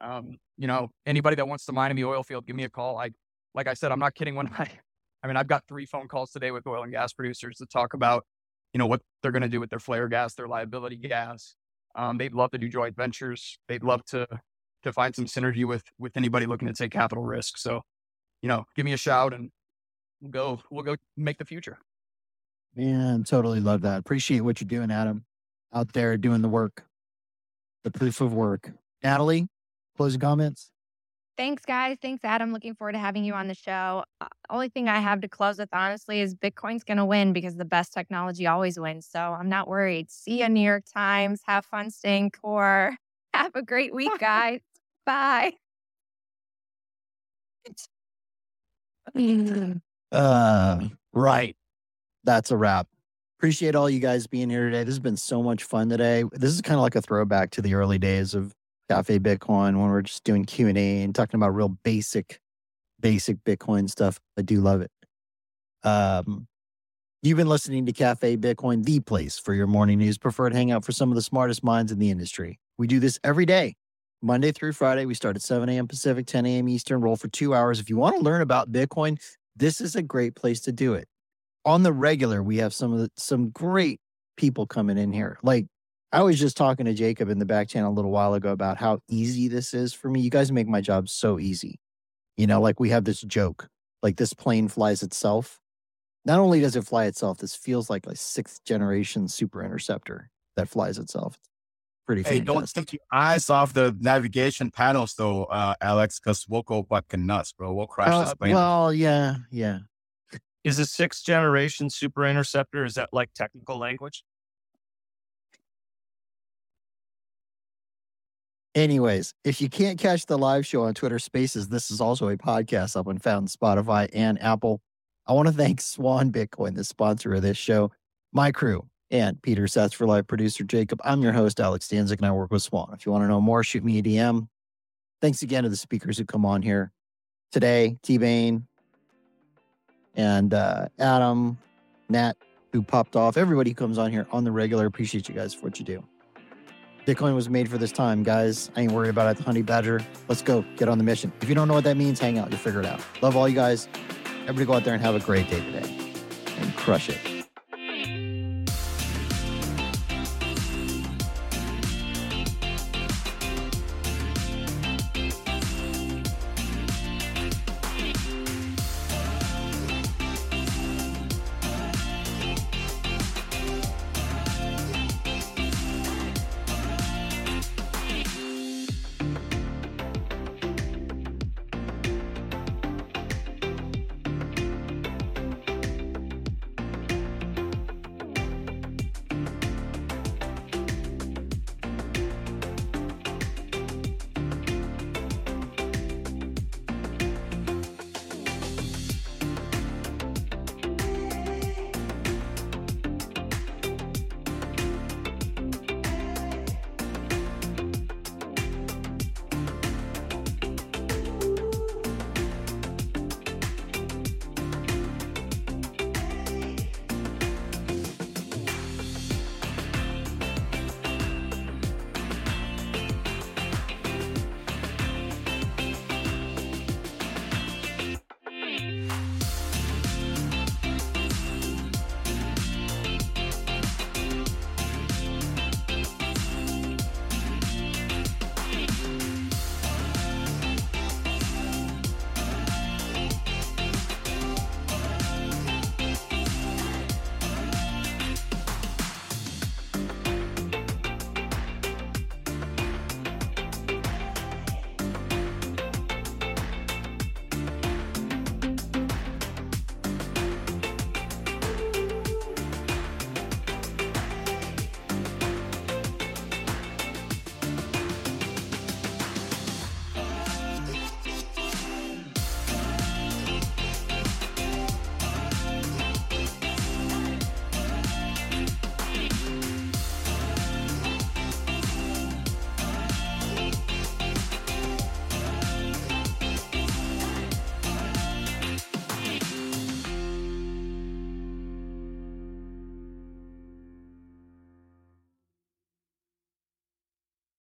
Speaker 6: Um, you know, anybody that wants to mine in the oil field, give me a call. I like I said, I'm not kidding when I I mean, I've got three phone calls today with oil and gas producers to talk about, you know, what they're going to do with their flare gas, their liability gas. Um, they'd love to do joint ventures. They'd love to to find some synergy with with anybody looking to take capital risk. So, you know, give me a shout and we'll go we'll go make the future.
Speaker 1: Man, totally love that. Appreciate what you're doing, Adam. Out there doing the work, the proof of work. Natalie, closing comments.
Speaker 11: Thanks, guys. Thanks, Adam. Looking forward to having you on the show. Uh, only thing I have to close with, honestly, is Bitcoin's going to win because the best technology always wins. So I'm not worried. See you, New York Times. Have fun staying core. Have a great week, guys. Bye.
Speaker 1: Uh, right. That's a wrap. Appreciate all you guys being here today. This has been so much fun today. This is kind of like a throwback to the early days of Cafe Bitcoin when we're just doing Q and A and talking about real basic, basic Bitcoin stuff. I do love it. Um, you've been listening to Cafe Bitcoin, the place for your morning news, preferred hangout for some of the smartest minds in the industry. We do this every day, Monday through Friday. We start at 7 a.m. Pacific, 10 a.m. Eastern. Roll for two hours. If you want to learn about Bitcoin, this is a great place to do it. On the regular, we have some of the, some great people coming in here. Like I was just talking to Jacob in the back channel a little while ago about how easy this is for me. You guys make my job so easy. You know, like we have this joke, like this plane flies itself. Not only does it fly itself, this feels like a sixth generation super interceptor that flies itself. It's pretty
Speaker 10: Hey, don't
Speaker 1: fantastic.
Speaker 10: take your eyes off the navigation panels though, uh, Alex, because we'll go fucking nuts, bro. We'll crash
Speaker 1: Uh,
Speaker 10: this plane.
Speaker 1: well, yeah, yeah.
Speaker 7: Is a sixth generation super interceptor? Is that like technical language?
Speaker 1: Anyways, if you can't catch the live show on Twitter Spaces, this is also a podcast up and found Spotify and Apple. I want to thank Swan Bitcoin, the sponsor of this show, my crew, and Peter Sets for Live producer Jacob. I'm your host, Alex Stanczyk, and I work with Swan. If you want to know more, shoot me a DM. Thanks again to the speakers who come on here today, T Bane and uh, Adam, Nat, who popped off, everybody who comes on here on the regular. Appreciate you guys for what you do. Bitcoin was made for this time, guys. I ain't worried about it. Honey Badger, let's go get on the mission. If you don't know what that means, hang out. You'll figure it out. Love all you guys. Everybody go out there and have a great day today and crush it.